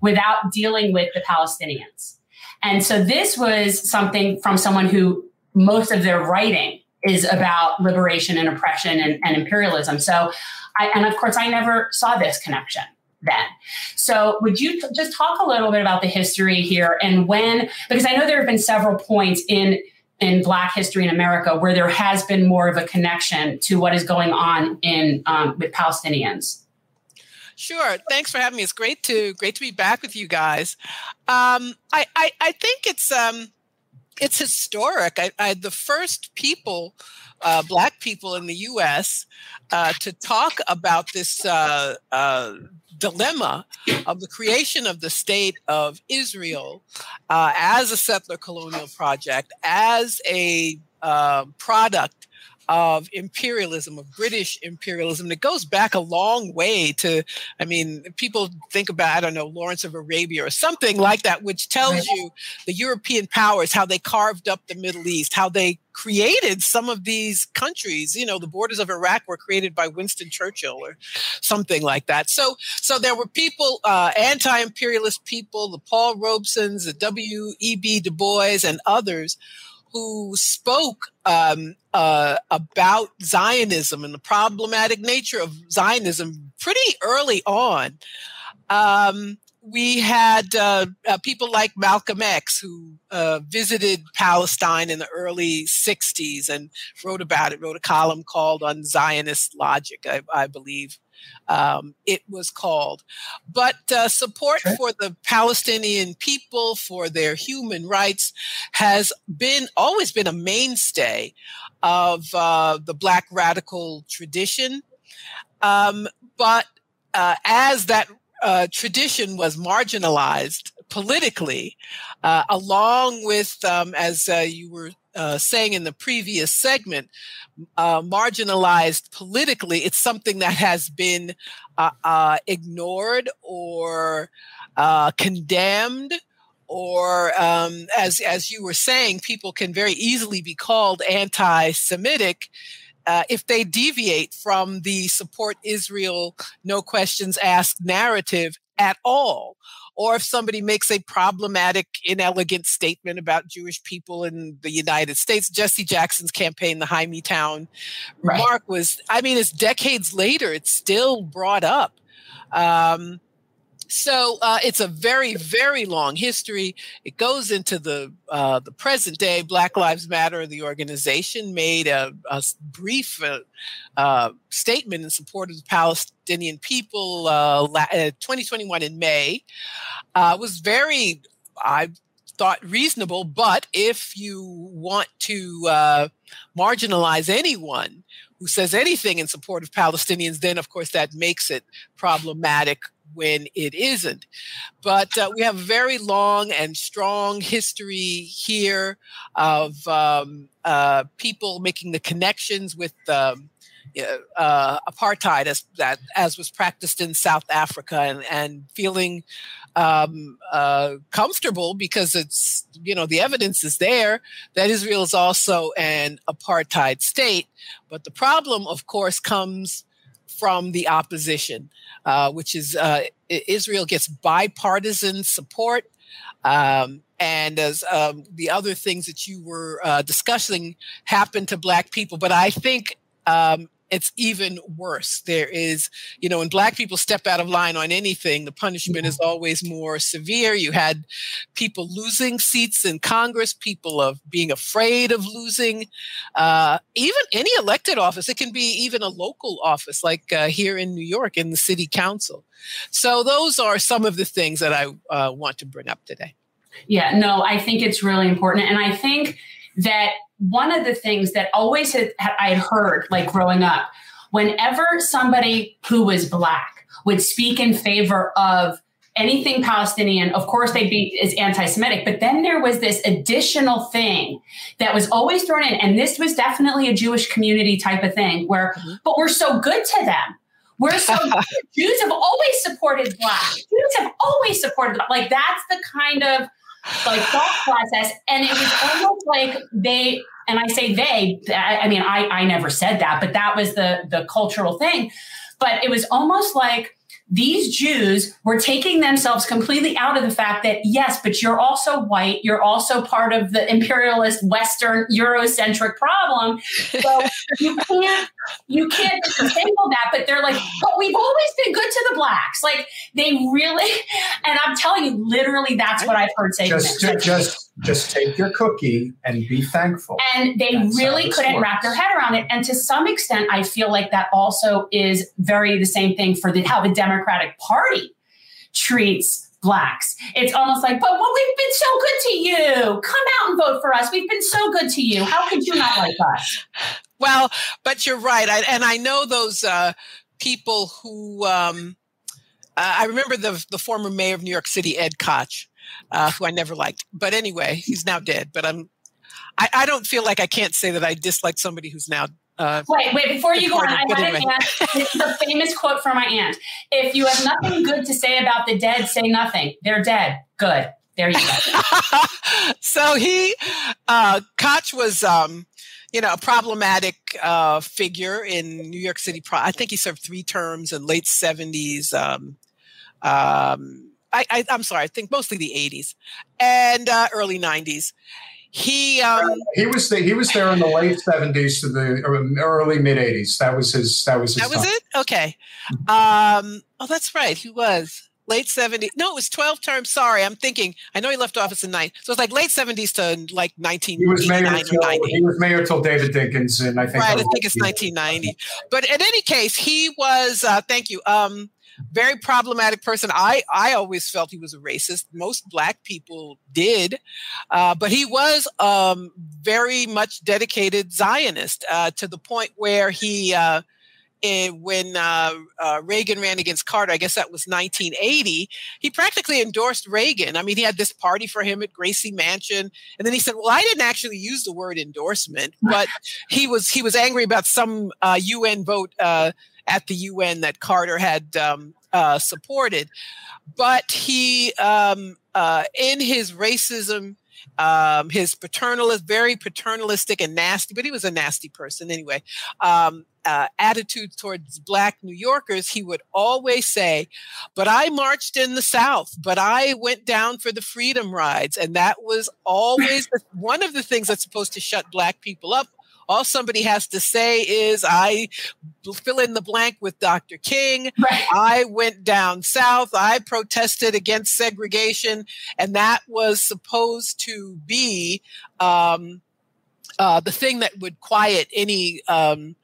without dealing with the Palestinians. And so this was something from someone who most of their writing is about liberation and oppression and, and imperialism. So, I, and of course, I never saw this connection then. So, would you t- just talk a little bit about the history here and when, because I know there have been several points in in Black history in America where there has been more of a connection to what is going on in um, with Palestinians. Sure. Thanks for having me. It's great to great to be back with you guys. Um, I, I, I think it's um, it's historic. I, I the first people, uh, black people in the U.S. Uh, to talk about this uh, uh dilemma of the creation of the state of Israel uh, as a settler colonial project, as a uh, product of imperialism, of British imperialism that goes back a long way to, I mean, people think about, I don't know, Lawrence of Arabia or something like that, which tells you the European powers, how they carved up the Middle East, how they created some of these countries. You know, the borders of Iraq were created by Winston Churchill or something like that. So, so there were people, uh, anti-imperialist people, the Paul Robesons, the W.E.B. Du Bois, and others who spoke um, uh, about Zionism and the problematic nature of Zionism pretty early on. Um, we had uh, uh, people like Malcolm X who uh, visited Palestine in the early 60s and wrote about it, wrote a column called On Zionist Logic, I, I believe um, it was called. But uh, support okay. for the Palestinian people, for their human rights, has been always been a mainstay of uh, the Black radical tradition. Um, but uh, as that uh, tradition was marginalized politically, uh, along with, um, as uh, you were uh, saying in the previous segment, marginalized politically, it's something that has been ignored or condemned. Or, um, as as you were saying, people can very easily be called anti-Semitic uh, if they deviate from the support Israel, no questions asked narrative at all, or if somebody makes a problematic, inelegant statement about Jewish people in the United States. Jesse Jackson's campaign, the Hymietown right. remark was, I mean, it's decades later, it's still brought up. Um, so uh, it's a very, very long history. It goes into the uh, the present day. Black Lives Matter, the organization, made a, a brief uh, uh statement in support of the Palestinian people. Uh, 2021 in May uh, was very, I thought, reasonable. But if you want to marginalize anyone who says anything in support of Palestinians, then of course that makes it problematic when it isn't. But uh, we have a very long and strong history here of um, uh, people making the connections with um, uh, apartheid as that as was practiced in South Africa and, and feeling um, uh, comfortable because it's you know the evidence is there that Israel is also an apartheid state. But the problem, of course, comes from the opposition, uh, which is uh, Israel gets bipartisan support. Um, and as um, the other things that you were uh, discussing happen to black people but i think um, it's even worse. There is, you know, when black people step out of line on anything, the punishment is always more severe. You had people losing seats in Congress, people of being afraid of losing, uh, even any elected office. It can be even a local office, like uh, here in New York in the city council. So those are some of the things that I uh, want to bring up today. Yeah, no, I think it's really important, and I think that one of the things that always had, I had heard, like growing up, whenever somebody who was black would speak in favor of anything Palestinian, of course they'd be is anti-Semitic. But then there was this additional thing that was always thrown in, and this was definitely a Jewish community type of thing, where mm-hmm. but we're so good to them. We're so Jews have always supported black. Jews have always supported like that's the kind of like thought process. And it was almost like they, and I say they, I, I mean, I, I never said that, but that was the, the cultural thing. But it was almost like these Jews were taking themselves completely out of the fact that, yes, but you're also white. You're also part of the imperialist Western Eurocentric problem. So you can't, you can't disentangle that. But they're like, but we've always been good to the blacks. Like they really, and I'm telling you, literally, that's what I've heard say. Just, just, just take your cookie and be thankful. And they That's really couldn't works. wrap their head around it. And to some extent, I feel like that also is very the same thing for the, how the Democratic Party treats blacks. It's almost like, but well, we've been so good to you. Come out and vote for us. We've been so good to you. How could you not like us? Well, but you're right. I, and I know those uh, people who. Um, uh, I remember the the former mayor of New York City, Ed Koch uh, who I never liked. But anyway, he's now dead. But I'm, I, I don't feel like I can't say that I dislike somebody who's now uh, wait, wait, before you go on, I have an aunt. This is a famous quote from my aunt. If you have nothing good to say about the dead, say nothing. They're dead. Good. There you go. so he, uh, Koch was, um, you know, a problematic uh, figure in New York City. I think he served three terms in late 70s. Um, um, I, I am sorry, I think mostly the 80s and uh, early 90s. He um, he was the, he was there in the late 70s to the early mid 80s. That was his that was his that was it. Okay. Um, oh, that's right. He was late 70s. No, it was 12 terms. Sorry, I'm thinking. I know he left office in nine. So it's like late 70s to like 19. He was mayor till, He was mayor till David Dinkins, and I think right. I think it's 1990. But in any case, he was. Uh, thank you. Um, very problematic person. I I always felt he was a racist. Most black people did, uh, but he was um, very much dedicated Zionist uh, to the point where he. Uh, in, when uh, uh, Reagan ran against Carter, I guess that was 1980, he practically endorsed Reagan. I mean, he had this party for him at Gracie Mansion, and then he said, "Well, I didn't actually use the word endorsement, but he was he was angry about some UN uh, vote at the UN that Carter had um, uh, supported. But he, um, uh, in his racism, um, his paternalist, very paternalistic and nasty, but he was a nasty person anyway. Um, uh, attitude towards black New Yorkers, he would always say, But I marched in the South, but I went down for the freedom rides. And that was always one of the things that's supposed to shut black people up all somebody has to say is, I fill in the blank with Dr. King. Right. I went down south. I protested against segregation. And that was supposed to be um, uh, the thing that would quiet any um,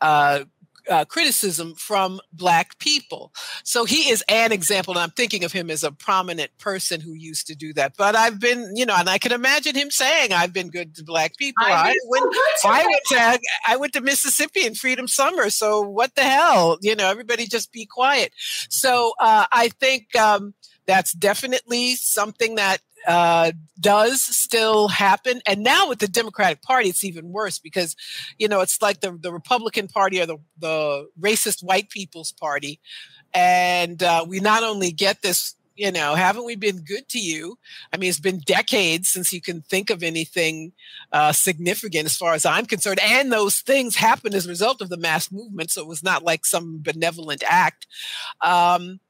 uh, uh, criticism from black people. So he is an example, and I'm thinking of him as a prominent person who used to do that. But I've been, you know, and I can imagine him saying, "I've been good to black people." I, went, so I went to I went to Mississippi in Freedom Summer. So what the hell, you know? Everybody just be quiet. So uh, I think um, that's definitely something that uh, does still happen. And now with the Democratic Party, it's even worse because, you know, it's like the, the Republican Party or the, the racist white people's party. And uh, we not only get this you know, haven't we been good to you? I mean, it's been decades since you can think of anything uh, significant as far as I'm concerned. And those things happened as a result of the mass movement. So it was not like some benevolent act. Um,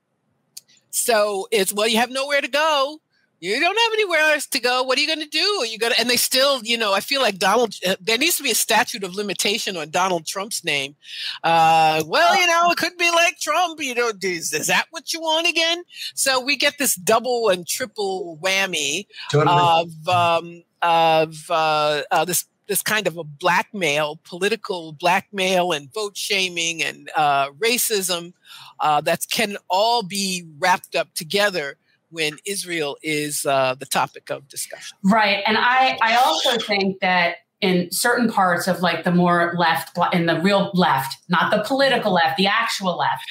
so it's, well, you have nowhere to go you don't have anywhere else to go. What are you going to do? Are you going to, and they still, you know, I feel like Donald, uh, there needs to be a statute of limitation on Donald Trump's name. Uh, well, you know, it could be like Trump, you know, is, is that what you want again? So we get this double and triple whammy totally. of, um, of, uh, uh, this, this kind of a blackmail, political blackmail and vote shaming and, uh, racism, uh, that can all be wrapped up together when Israel is uh, the topic of discussion. Right. And I, I also think that in certain parts of like the more left, in the real left, not the political left, the actual left,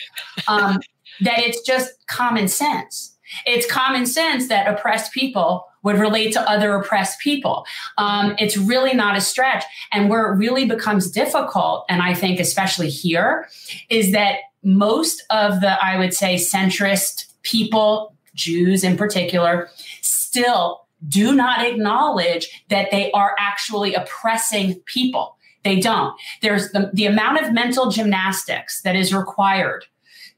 um, that it's just common sense. It's common sense that oppressed people would relate to other oppressed people. Um, it's really not a stretch. And where it really becomes difficult, and I think especially here, is that most of the, I would say, centrist people Jews in particular, still do not acknowledge that they are actually oppressing people. They don't. There's the, the amount of mental gymnastics that is required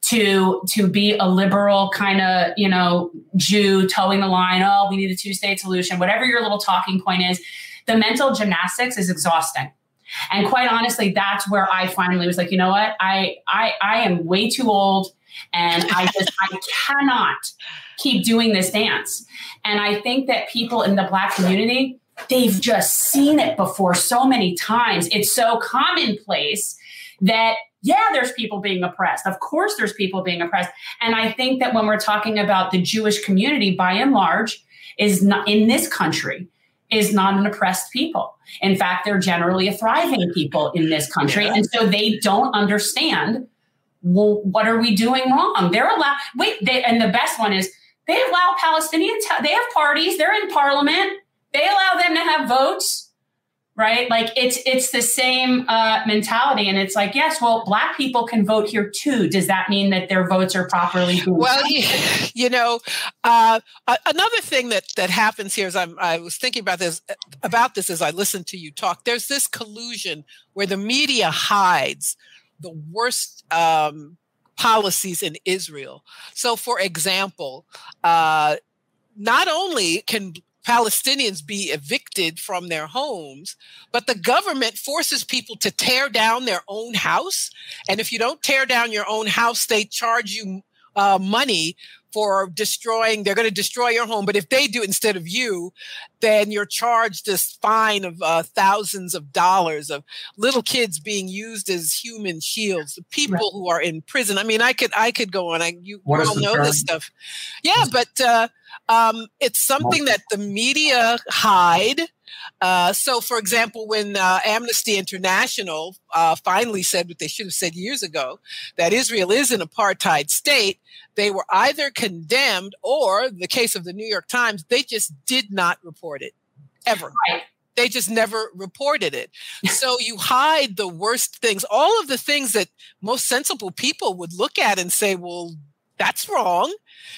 to to be a liberal kind of you know Jew toeing the line. Oh, we need a two state solution. Whatever your little talking point is, the mental gymnastics is exhausting. And quite honestly, that's where I finally was like, you know what? I I I am way too old, and I just I cannot keep doing this dance. And I think that people in the Black community, they've just seen it before so many times. It's so commonplace that yeah, there's people being oppressed. Of course, there's people being oppressed. And I think that when we're talking about the Jewish community, by and large, is not in this country is not an oppressed people. In fact, they're generally a thriving people in this country. Yeah. And so they don't understand, well, what are we doing wrong? They're allowed, wait, they, and the best one is they allow Palestinians, they have parties, they're in parliament, they allow them to have votes right? Like it's it's the same uh, mentality and it's like yes well black people can vote here too. Does that mean that their votes are properly well you know uh, another thing that that happens here is I'm, i was thinking about this about this as i listened to you talk. There's this collusion where the media hides the worst um, policies in Israel. So, for example, uh, not only can Palestinians be evicted from their homes, but the government forces people to tear down their own house. And if you don't tear down your own house, they charge you uh, money for destroying they're going to destroy your home but if they do it instead of you then you're charged this fine of uh, thousands of dollars of little kids being used as human shields the people right. who are in prison i mean i could i could go on i you all know term? this stuff yeah but uh, um, it's something that the media hide uh, so, for example, when uh, Amnesty International uh, finally said what they should have said years ago that Israel is an apartheid state, they were either condemned or, the case of the New York Times, they just did not report it ever. Right. They just never reported it. so you hide the worst things, all of the things that most sensible people would look at and say, well, that's wrong.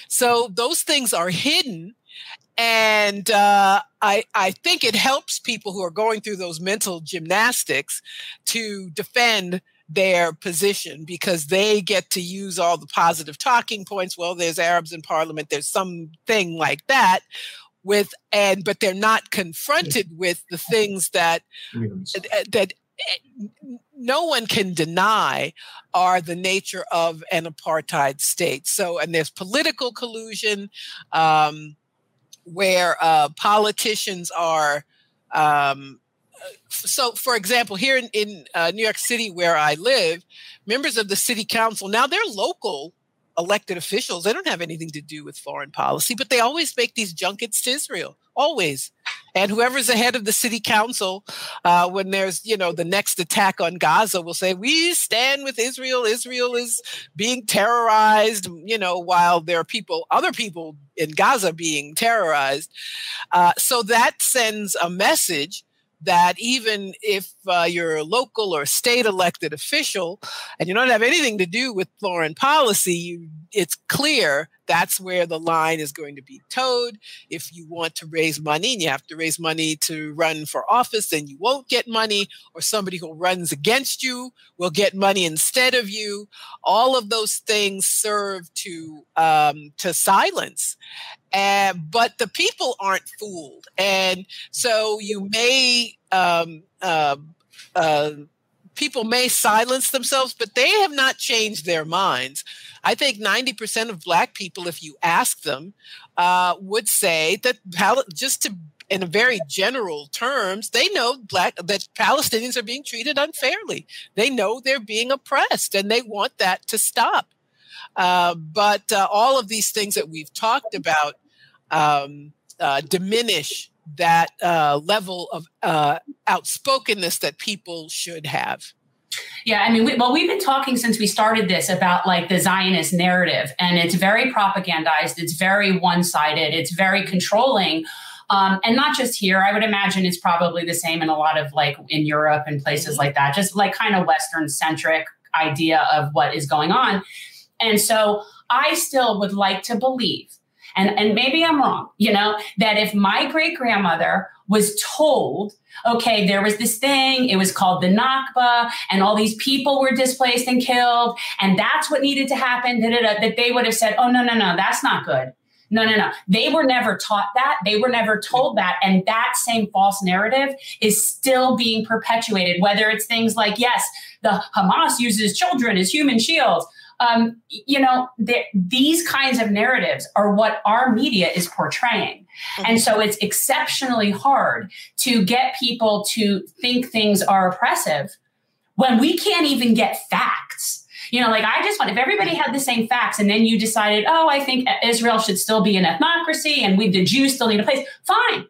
So those things are hidden and uh, I, I think it helps people who are going through those mental gymnastics to defend their position because they get to use all the positive talking points. Well, there's Arabs in parliament, there's something like that with and but they're not confronted with the things that that no one can deny are the nature of an apartheid state so and there's political collusion um, where uh, politicians are. Um, so, for example, here in, in uh, New York City, where I live, members of the city council now they're local elected officials. They don't have anything to do with foreign policy, but they always make these junkets to Israel, always. And whoever's the head of the city council uh, when there's you know the next attack on gaza will say we stand with israel. Israel is being terrorized you know while there are people other people in gaza being terrorized. Uh, so that sends a message that even if uh, you're a local or state elected official and you don't have anything to do with foreign policy, you, it's clear that's where the line is going to be toed. If you want to raise money and you have to raise money to run for office, then you won't get money, or somebody who runs against you will get money instead of you. All of those things serve to um, to silence. But the people aren't fooled, and so you may um, uh, uh, people may silence themselves, but they have not changed their minds. I think 90% of Black people, if you ask them, uh, would say that just to in very general terms, they know black that Palestinians are being treated unfairly. They know they're being oppressed, and they want that to stop. Uh, but uh, all of these things that we've talked about um, uh, diminish that uh, level of uh, outspokenness that people should have. Yeah, I mean, we, well, we've been talking since we started this about like the Zionist narrative, and it's very propagandized, it's very one sided, it's very controlling. Um, and not just here, I would imagine it's probably the same in a lot of like in Europe and places like that, just like kind of Western centric idea of what is going on. And so I still would like to believe and, and maybe I'm wrong, you know, that if my great grandmother was told, okay, there was this thing, it was called the Nakba, and all these people were displaced and killed, and that's what needed to happen, da, da, da, that they would have said, oh, no, no, no, that's not good. No, no, no. They were never taught that. They were never told that. And that same false narrative is still being perpetuated, whether it's things like, yes, the Hamas uses children as human shields um, you know, these kinds of narratives are what our media is portraying. Mm-hmm. And so it's exceptionally hard to get people to think things are oppressive when we can't even get facts. You know, like I just want, if everybody had the same facts and then you decided, oh, I think Israel should still be an ethnocracy and we, the Jews still need a place, fine.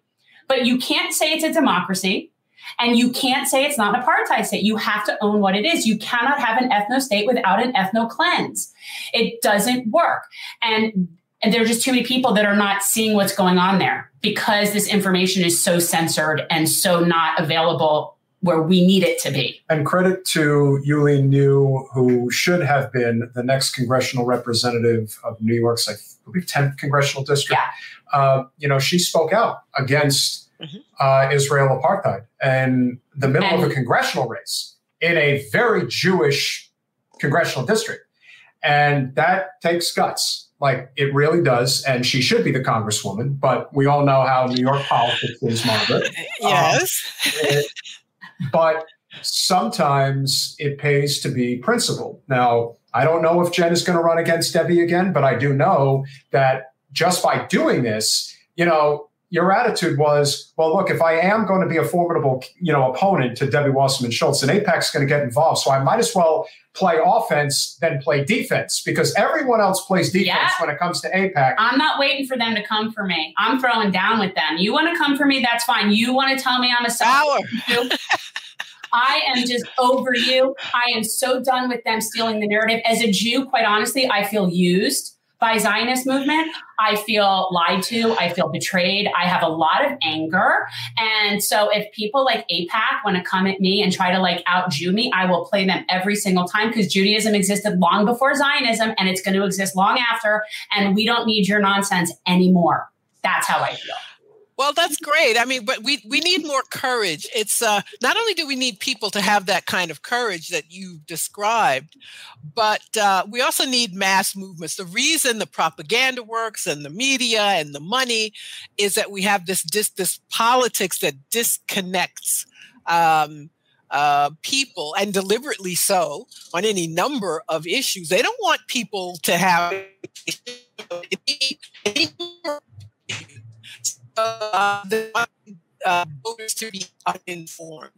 But you can't say it's a democracy. And you can't say it's not an apartheid state. You have to own what it is. You cannot have an ethno state without an ethno cleanse. It doesn't work. And, and there are just too many people that are not seeing what's going on there because this information is so censored and so not available where we need it to be. And credit to Yuh-Line who should have been the next congressional representative of New York's, I believe, 10th congressional district. Yeah. Uh, you know, she spoke out against. Uh, Israel apartheid and the middle and, of a congressional race in a very Jewish congressional district. And that takes guts. Like it really does. And she should be the congresswoman, but we all know how New York politics is, Margaret. yes. Um, it, but sometimes it pays to be principled. Now, I don't know if Jen is going to run against Debbie again, but I do know that just by doing this, you know, your attitude was, well, look, if I am going to be a formidable, you know, opponent to Debbie Wasserman Schultz, then AIPAC's going to get involved. So I might as well play offense than play defense because everyone else plays defense yeah. when it comes to AIPAC. I'm not waiting for them to come for me. I'm throwing down with them. You want to come for me? That's fine. You want to tell me I'm a sour? I am just over you. I am so done with them stealing the narrative. As a Jew, quite honestly, I feel used by Zionist movement. I feel lied to. I feel betrayed. I have a lot of anger. And so if people like AIPAC want to come at me and try to like out Jew me, I will play them every single time because Judaism existed long before Zionism and it's going to exist long after. And we don't need your nonsense anymore. That's how I feel. Well, that's great. I mean, but we, we need more courage. It's uh, not only do we need people to have that kind of courage that you described, but uh, we also need mass movements. The reason the propaganda works and the media and the money is that we have this this, this politics that disconnects um, uh, people and deliberately so on any number of issues. They don't want people to have uh, the uh, voters to be uninformed.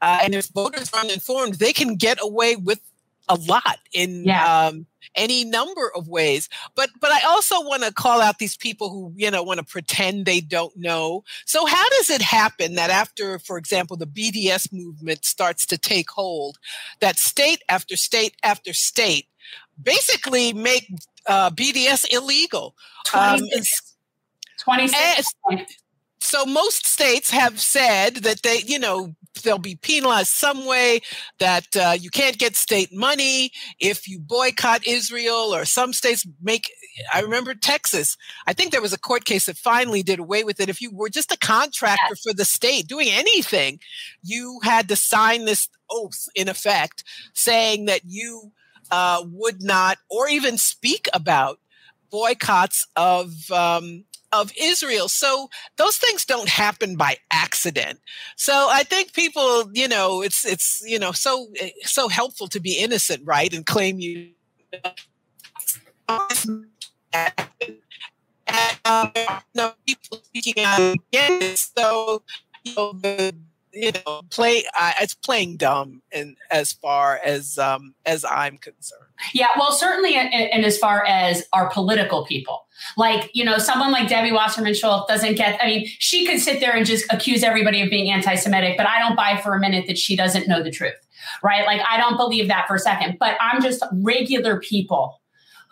Uh, and if voters are uninformed, they can get away with a lot in Yeah. um, any number of ways. But but I also want to call out these people who you know want to pretend they don't know. So how does it happen that after, for example, the BDS movement starts to take hold, that state after state after state basically make uh, BDS illegal? Um, 26, 26 and- so most states have said that they, you know, they'll be penalized some way, that uh, you can't get state money if you boycott Israel, or some states make. I remember Texas. I think there was a court case that finally did away with it. If you were just a contractor for the state doing anything, you had to sign this oath, in effect, saying that you uh, would not, or even speak about boycotts of um, of Israel. So those things don't happen by accident. So I think people, you know, it's it's you know so so helpful to be innocent, right, and claim you. And, uh, you know, people speaking out against so you know the you know play uh, it's playing dumb and as far as um as i'm concerned Yeah, well, certainly, in, in as far as our political people, like you know, someone like Debbie Wasserman Schultz doesn't get. I mean, she could sit there and just accuse everybody of being anti-Semitic, but I don't buy for a minute that she doesn't know the truth, right? Like, I don't believe that for a second. But I'm just regular people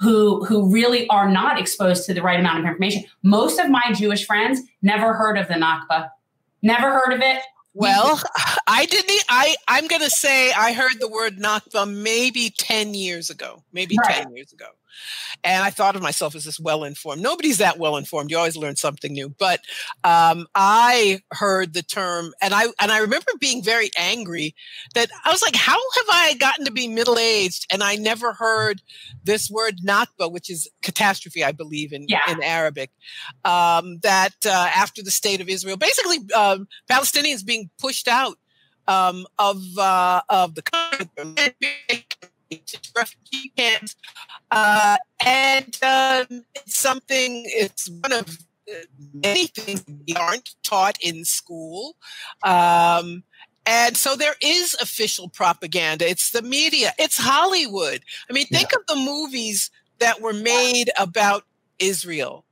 who who really are not exposed to the right amount of information. Most of my Jewish friends never heard of the Nakba, never heard of it. Well, I didn't. I I'm going to say I heard the word Nakba maybe ten years ago, maybe Right. ten years ago, and I thought of myself as this well informed. Nobody's that well informed. You always learn something new. But um, I heard the term, and I and I remember being very angry that I was like, how have I gotten to be middle aged and I never heard this word Nakba, which is catastrophe, I believe in Yeah. in Arabic. Um, that uh, after the state of Israel, basically um, Palestinians being pushed out um, of uh, of the country, refugee camps, uh, and um, it's something. It's one of uh, many things we aren't taught in school. Um, and so there is official propaganda. It's the media. It's Hollywood. I mean, think of the movies that were made about Israel.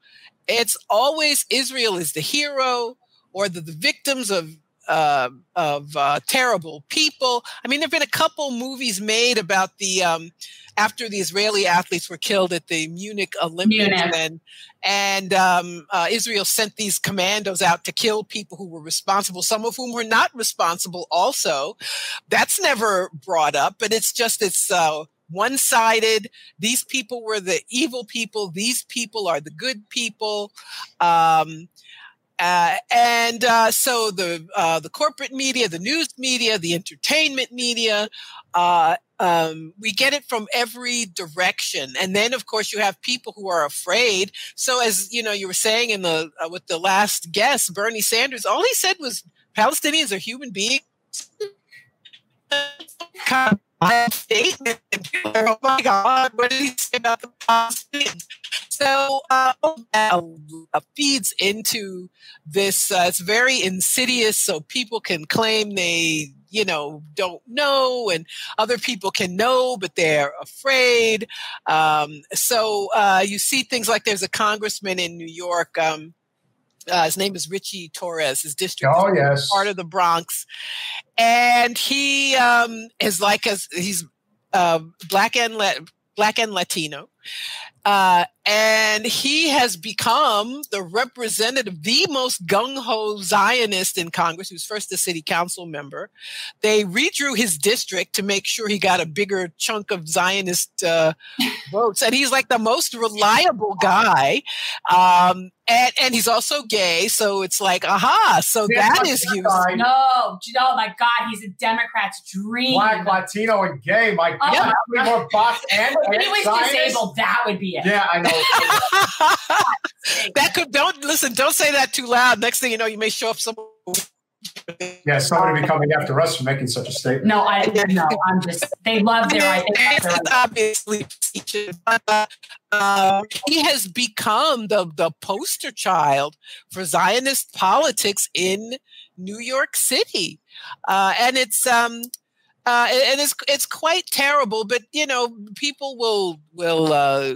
It's always Israel is the hero or the, the victims of uh, of uh, terrible people. I mean, there've been a couple movies made about the um, after the Israeli athletes were killed at the Munich Olympics, Munich. and and um, uh, Israel sent these commandos out to kill people who were responsible, some of whom were not responsible. Also, that's never brought up, but it's just it's. Uh, one sided. These people were the evil people. These people are the good people. Um, uh, and uh, so the uh, the corporate media, the news media, the entertainment media, uh, um, we get it from every direction. And then, of course, you have people who are afraid. So, as you know, you were saying in the uh, with the last guest, Bernie Sanders, all he said was Palestinians are human beings. Statement. Oh my God, what did he say about the Palestinians? So uh, that uh, feeds into this. Uh, it's very insidious, so people can claim they, you know, don't know, and other people can know, but they're afraid. Um, so uh, you see things like there's a congressman in New York. Um, uh, his name is Richie Torres. His district Oh is yes. part of the Bronx, and he um, is like a he's uh, black and La- black and Latino, uh, and he has become the representative, the most gung ho Zionist in Congress. He was first a city council member. They redrew his district to make sure he got a bigger chunk of Zionist uh, votes, and he's like the most reliable guy. Um, and, and he's also gay, so it's like, aha! So Yeah, that but is that used. guy- No, oh my God, he's a Democrat's dream. Black, Latino, and gay. My God, Yeah. how many more box and if he was Zionists? that would be it. Yeah, I know. that could don't listen. Don't say that too loud. Next thing you know, you may show up some. yeah, somebody will be coming after us for making such a statement. No, I no, I'm just they love their I think This obviously but, uh, uh, he has become the the poster child for Zionist politics in New York City, uh, and it's um, uh, and it's it's quite terrible. But you know, people will will uh,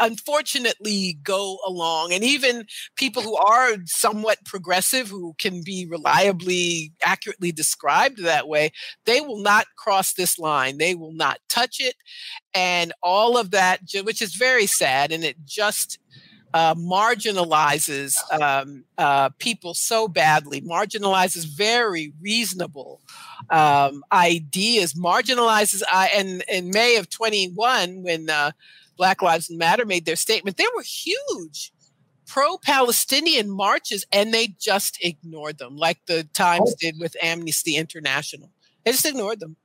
unfortunately go along and even people who are somewhat progressive who can be reliably accurately described that way they will not cross this line they will not touch it and all of that which is very sad and it just uh, marginalizes um, uh, people so badly, marginalizes very reasonable um, ideas, marginalizes. I. and in May of 21, when uh, Black Lives Matter made their statement, there were huge pro Palestinian marches and they just ignored them, like the Times oh. did with Amnesty International. They just ignored them.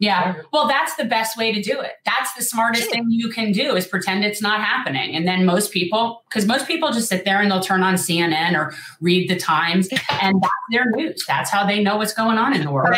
Yeah. Well, that's the best way to do it. That's the smartest thing you can do is pretend it's not happening. And then most people, because most people just sit there and they'll turn on CNN or read the Times and that's their news. That's how they know what's going on in the world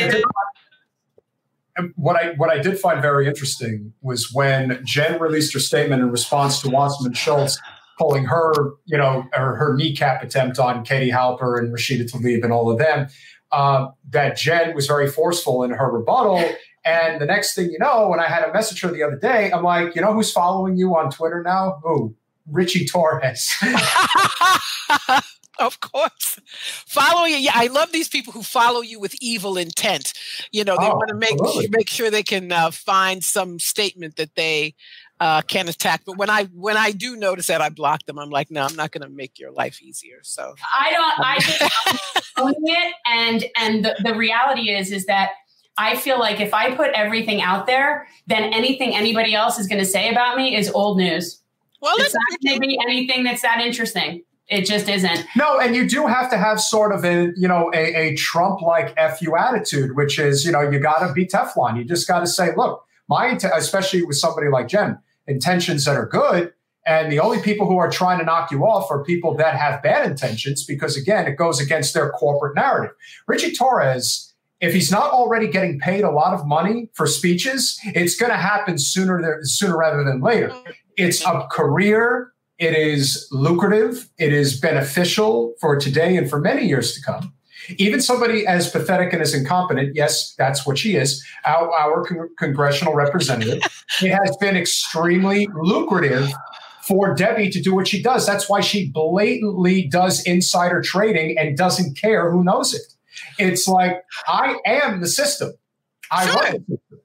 what I what I did find very interesting was when Jen released her statement in response to Wasserman Schultz pulling her, you know, her, her kneecap attempt on Katie Halper and Rashida Tlaib and all of them. Uh, that Jen was very forceful in her rebuttal. And the next thing you know, when I had a message her the other day, I'm like, you know who's following you on Twitter now? Who? Richie Torres. of course. Following you. yeah, I love these people who follow you with evil intent. You know, they oh, want to make absolutely. make sure they can uh, find some statement that they uh, can attack. But when I when I do notice that, I block them. I'm like, no, I'm not going to make your life easier. So I don't. I just own it, and and the, the reality is is that I feel like if I put everything out there, then anything anybody else is going to say about me is old news. Well, it's not going to be anything that's that interesting. It just isn't. No, and you do have to have sort of a, you know, a, a Trump like FU attitude, which is, you know, you got to be Teflon. You just got to say, look, my, especially with somebody like Jen, intentions that are good. And the only people who are trying to knock you off are people that have bad intentions because, again, it goes against their corporate narrative. Richie Torres, if he's not already getting paid a lot of money for speeches, it's going to happen sooner, sooner rather than later. It's a career it is lucrative. It is beneficial for today and for many years to come. Even somebody as pathetic and as incompetent, yes, that's what she is, our, our con- congressional representative, it has been extremely lucrative for Debbie to do what she does. That's why she blatantly does insider trading and doesn't care who knows it. It's like, I am the system. I sure. run the system.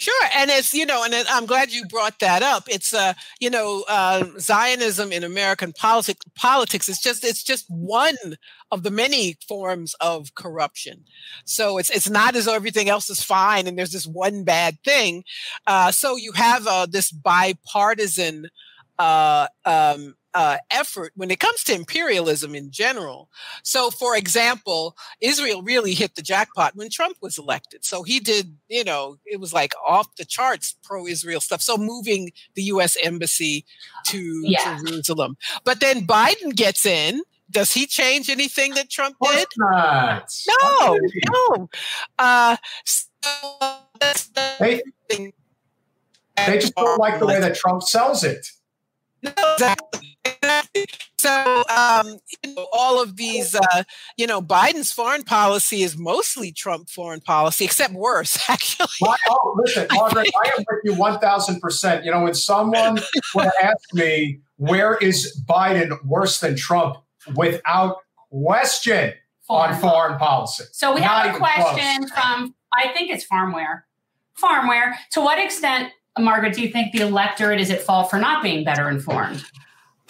Sure, and it's you know, and I'm glad you brought that up. It's uh, you know, uh, Zionism in American politics. Politics is just it's just one of the many forms of corruption. So it's it's not as though everything else is fine and there's this one bad thing. Uh, so you have uh, this bipartisan uh, um, uh, effort when it comes to imperialism in general. So, for example, Israel really hit the jackpot when Trump was elected. So he did, you know, it was like off the charts pro Israel stuff. So moving the U.S. embassy to yeah. Jerusalem. But then Biden gets in. Does he change anything that Trump did? Not. No, no. Uh, so they, they just don't like the way that Trump sells it. No, exactly. So, um, you know, all of these, uh, you know, Biden's foreign policy is mostly Trump foreign policy, except worse, actually. oh, listen, Margaret, I am with you 1000%. You know, when someone would ask me, where is Biden worse than Trump, without question foreign on foreign policy. So we Not have a question close. from, I think it's Farmware. Farmware. To what extent Margaret, do you think the electorate is at fault for not being better informed?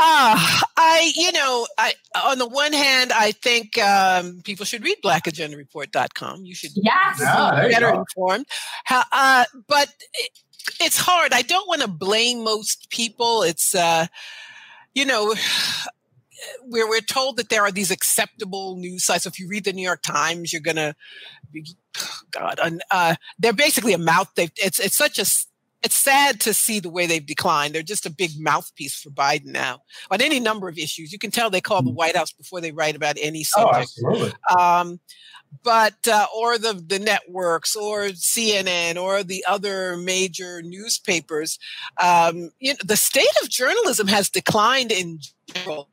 Uh, I, you know, I, on the one hand, I think um, people should read blackagendareport.com. You should yes. Yeah, be better informed. Uh, but it, it's hard. I don't want to blame most people. It's, uh, you know, where we're told that there are these acceptable news sites. So if you read the New York Times, you're going to be, God, uh, they're basically a mouth. It's, it's such a it's sad to see the way they've declined. They're just a big mouthpiece for Biden now on any number of issues. You can tell they call the mm. White House before they write about any oh, subject. Oh, absolutely. Um, but uh, or the the networks or CNN or the other major newspapers, um, you know, the state of journalism has declined in general.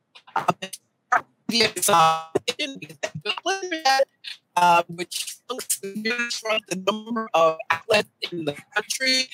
Uh, which shrunk the number of outlets in the country.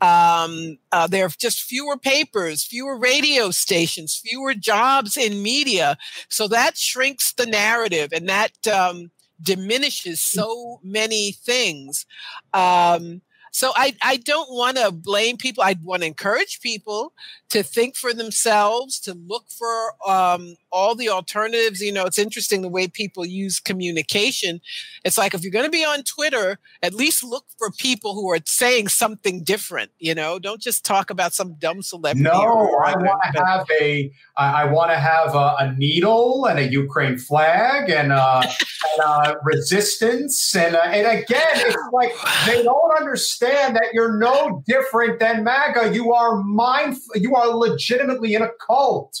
Um, uh, there are just fewer papers, fewer radio stations, fewer jobs in media. So that shrinks the narrative and that um, diminishes so many things. Um, so I, I don't want to blame people. I want to encourage people to think for themselves, to look for um, all the alternatives. You know, it's interesting the way people use communication. It's like if you're going to be on Twitter, at least look for people who are saying something different. You know, don't just talk about some dumb celebrity. No, I want to have a I want to have a, a, needle and a Ukraine flag and, uh, and uh, resistance and uh, and again, it's like they don't understand that you're no different than MAGA. You are mindful. You are legitimately in a cult.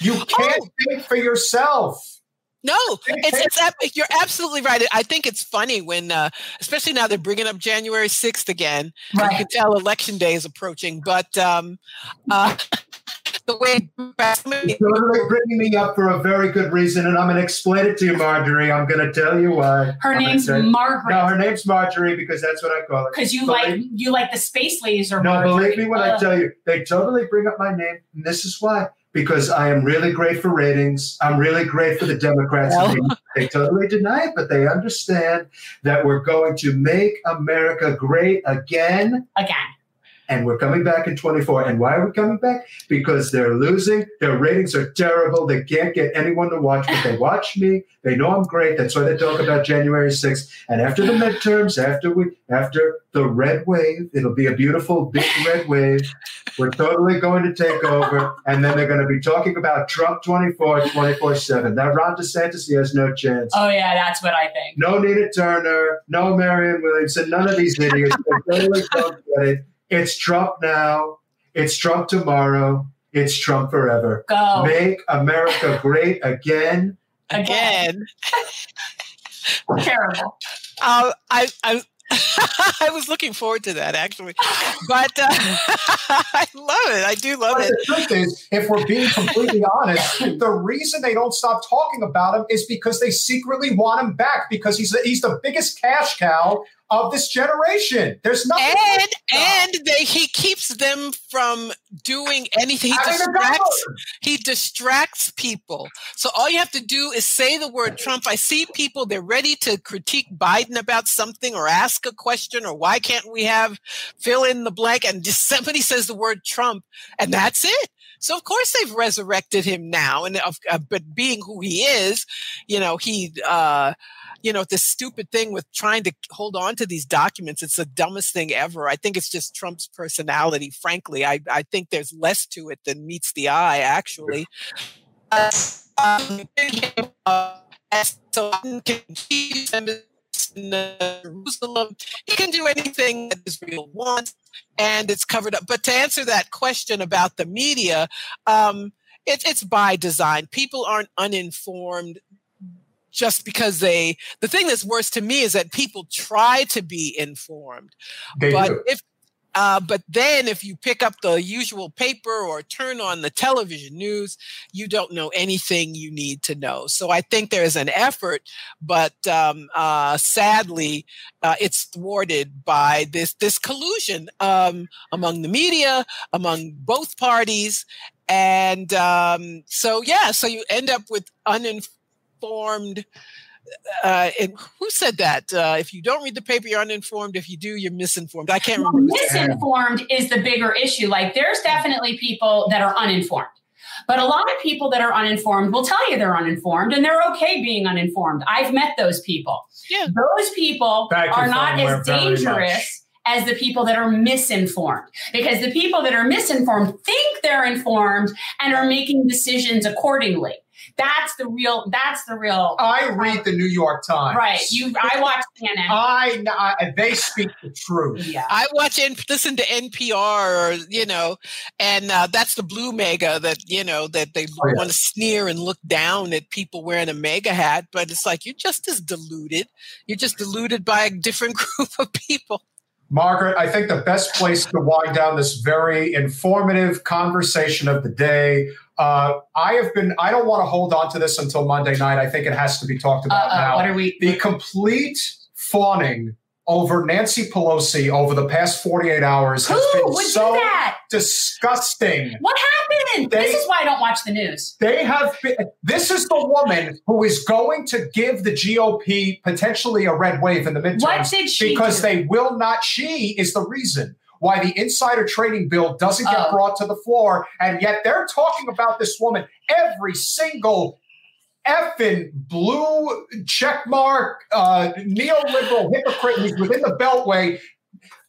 You can't oh. think for yourself. No, it's, it's you're absolutely right. I think it's funny when, uh, especially now they're bringing up January 6th again. Right. You can tell election day is approaching, but um, uh, the way you're bringing me up for a very good reason, and I'm going to explain it to you, Marjorie. I'm going to tell you why. Her I'm name's Margaret. No, her name's Marjorie because that's what I call her. Because you like you like the space laser. No, Marjorie. believe me when I tell you, they totally bring up my name, and this is why. Because I am really great for ratings. I'm really great for the Democrats. Well. They, they totally deny it, but they understand that we're going to make America great again. Again and we're coming back in 24. And why are we coming back? Because they're losing. Their ratings are terrible. They can't get anyone to watch, but they watch me. They know I'm great. That's why they talk about January 6th. And after the midterms, after we, after the red wave, it'll be a beautiful big red wave. We're totally going to take over. And then they're going to be talking about Trump 24, 24 7. That Ron DeSantis, he has no chance. Oh, yeah, that's what I think. No Nina Turner, no Marianne Williamson, none of these idiots. they totally don't get it. It's Trump now. It's Trump tomorrow. It's Trump forever. Go. Make America great again. Again. Terrible. Uh, I, I, I was looking forward to that actually, but uh, I love it. I do love but it. The truth is, if we're being completely honest, the reason they don't stop talking about him is because they secretly want him back because he's the, he's the biggest cash cow of this generation. There's nothing. And and they, he keeps them from doing anything. He distracts, he distracts people. So all you have to do is say the word Trump. I see people, they're ready to critique Biden about something or ask a question or why can't we have fill in the blank and just somebody says the word Trump and that's it. So of course they've resurrected him now, and uh, but being who he is, you know, he uh, you know, this stupid thing with trying to hold on to these documents. It's the dumbest thing ever. I think it's just Trump's personality. Frankly, I, I think there's less to it than meets the eye, actually. Uh, um, uh, so in Jerusalem. He can do anything that Israel wants, and it's covered up. But to answer that question about the media, um, it, it's by design. People aren't uninformed just because they the thing that's worse to me is that people try to be informed they but do. if uh, but then if you pick up the usual paper or turn on the television news you don't know anything you need to know so i think there's an effort but um, uh, sadly uh, it's thwarted by this this collusion um, among the media among both parties and um, so yeah so you end up with uninformed. Uh, and who said that? Uh, if you don't read the paper, you're uninformed. If you do, you're misinformed. I can't well, remember. Misinformed is the bigger issue. Like, there's definitely people that are uninformed. But a lot of people that are uninformed will tell you they're uninformed and they're okay being uninformed. I've met those people. Yeah. Those people Thank are not as dangerous as the people that are misinformed. Because the people that are misinformed think they're informed and are making decisions accordingly. That's the real. That's the real. I read the New York Times. Right. You. I watch CNN. I, I they speak the truth. Yeah. I watch and listen to NPR, or you know, and uh, that's the blue MAGA that you know that they oh, yeah. want to sneer and look down at people wearing a MAGA hat, but it's like you're just as deluded. You're just deluded by a different group of people. Margaret, I think the best place to wind down this very informative conversation of the day. Uh, I have been, I don't want to hold on to this until Monday night. I think it has to be talked about Uh-oh, now. what are we? the complete fawning over Nancy Pelosi over the past 48 hours Who has been would so do that? disgusting. What happened? They- this is why I don't watch the news. They have been, this is the woman who is going to give the GOP potentially a red wave in the midterms. What did she Because do? they will not, she is the reason why the insider trading bill doesn't get Oh. brought to the floor. And yet they're talking about this woman every single effing blue checkmark, uh, neoliberal hypocrite who's within the beltway.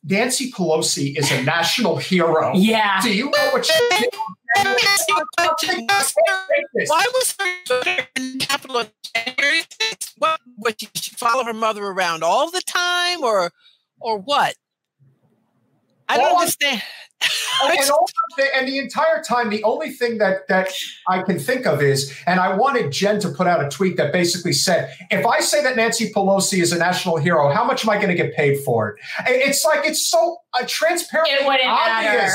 Nancy Pelosi is a national hero. Yeah. Do you know what she did? Why was her in Capitol on January 6th? What, what did she follow her mother around all the time or or what? I don't All understand. And, and all the, and the entire time, the only thing that that I can think of is, and I wanted Jen to put out a tweet that basically said, "If I say that Nancy Pelosi is a national hero, how much am I going to get paid for it?" It's like it's so uh, transparent, It wouldn't matter.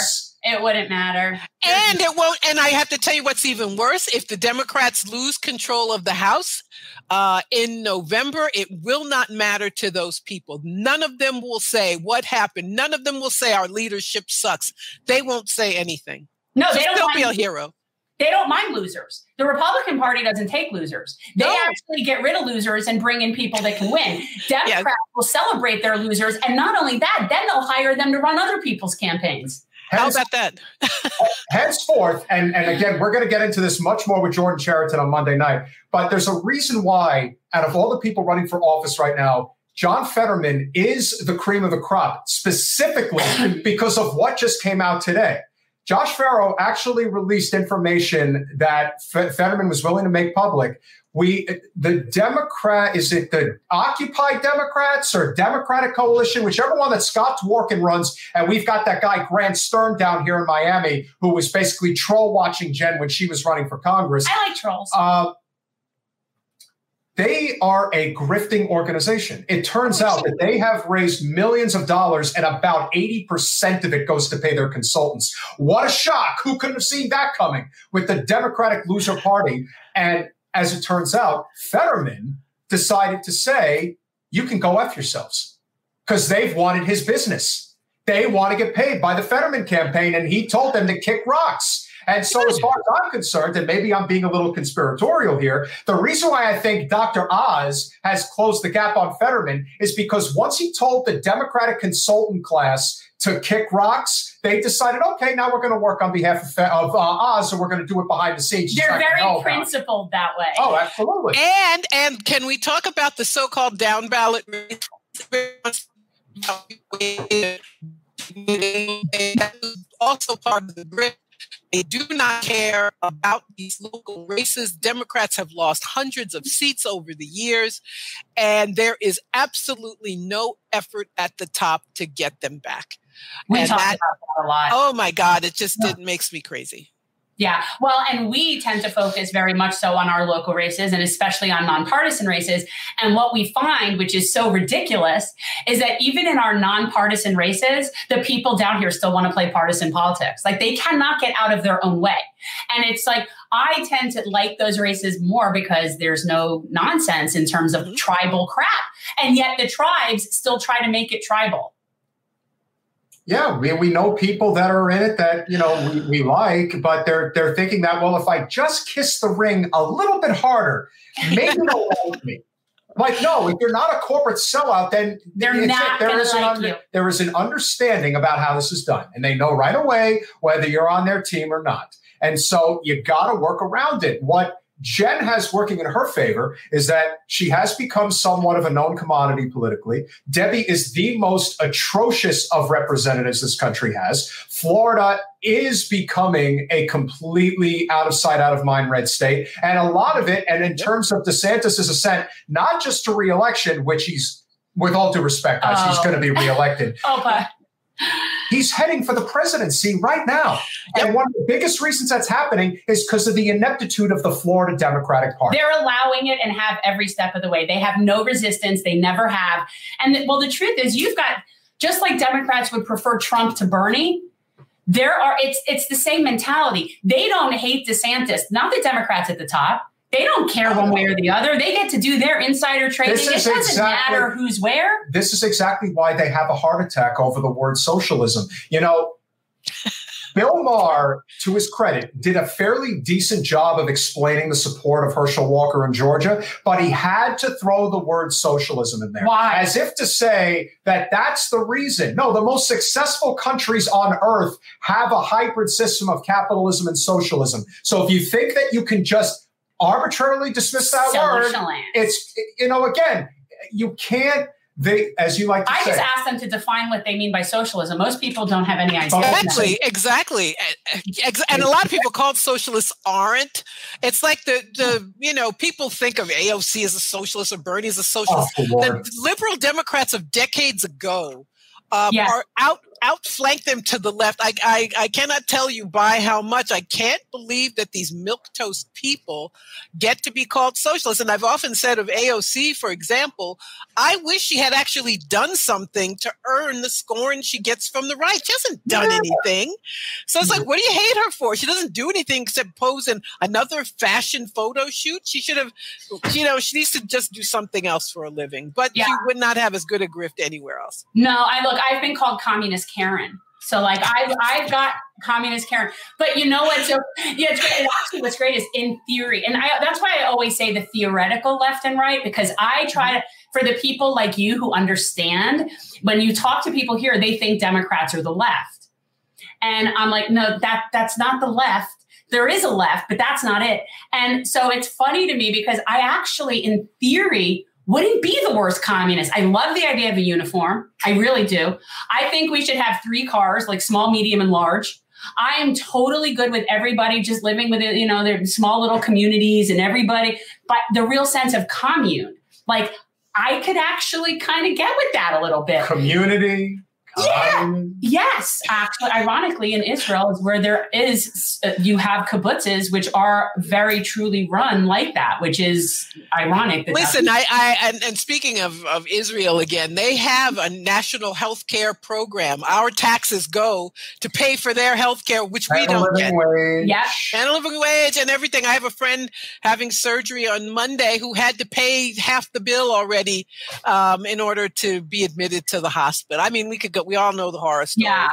It wouldn't matter. And it won't. And I have to tell you what's even worse. If the Democrats lose control of the House uh, in November, it will not matter to those people. None of them will say what happened. None of them will say our leadership sucks. They won't say anything. No, they don't be a hero. they don't mind losers. The Republican Party doesn't take losers. They No. actually get rid of losers and bring in people that can win. Democrats will celebrate their losers, and not only that, then they'll hire them to run other people's campaigns. How about that? henceforth, and, and again, we're going to get into this much more with Jordan Chariton on Monday night, but there's a reason why, out of all the people running for office right now, John Fetterman is the cream of the crop, specifically because of what just came out today. Josh Farrow actually released information that Fetterman was willing to make public. We, the Democrat, is it the Occupy Democrats or Democratic Coalition, whichever one that Scott Dworkin runs, and we've got that guy Grant Stern down here in Miami, who was basically troll watching Jen when she was running for Congress. I like trolls. Uh, they are a grifting organization. It turns out that they have raised millions of dollars and about 80% of it goes to pay their consultants. What a shock. Who couldn't have seen that coming with the Democratic loser party? And as it turns out, Fetterman decided to say, you can go F yourselves because they've wanted his business. They want to get paid by the Fetterman campaign, and he told them to kick rocks. And so, as far as I'm concerned, and maybe I'm being a little conspiratorial here, the reason why I think Dr. Oz has closed the gap on Fetterman is because once he told the Democratic consultant class to kick rocks, they decided, okay, now we're going to work on behalf of, of uh, Oz, and we're going to do it behind the scenes. They're very know about it. principled that way. Oh, absolutely. And and can we talk about the so-called down ballot? Also part of the grid. They do not care about these local races. Democrats have lost hundreds of seats over the years, and there is absolutely no effort at the top to get them back. we and talk that- about that a lot. Oh my God, it just it makes me crazy. Yeah. Well, and we tend to focus very much so on our local races and especially on nonpartisan races. And what we find, which is so ridiculous, is that even in our nonpartisan races, the people down here still want to play partisan politics. Like they cannot get out of their own way. And it's like, I tend to like those races more because there's no nonsense in terms of mm-hmm. tribal crap. And yet the tribes still try to make it tribal. Yeah, we, we know people that are in it that you know we, we like, but they're they're thinking that well, if I just kiss the ring a little bit harder, maybe they'll like me. Like, no, if you're not a corporate sellout, then They're not there gonna is an under- there is an understanding about how this is done, and they know right away whether you're on their team or not. And so you got to work around it. What Jen has working in her favor is that she has become somewhat of a known commodity politically. Debbie is the most atrocious of representatives this country has. Florida is becoming a completely out of sight, out of mind red state. And a lot of it, and in terms of DeSantis' ascent, not just to reelection, which he's, with all due respect, guys, he's Oh. going to be reelected. Oh, but He's heading for the presidency right now. And one of the biggest reasons that's happening is because of the ineptitude of the Florida Democratic Party. They're allowing it and have every step of the way. They have no resistance. They never have. And the, well, the truth is, you've got just like Democrats would prefer Trump to Bernie, there are it's it's the same mentality. They don't hate DeSantis, not the Democrats at the top. They don't care one way or the other. They get to do their insider trading. It doesn't exactly, matter who's where. This is exactly why they have a heart attack over the word socialism. You know, Bill Maher, to his credit, did a fairly decent job of explaining the support of Herschel Walker in Georgia, but he had to throw the word socialism in there. Why? As if to say that that's the reason. No, the most successful countries on earth have a hybrid system of capitalism and socialism. So if you think that you can just arbitrarily dismiss that Socialist. word, it's, you know, again, you can't they, as you like to I say, just asked them to define what they mean by socialism. Most people don't have any idea. Exactly, exactly, and a lot of people called socialists aren't. It's like the the you know people think of AOC as a socialist or Bernie as a socialist. Oh, the liberal Democrats of decades ago um, yeah. are out outflank them to the left. I, I, I cannot tell you by how much. I can't believe that these milk toast people get to be called socialists. And I've often said of AOC, for example, I wish she had actually done something to earn the scorn she gets from the right. She hasn't done yeah. anything. So it's like, what do you hate her for? She doesn't do anything except pose in another fashion photo shoot. She should have, you know, she needs to just do something else for a living. But yeah. she would not have as good a grift anywhere else. No, I look, I've been called communist Karen. So like I've I've got communist Karen, but you know what? So yeah, it's great. actually what's great is in theory, and I, that's why I always say the theoretical left and right because I try to for the people like you who understand when you talk to people here, they think Democrats are the left, and I'm like, no, that that's not the left. There is a left, but that's not it. And so it's funny to me because I actually, in theory, wouldn't be the worst communist. I love the idea of a uniform. I really do. I think we should have three cars, like small, medium, and large. I am totally good with everybody just living with you know their small little communities and everybody, but the real sense of commune. Like I could actually kind of get with that a little bit. Community, yeah. Um, yes. Actually, ironically, in Israel is where there is, uh, you have kibbutzes, which are very truly run like that, which is ironic. Listen, I, I and, and, speaking of, of Israel again, they have a national health care program. Our taxes go to pay for their health care, which we don't get. Wage. Yep. And a living wage and everything. I have a friend having surgery on Monday who had to pay half the bill already um, in order to be admitted to the hospital. I mean, we could go we all know the horror story. Yeah.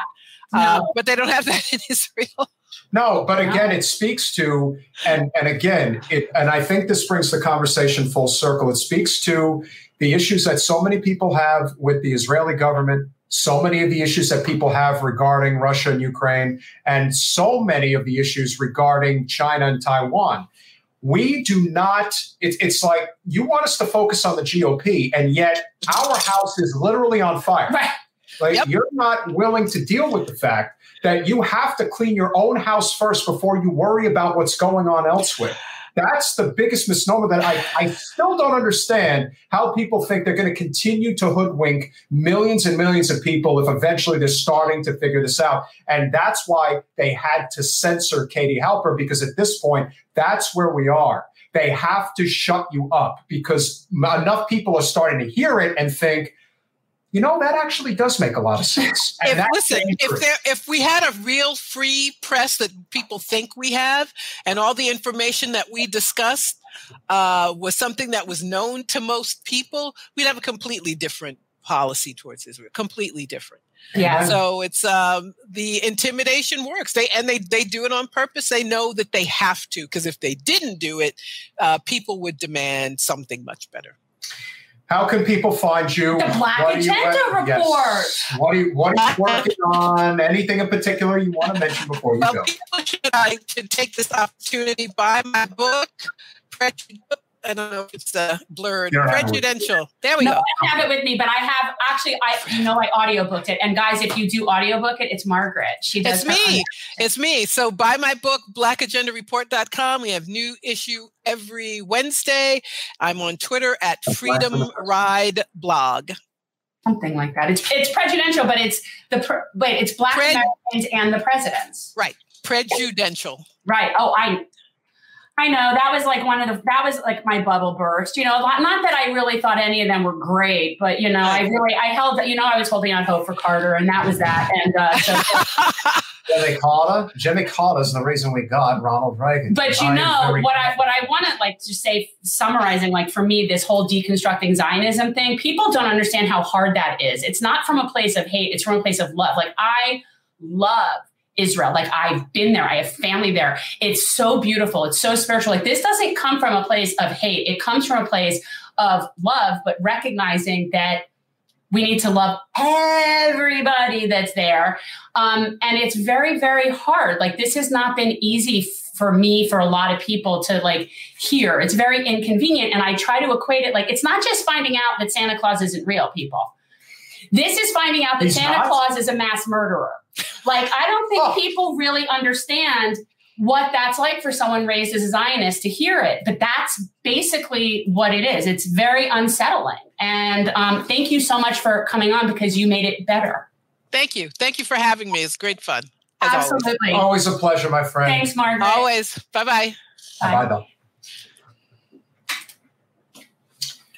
Uh, no. but they don't have that in Israel. No, but again, it speaks to, and and again, it, and I think this brings the conversation full circle. It speaks to the issues that so many people have with the Israeli government, so many of the issues that people have regarding Russia and Ukraine, and so many of the issues regarding China and Taiwan. We do not, it, it's like you want us to focus on the GOP, and yet our house is literally on fire. Right. Like yep. you're not willing to deal with the fact that you have to clean your own house first before you worry about what's going on elsewhere. That's the biggest misnomer that I, I still don't understand how people think they're going to continue to hoodwink millions and millions of people if eventually they're starting to figure this out. And that's why they had to censor Katie Halper because at this point, that's where we are. They have to shut you up because enough people are starting to hear it and think, you know that actually does make a lot of sense. if, listen, if there, if we had a real free press that people think we have, and all the information that we discussed uh, was something that was known to most people, we'd have a completely different policy towards Israel. Completely different. Yeah. So it's um, the intimidation works. They and they they do it on purpose. They know that they have to because if they didn't do it, uh, people would demand something much better. How can people find you? The Black what Agenda you, Report. Yes. What are you What are you working on? Anything in particular you want to mention before you well, go? People should, I, should take this opportunity buy my book, I don't know if it's uh, blurred. Presidential. There we no, go. I don't have it with me, but I have actually. I you know I audiobooked it. And guys, if you do audiobook it, it's Margaret. She does. It's me. It's me. So buy my book, blackagendareport.com. We have new issue every Wednesday. I'm on Twitter at Freedom Ride Blog. Something like that. It's it's prejudicial, but it's the pre, wait. It's Black Pred- Americans and the presidents. Right. Prejudicial. Right. Oh, I I know that was like one of the that was like my bubble burst. You know, not that I really thought any of them were great, but you know, I really I held you know I was holding out hope for Carter, and that was that. And uh, so, Jimmy Carter, Jimmy Carter is the reason we got Ronald Reagan. But you I know what I what I want to like to say, summarizing like for me, this whole deconstructing Zionism thing, people don't understand how hard that is. It's not from a place of hate; it's from a place of love. Like I love Israel. Like I've been there. I have family there. It's so beautiful. It's so spiritual. Like this doesn't come from a place of hate. It comes from a place of love, but recognizing that we need to love everybody that's there. Um, and it's very, very hard. Like this has not been easy for me, for a lot of people to like hear. It's very inconvenient. And I try to equate it like it's not just finding out that Santa Claus isn't real, people. This is finding out that He's Santa not? Claus is a mass murderer. Like, I don't think Oh. people really understand what that's like for someone raised as a Zionist to hear it. But that's basically what it is. It's very unsettling. And um, thank you so much for coming on because you made it better. Thank you. Thank you for having me. It's great fun. As always. Absolutely. Always a pleasure, my friend. Thanks, Margaret. Always. Bye bye. Bye, Bill.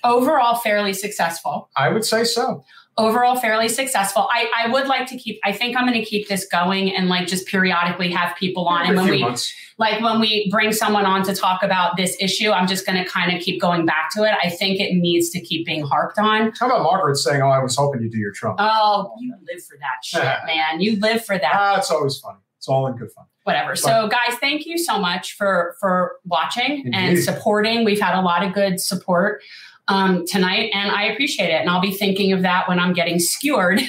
Overall, fairly successful. I would say so. Overall fairly successful. I, I would like to keep, I think I'm going to keep this going and like just periodically have people on. And when we, months. like when we bring someone on to talk about this issue, I'm just going to kind of keep going back to it. I think it needs to keep being harped on. How about Margaret saying, "Oh, I was hoping you'd do your Trump"? Oh, you live for that shit, man. You live for that. Ah, it's always funny. It's all in good fun. whatever. So guys, thank you so much for for watching and supporting. We've had a lot of good support um, tonight, and I appreciate it. And I'll be thinking of that when I'm getting skewered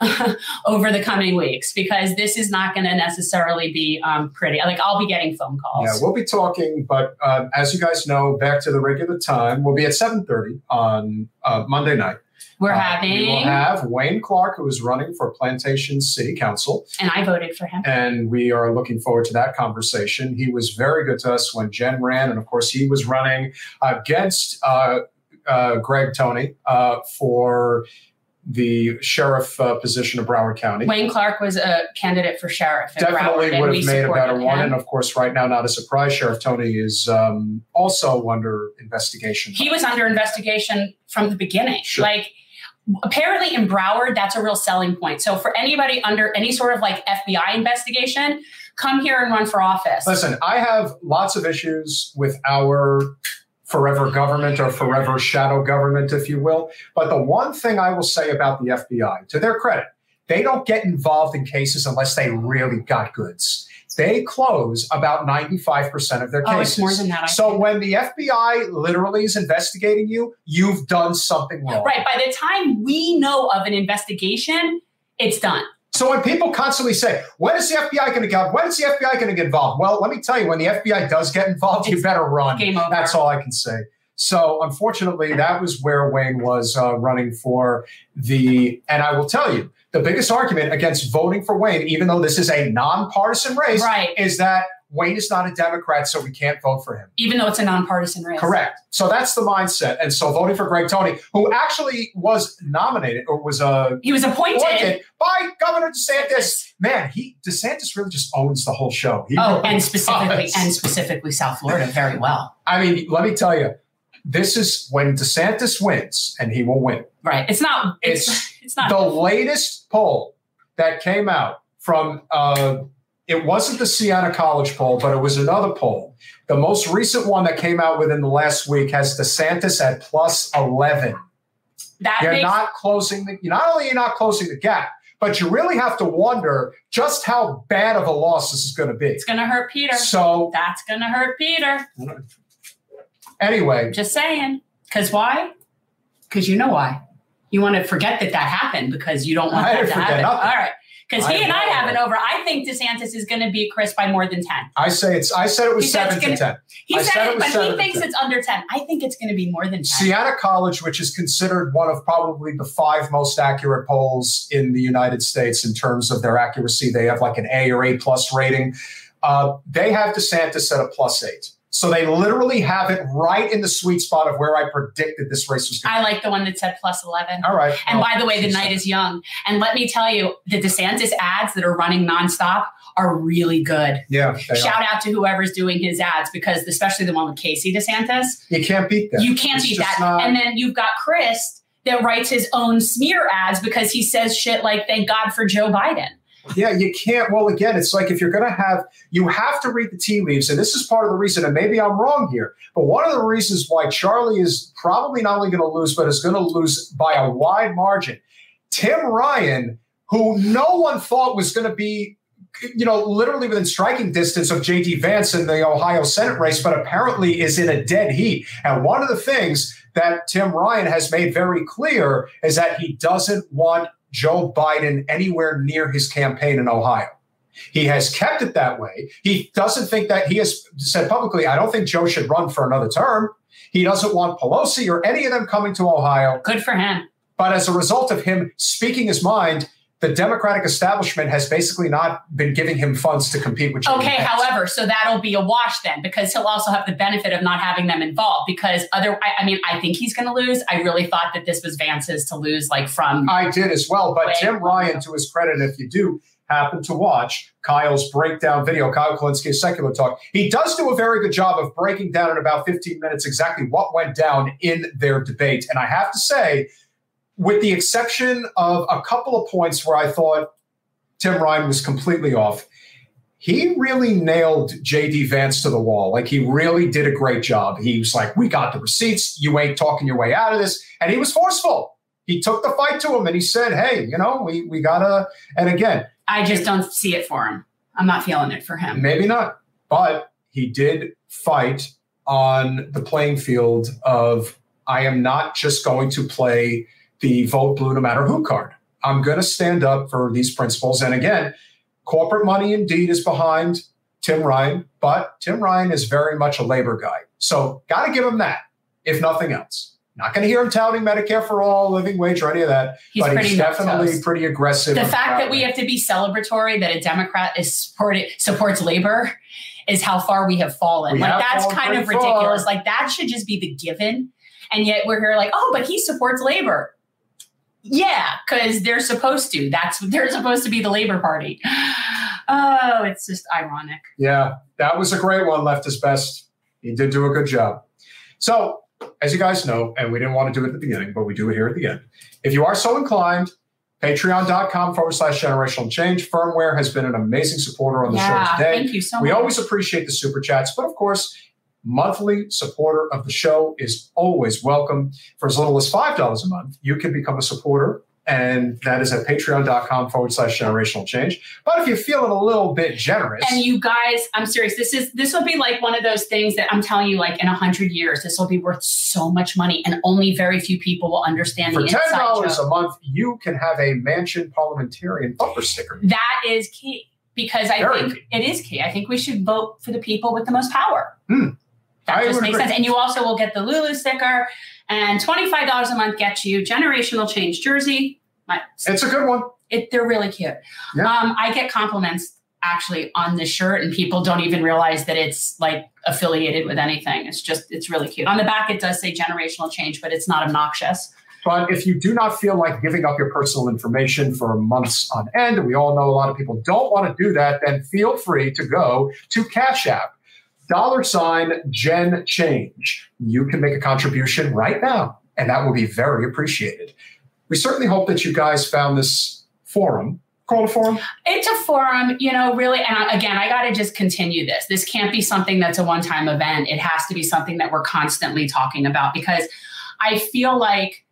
over the coming weeks because this is not going to necessarily be um, pretty. Like I'll be getting phone calls. Yeah, we'll be talking, but uh, as you guys know, back to the regular time. We'll be at seven thirty on uh, Monday night. We're Uh, having, We will have Wayne Clark, who is running for Plantation City Council, and I voted for him. and we are looking forward to that conversation. He was very good to us when Jen ran, and of course, he was running against uh, uh, Greg Tony uh, for the sheriff uh, position of Broward County. Wayne Clark was a candidate for sheriff. in Definitely Broward, and would have made a better supported one. And of course, right now, not a surprise, Sheriff Tony is um, also under investigation. he was under investigation from the beginning. Sure. Like apparently in Broward, that's a real selling point. So for anybody under any sort of like FBI investigation, come here and run for office. Listen, I have lots of issues with our forever government or forever shadow government, if you will. But the one thing I will say about the FBI, to their credit, they don't get involved in cases unless they really got goods. They close about 95% of their oh, cases. it's more than that. I So think. when the FBI literally is investigating you, you've done something wrong. right by the time we know of an investigation, it's done. So when people constantly say, "When is the FBI going to get? When is the FBI going to get involved?" Well, let me tell you, when the FBI does get involved, you better run. Game over. That's all I can say. So unfortunately, that was where Wayne was uh, running for the. And I will tell you, the biggest argument against voting for Wayne, even though this is a nonpartisan race, Right. is that Wayne is not a Democrat, so we can't vote for him. Even though it's a nonpartisan race. Correct. So that's the mindset. And so voting for Greg Tony, who actually was nominated or was uh, He was appointed. appointed by Governor DeSantis. Man, he DeSantis really just owns the whole show. He Oh, really and specifically does. and specifically South Florida very well. I mean, let me tell you, this is when DeSantis wins, and he will win. Right. It's not it's It's it's not The latest poll that came out from uh, it wasn't the Siena College poll, but it was another poll. The most recent one that came out within the last week has DeSantis at plus eleven. that You're makes not closing the. Not only are you not closing the gap, but you really have to wonder just how bad of a loss this is going to be. it's gonna hurt Peter. So That's gonna hurt Peter. anyway, Just saying. Because why? Because you know why. You want to forget that that happened because you don't want I that to forget happen. nothing. All right. Because he and I have it over. I think DeSantis is going to beat Chris by more than 10. I say it's. I said it was He seven it's to gonna- ten. He I said, said it it, was but seven he thinks it's under 10. I think it's going to be more than 10. Siena College, which is considered one of probably the five most accurate polls in the United States in terms of their accuracy, they have like an A or A plus rating. Uh, they have DeSantis at a plus eight. So they literally have it right in the sweet spot of where I predicted this race was going I like the one that said plus 11. All right. And Well, by the way, the night is young. And let me tell you, the DeSantis ads that are running nonstop are really good. yeah, they are. Shout out to whoever's doing his ads because, especially the one with Casey DeSantis, you can't beat that. you can't It's beat that. not- and then you've got Chris that writes his own smear ads because he says shit like, thank God for Joe Biden. Yeah, you can't. Well, again, it's like if you're going to have, you have to read the tea leaves. And this is part of the reason, and maybe I'm wrong here, but one of the reasons why Charlie is probably not only going to lose, but is going to lose by a wide margin. Tim Ryan, who no one thought was going to be, you know, literally within striking distance of J.D. Vance in the Ohio Senate race, but apparently is in a dead heat. And one of the things that Tim Ryan has made very clear is that he doesn't want Joe Biden anywhere near his campaign in Ohio. He has kept it that way. He doesn't think that he has said publicly, I don't think Joe should run for another term. He doesn't want Pelosi or any of them coming to Ohio. Good for him. But as a result of him speaking his mind, the Democratic establishment has basically not been giving him funds to compete with Joe Okay, however, so that'll be a wash then because he'll also have the benefit of not having them involved. Because other, I, I mean, I think he's going to lose. I really thought that this was Vance's to lose, like from. I did as well. But Way Tim Ryan, to his credit, if you do happen to watch Kyle's breakdown video, Kyle Kulinski, Secular Talk, he does do a very good job of breaking down in about 15 minutes exactly what went down in their debate. And I have to say, with the exception of a couple of points where I thought Tim Ryan was completely off, he really nailed JD Vance to the wall. Like he really did a great job. He was like, We got the receipts. You ain't talking your way out of this. And he was forceful. He took the fight to him and he said, Hey, you know, we, we gotta, and again, I just don't see it for him. I'm not feeling it for him. maybe not, but he did fight on the playing field of I am not just going to play the vote blue no matter who card. I'm going to stand up for these principles. And again, corporate money indeed is behind Tim Ryan, but Tim Ryan is very much a labor guy. So got to give him that, if nothing else. Not going to hear him touting Medicare for all, living wage, or any of that. He's but pretty he's definitely pretty aggressive. The fact that we have to be celebratory that a Democrat is supported supports labor is how far we have fallen. We like have that's fallen kind of pretty far. ridiculous. Like that should just be the given. And yet we're here like, oh, but he supports labor. Yeah, because they're supposed to. That's they're supposed to be the Labor Party. Oh, it's just ironic. Yeah, that was a great one. Left his best. He did do a good job. So, as you guys know, and we didn't want to do it at the beginning, but we do it here at the end. If you are so inclined, patreon.com forward slash generational change. Firmware has been an amazing supporter on the yeah, show today. thank you so We much. We always appreciate the super chats, but of course, monthly supporter of the show is always welcome. For as little as $5 a month, you can become a supporter, and that is at patreon.com forward slash generational change. But if you're feeling a little bit generous, And you guys, I'm serious. This is this will be like one of those things that I'm telling you, like in a hundred years, this will be worth so much money, and only very few people will understand for the ten dollars a month, you can have a mansion parliamentarian bumper sticker. That is key because I Very think key. it is key. I think we should vote for the people with the most power. Hmm. That I just makes agree. sense. And you also will get the Lulu sticker, and twenty five dollars a month gets you generational change jersey. My, It's a good one. it, they're really cute. Yeah. Um, I get compliments actually on this shirt, and people don't even realize that it's like affiliated with anything. It's just it's really cute. On the back, it does say generational change, but it's not obnoxious. But if you do not feel like giving up your personal information for months on end, and we all know a lot of people don't want to do that, then feel free to go to Cash App. Dollar sign Gen Change. You can make a contribution right now, and that will be very appreciated. We certainly hope that you guys found this forum. Call it a forum? It's a forum, you know, really. And again, I got to just continue this. This can't be something that's a one time event. It has to be something that we're constantly talking about because I feel like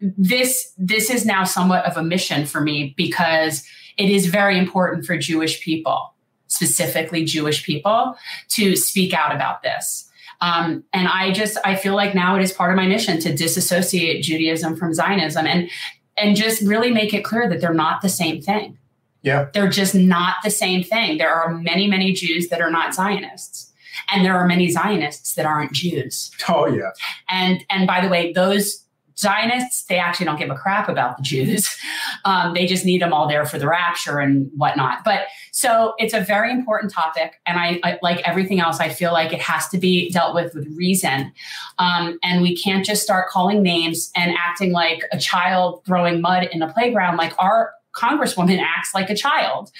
this this is now somewhat of a mission for me because it is very important for Jewish people, specifically Jewish people, to speak out about this. Um, and I just I feel like now it is part of my mission to disassociate Judaism from Zionism and and just really make it clear that they're not the same thing. Yeah. They're just not the same thing. There are many, many Jews that are not Zionists. And there are many Zionists that aren't Jews. Oh, yeah. And and by the way, those Zionists, they actually don't give a crap about the Jews. Um, they just need them all there for the rapture and whatnot. But so it's a very important topic. And I, I like everything else, I feel like it has to be dealt with with reason. Um, and we can't just start calling names and acting like a child throwing mud in a playground. Like our congresswoman acts like a child.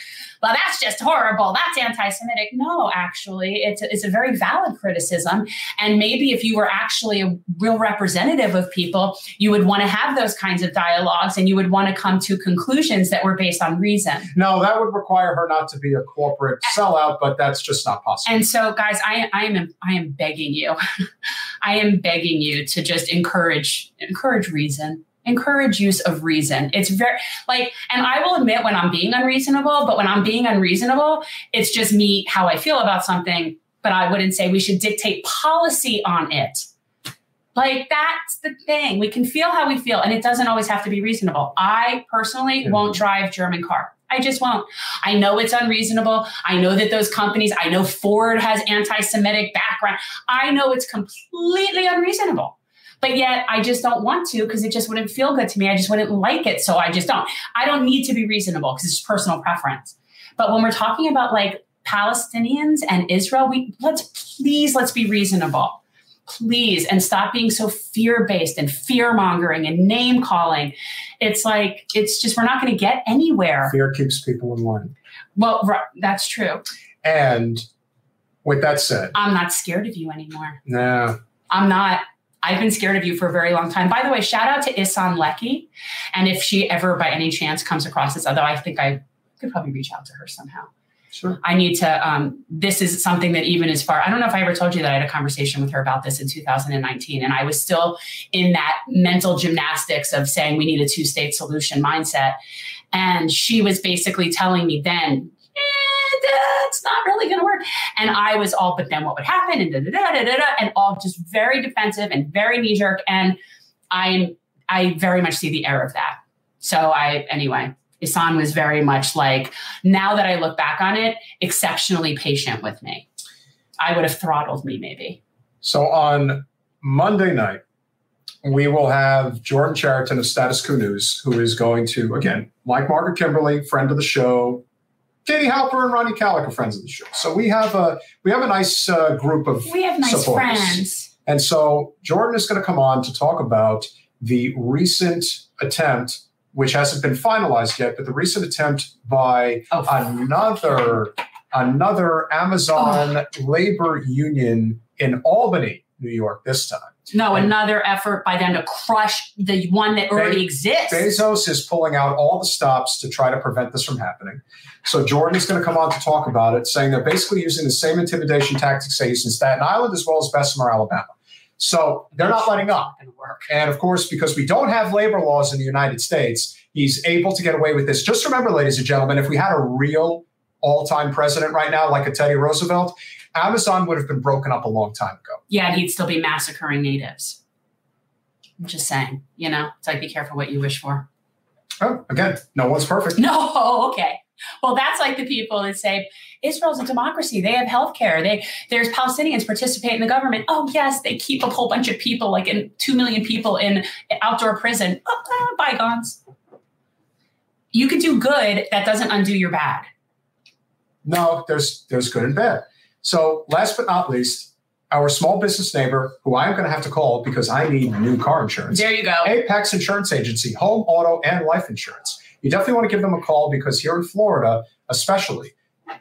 Well, that's just horrible. That's anti-Semitic. No, actually, it's a, it's a very valid criticism. And maybe if you were actually a real representative of people, you would want to have those kinds of dialogues, and you would want to come to conclusions that were based on reason. No, that would require her not to be a corporate sellout, but that's just not possible. And so, guys, I, I am I am begging you, I am begging you to just encourage encourage reason encourage use of reason. It's very like, and I will admit when I'm being unreasonable, but when I'm being unreasonable, it's just me how I feel about something. But I wouldn't say we should dictate policy on it. Like that's the thing. We can feel how we feel, and it doesn't always have to be reasonable. I personally mm-hmm. won't drive German car. I just won't. I know it's unreasonable. I know that those companies, I know Ford has anti Semitic background. I know it's completely unreasonable. But yet I just don't want to because it just wouldn't feel good to me. I just wouldn't like it. So I just don't. I don't need to be reasonable because it's personal preference. But when we're talking about like Palestinians and Israel, we let's please let's be reasonable. Please and stop being so fear-based and fear-mongering and name calling. It's like it's just we're not going to get anywhere. Fear keeps people in line. Well, that's true. And with that said, I'm not scared of you anymore. No. I'm not. I've been scared of you for a very long time. By the way, shout out to Ihsan Lecky. And if she ever by any chance comes across this, although I think I could probably reach out to her somehow. Sure. I need to, um, this is something that even as far, I don't know if I ever told you that I had a conversation with her about this in 2019. And I was still in that mental gymnastics of saying we need a two state solution mindset. And she was basically telling me then, that's not really going to work. And I was all, but then what would happen? And da, da, da, da, da, and all just very defensive and very knee jerk. And I, I very much see the error of that. So I, anyway, Ihsan was very much like, now that I look back on it, exceptionally patient with me. I would have throttled me maybe. So on Monday night, we will have Jordan Chariton of Status Coup News, who is going to, again, like Margaret Kimberley, friend of the show, Katie Halper and Rania Khalek are friends of the show. So we have a we have a nice uh, group of we have nice supporters. friends. And so Jordan is going to come on to talk about the recent attempt, which hasn't been finalized yet, but the recent attempt by oh, another another Amazon oh. labor union in Albany, New York, this time. No, another effort by them to crush the one that already Be- exists. Bezos is pulling out all the stops to try to prevent this from happening. So Jordan is going to come on to talk about it, saying they're basically using the same intimidation tactics they used in Staten Island as well as Bessemer, Alabama. So they're not letting up. And of course, because we don't have labor laws in the United States, he's able to get away with this. Just remember, ladies and gentlemen, if we had a real all-time president right now, like a Teddy Roosevelt, Amazon would have been broken up a long time ago. Yeah, and he'd still be massacring natives. I'm just saying, you know, it's like be careful what you wish for. Oh, again, no one's perfect. No, okay. Well, that's like the people that say Israel's a democracy. They have health care. They there's Palestinians participate in the government. Oh yes, they keep a whole bunch of people, like in two million people in outdoor prison. Oh, bygones. You could do good. That doesn't undo your bad. No, there's there's good and bad. So last but not least, our small business neighbor, who I'm going to have to call because I need new car insurance. There you go. Apex Insurance Agency, home, auto, and life insurance. You definitely want to give them a call because here in Florida, especially,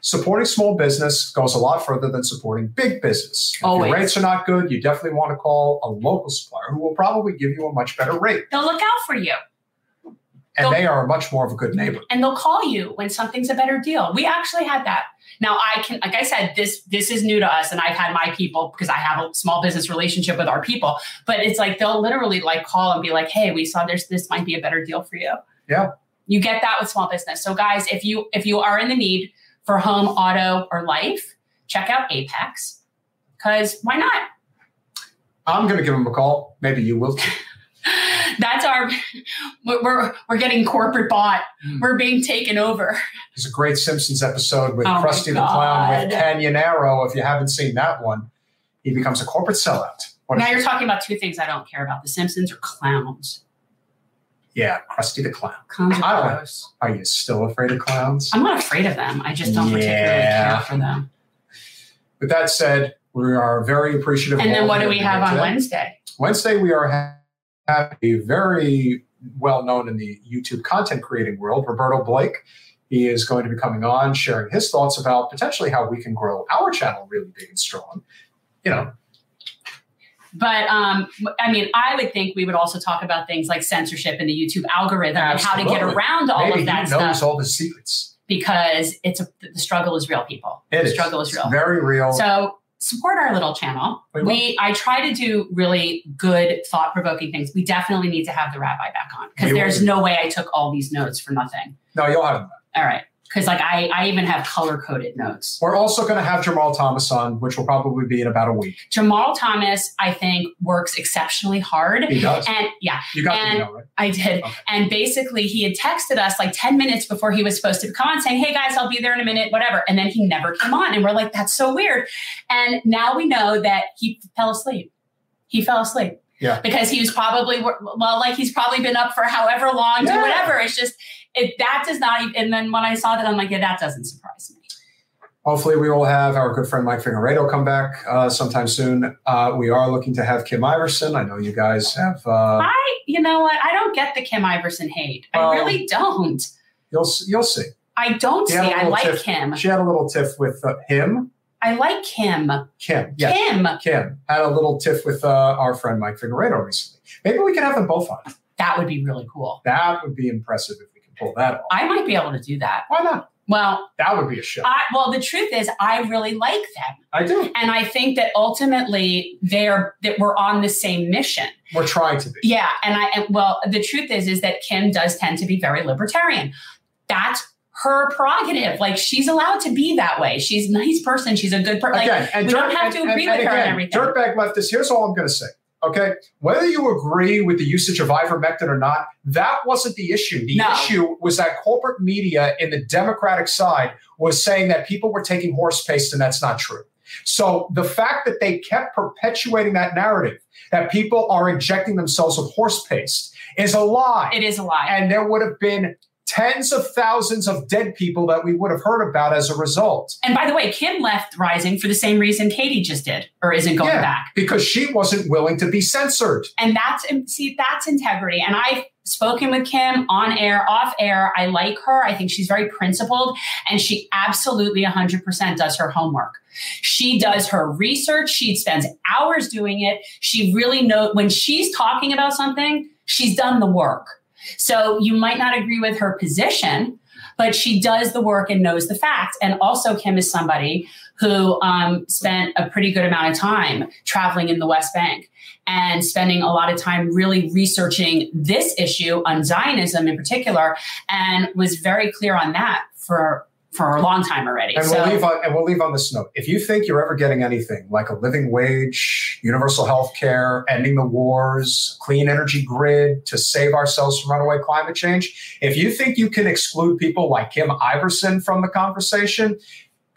supporting small business goes a lot further than supporting big business. If Always. your rates are not good, you definitely want to call a local supplier who will probably give you a much better rate. They'll look out for you. And They'll- they are much more of a good neighbor. and they'll call you when something's a better deal. We actually had that. Now I can, like I said, this this is new to us, and I've had my people because I have a small business relationship with our people. But it's like they'll literally like call and be like, "Hey, we saw there's this might be a better deal for you." Yeah. You get that with small business. So guys, if you if you are in the need for home, auto, or life, check out Apex because why not? I'm going to give them a call. Maybe you will too. That's our we're we're, getting corporate bought. Mm. We're being taken over. There's a great Simpsons episode with Oh Krusty the Clown with. Canyonero. If you haven't seen that one, he becomes a corporate sellout. What now you're talking about two things I don't care about: The Simpsons or clowns. Yeah, Krusty the Clown. Clowns are gross. Are you still afraid of clowns? I'm not afraid of them. I just don't particularly care for them. With that said, we are very appreciative. And of then what do we have on today. Wednesday? Wednesday, we are have a very well known in the YouTube content creating world, Roberto Blake. He is going to be coming on, sharing his thoughts about potentially how we can grow our channel really big and strong. You know, But um, I mean, I would think we would also talk about things like censorship and the YouTube algorithm and how to get around all maybe of that he knows stuff all the secrets. because it's a, the struggle is real, people. It the is. struggle is It's real. very real. So support our little channel. We. I try to do really good, thought provoking things. We definitely need to have the rabbi back on because We will. there's no way I took all these notes for nothing. no, you'll have that. All right, because like I I even have color coded notes. We're also going to have Jamal Thomas on, which will probably be in about a week. Jamal Thomas, I think, works exceptionally hard. He does. And yeah, You got and- the email, right? I did. Okay. And basically, he had texted us like 10 minutes before he was supposed to come on saying, Hey guys, I'll be there in a minute, whatever. And then he never came on. And we're like, That's so weird. And now we know that he fell asleep. He fell asleep. Yeah. Because he was probably, well, like he's probably been up for however long Yeah. to whatever. It's just, it, that does not, and then when I saw that, I'm like, Yeah, that doesn't surprise me. Hopefully, we will have our good friend Mike Figueredo come back uh, sometime soon. Uh, we are looking to have Kim Iversen. I know you guys have. Uh, I, you know what? I don't get the Kim Iversen hate. I really don't. you'll you'll see. I don't see. He had a I like tiff- Kim. She had a little tiff with uh, him. I like Kim. Kim. Yes. Kim. Kim had a little tiff with uh, our friend Mike Figueredo recently. Maybe we can have them both on. That would be really cool. That would be impressive if pull that off. I might be able to do that. Why not? Well, That would be a show. I well, the truth is, I really like them, I do. and I think that ultimately they're that we're on the same mission. We're trying to be. Yeah, and I and well, the truth is, is that Kim does tend to be very libertarian. That's her prerogative. Like she's allowed to be that way. She's a nice person. She's a good person. Like, Again, and we don't have to and- agree and- with and her and again, everything. Dirtbag leftist. Here's all I'm going to say. Okay, whether you agree with the usage of ivermectin or not, that wasn't the issue. The No. issue was that corporate media in the Democratic side was saying that people were taking horse paste, and that's not true. So the fact that they kept perpetuating that narrative that people are injecting themselves with horse paste is a lie. it is a lie. and there would have been tens of thousands of dead people that we would have heard about as a result. And by the way, Kim left Rising for the same reason Katie just did, or isn't going Yeah. back. because she wasn't willing to be censored. And that's see, that's integrity. And I've spoken with Kim on air, off air. I like her. I think she's very principled, and she absolutely 100% does her homework. She does her research. She spends hours doing it. She really knows when she's talking about something, she's done the work. So you might not agree with her position, but she does the work and knows the facts. And also, Kim is somebody who um, spent a pretty good amount of time traveling in the West Bank and spending a lot of time really researching this issue on Zionism in particular, and was very clear on that for for a long time already. And so we'll leave on and we'll leave on this note. If you think you're ever getting anything like a living wage, universal health care, ending the wars, clean energy grid to save ourselves from runaway climate change, if you think you can exclude people like Kim Iversen from the conversation,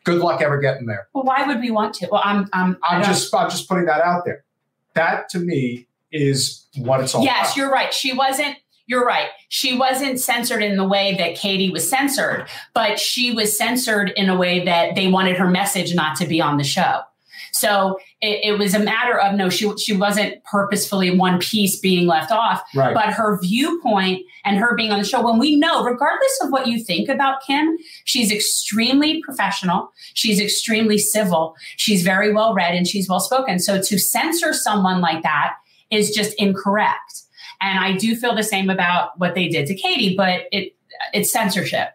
good luck ever getting there. well, why would we want to? Well, I'm I'm I'm just I'm just putting that out there. That to me is what it's all about. yes, about. you're right. She wasn't. You're right. She wasn't censored in the way that Katie was censored, but she was censored in a way that they wanted her message not to be on the show. So it, it was a matter of no, she she wasn't purposefully one piece being left off, right. but her viewpoint and her being on the show when we know regardless of what you think about kim she's extremely professional she's extremely civil she's very well read and she's well spoken so to censor someone like that is just incorrect and i do feel the same about what they did to katie but it it's censorship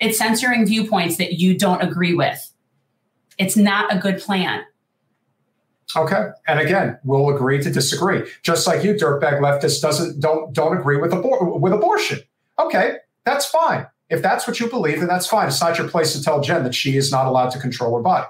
it's censoring viewpoints that you don't agree with it's not a good plan Okay. And again, we'll agree to disagree. Just like you, dirtbag leftist, doesn't don't don't agree with abor- with abortion. Okay, that's fine. If that's what you believe, then that's fine. It's not your place to tell Jen that she is not allowed to control her body.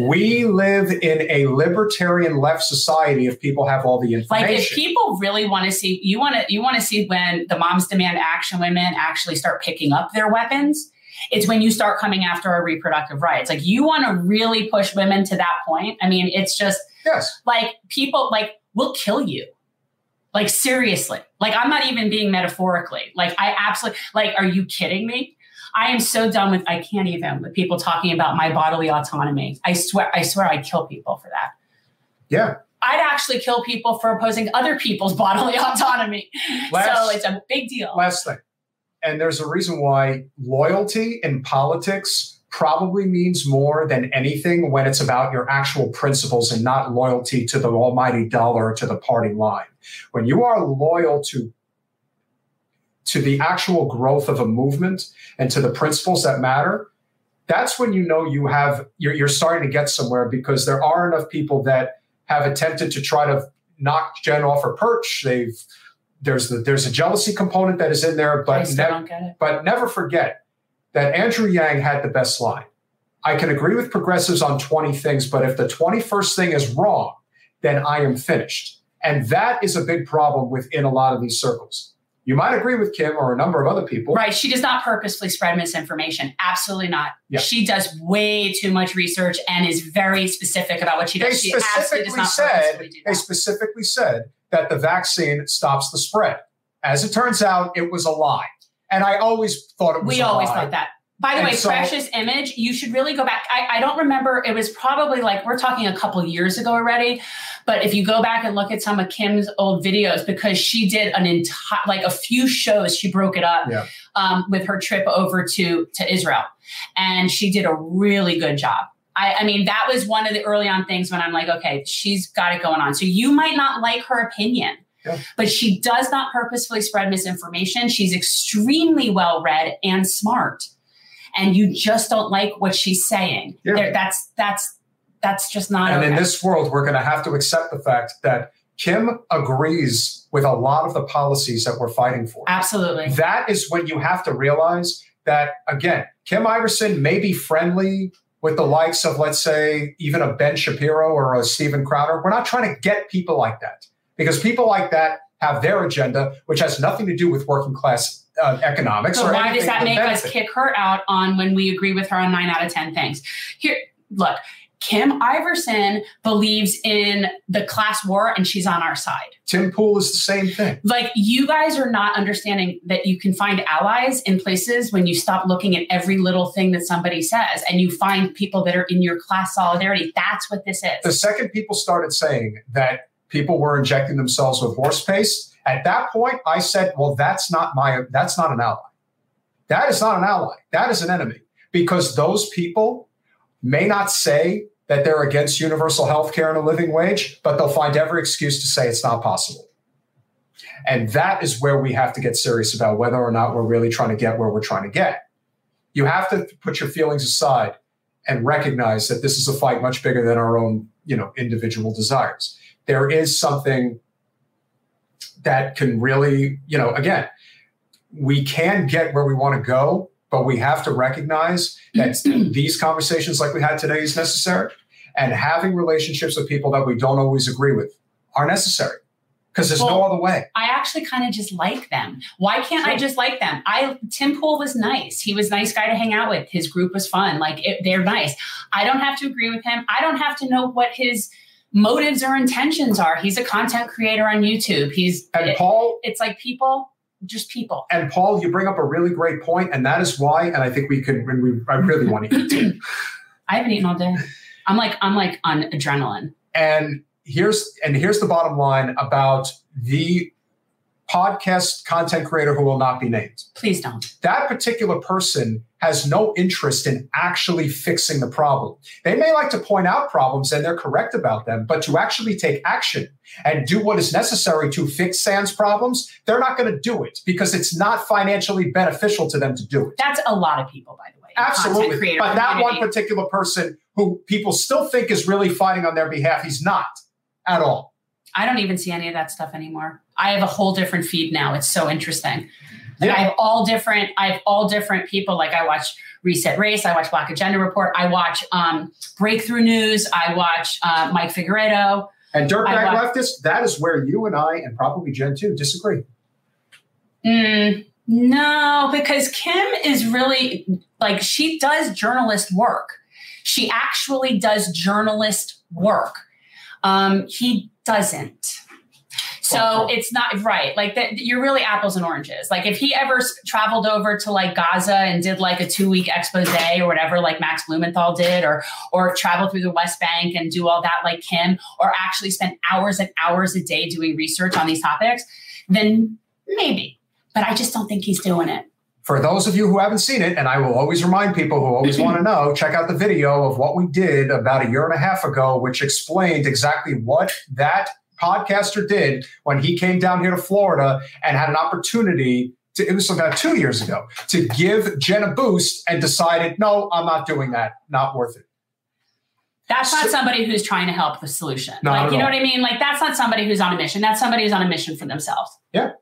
We live in a libertarian left society if people have all the information. Like if people really want to see you want to you want to see when the moms demand action women actually start picking up their weapons. It's when you start coming after our reproductive rights. Like you want to really push women to that point. I mean, it's just Yes. Like people, like will kill you. Like seriously. Like I'm not even being metaphorically. Like I absolutely like. Are you kidding me? I am so done with. I can't even with people talking about my bodily autonomy. I swear. I swear. I'd kill people for that. Yeah. I'd actually kill people for opposing other people's bodily autonomy. Last- so it's a big deal. Last thing. And there's a reason why loyalty in politics probably means more than anything when it's about your actual principles and not loyalty to the almighty dollar or to the party line. When you are loyal to to the actual growth of a movement and to the principles that matter, that's when you know you have you're, you're starting to get somewhere because there are enough people that have attempted to try to knock Jen off her perch. They've there's the, there's a jealousy component that is in there, but still nev- don't get it. but never forget that Andrew Yang had the best line. I can agree with progressives on 20 things, but if the 21st thing is wrong, then I am finished. And that is a big problem within a lot of these circles. You might agree with Kim or a number of other people. Right. She does not purposefully spread misinformation. Absolutely not. Yeah. She does way too much research and is very specific about what she They does. She absolutely does said they specifically said that the vaccine stops the spread. As it turns out, it was a lie. And I always thought it was We always lie. thought that. By the And way, so- Precious Image, you should really go back. I, I don't remember, it was probably like, we're talking a couple years ago already. But if you go back and look at some of Kim's old videos, because she did an entire, like a few shows, she broke it up Yeah. um, with her trip over to, to Israel. And she did a really good job. I, I mean, that was one of the early on things when I'm like, okay, she's got it going on. So you might not like her opinion, Yeah. but she does not purposefully spread misinformation. She's extremely well read and smart. And you just don't like what she's saying. Yeah. There- That's that's that's just not And in this world, we're going to have to accept the fact that Kim agrees with a lot of the policies that we're fighting for. Absolutely. That is when you have to realize that, again, Kim Iversen may be friendly with the likes of, let's say, even a Ben Shapiro or a Steven Crowder. We're not trying to get people like that because people like that have their agenda, which has nothing to do with working class uh, economics. So why does that make us kick her out on when we agree with her on nine out of 10 things? Here, look, Kim Iversen believes in the class war and she's on our side. Tim Pool is the same thing. Like, you guys are not understanding that you can find allies in places when you stop looking at every little thing that somebody says and you find people that are in your class solidarity. That's what this is. The second people started saying that people were injecting themselves with horse paste, at that point I said, well, that's not my that's not an ally. That is not an ally. That is an enemy. Because those people may not say that they're against universal health care and a living wage, but they'll find every excuse to say it's not possible. And that is where we have to get serious about whether or not we're really trying to get where we're trying to get. You have to put your feelings aside and recognize that this is a fight much bigger than our own, you know, individual desires. There is something that can really, you know, again, we can get where we want to go, but we have to recognize that these conversations like we had today is necessary and having relationships with people that we don't always agree with are necessary because there's no other way. I actually kind of just like them. Why can't I just like them? I Tim Pool was nice. He was a nice guy to hang out with. His group was fun. Like it, they're nice. I don't have to agree with him. I don't have to know what his motives or intentions are. He's a content creator on YouTube. He's And it- Paul, it's like people, just people. and Paul, you bring up a really great point, and that is why. And I think we could. When we, I really want to eat. I haven't eaten all day. I'm like I'm like on adrenaline. And here's and here's the bottom line about the podcast content creator who will not be named. Please don't. That particular person has no interest in actually fixing the problem. They may like to point out problems and they're correct about them, but to actually take action and do what is necessary to fix Sans problems, they're not going to do it because it's not financially beneficial to them to do it. That's a lot of people, by the way. in the content Absolutely. But that one particular person who people still think is really fighting on their behalf, he's not at all. I don't even see any of that stuff anymore. I have a whole different feed now. It's so interesting. Like Yeah. I have all different, I have all different people. Like I watch Reset Race, I watch Black Agenda Report, I watch um, Breakthrough News, I watch uh, Mike Figueredo. And dirtbag I wa- leftists, that is where you and I, and probably Jen too, disagree. Mm, no, because Kim is really like she does journalist work. She actually does journalist work. Um, he doesn't. So it's not right. Like that, you're really apples and oranges. Like if he ever traveled over to like Gaza and did like a two week expose or whatever, like Max Blumenthal did, or or travel through the West Bank and do all that like Kim, or actually spend hours and hours a day doing research on these topics, then maybe. But I just don't think he's doing it for those of you who haven't seen it, and I will always remind people who always want to know, check out the video of what we did about a year and a half ago, which explained exactly what that podcaster did when he came down here to Florida and had an opportunity to, it was about two years ago, to give Jen a boost and decided, no, I'm not doing that. Not worth it. That's not somebody who's trying to help the solution. Like, you know all. what I mean? Like, that's not somebody who's on a mission. That's somebody who's on a mission for themselves. Yeah.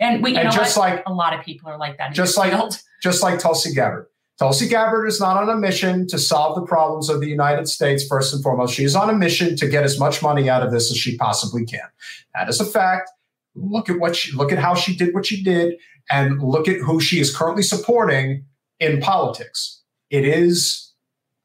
And we, you and know just what? like a lot of people are like that. Just like, field. just like Tulsi Gabbard. Tulsi Gabbard is not on a mission to solve the problems of the United States, first and foremost. She is on a mission to get as much money out of this as she possibly can. That is a fact. Look at what she, look at how she did what she did, and look at who she is currently supporting in politics. It is,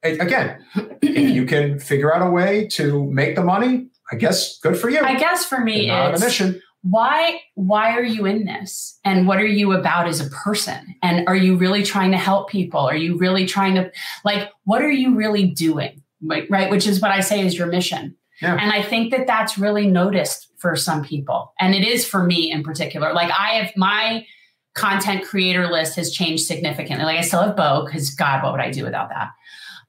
again, if you can figure out a way to make the money, I guess good for you. I guess for me, it's, on a mission why why are you in this? And what are you about as a person? And are you really trying to help people? Are you really trying to like what are you really doing? Right, right? which is what i say is your mission. Yeah. and i think that that's really noticed for some people. And it is for me in particular. Like i have my content creator list has changed significantly. Like i still have bo because god what would i do without that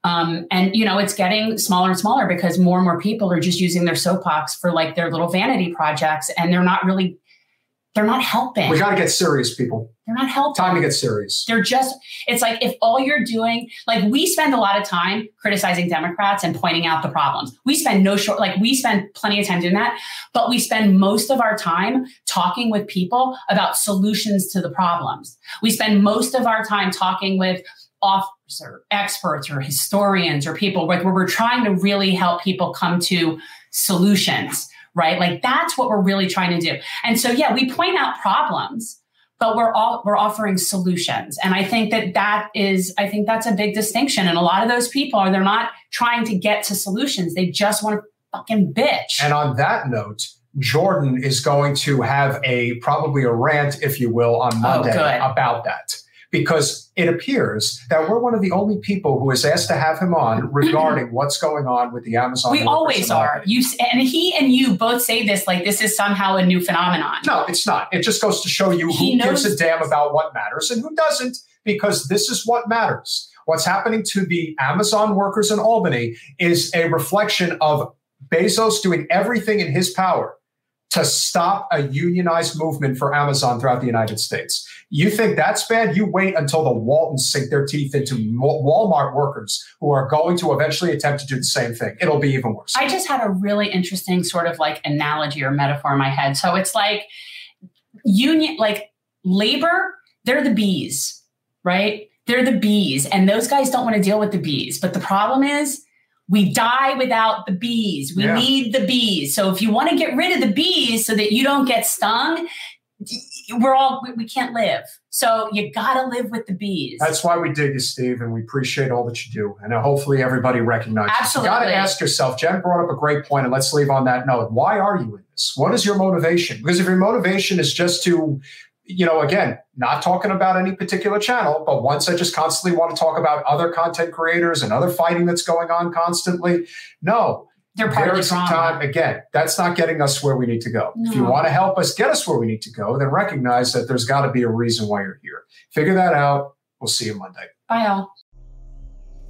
um, and you know, it's getting smaller and smaller because more and more people are just using their soapbox for like their little vanity projects, and they're not really, they're not helping. We got to get serious, people. They're not helping. Time to get serious. They're just. It's like if all you're doing, like we spend a lot of time criticizing Democrats and pointing out the problems. We spend no short, like we spend plenty of time doing that, but we spend most of our time talking with people about solutions to the problems. We spend most of our time talking with authors or experts or historians or people like where we're trying to really help people come to solutions, right? Like that's what we're really trying to do. And so, yeah, we point out problems, but we're all we're offering solutions. And I think that that is, I think that's a big distinction. And a lot of those people are they're not trying to get to solutions; they just want to fucking bitch. And on that note. Jordan is going to have a probably a rant, if you will, on oh, Monday oh, about that because it appears that we're one of the only people who is asked to have him on regarding what's going on with the Amazon. We always are. You and he and you both say this like this is somehow a new phenomenon. No, it's not. It just goes to show you who gives a damn about what matters and who doesn't, because this is what matters. What's happening to the Amazon workers in Albany is a reflection of Bezos doing everything in his power to stop a unionized movement for Amazon throughout the United States. You think that's bad? You wait until the Waltons sink their teeth into Walmart workers who are going to eventually attempt to do the same thing. It'll be even worse. I just had a really interesting sort of like analogy or metaphor in my head. So it's like union, like labor, they're the bees, right? They're the bees, and those guys don't want to deal with the bees. But the problem is, we die without the bees. We yeah. need the bees. So if you want to get rid of the bees so that you don't get stung, we're all we can't live. So you got to live with the bees. That's why we dig you, Steve, and we appreciate all that you do. And uh, hopefully everybody recognizes. Absolutely. You got to ask yourself. Jen brought up a great point, and let's leave on that note. Why are you in this? What is your motivation? Because if your motivation is just to you know, again, not talking about any particular channel, but once I just constantly want to talk about other content creators and other fighting that's going on constantly. No, they're part of the drama. Time, again, that's not getting us where we need to go. No. If you want to help us get us where we need to go, then recognize that there's got to be a reason why you're here. Figure that out. We'll see you Monday. Bye, all.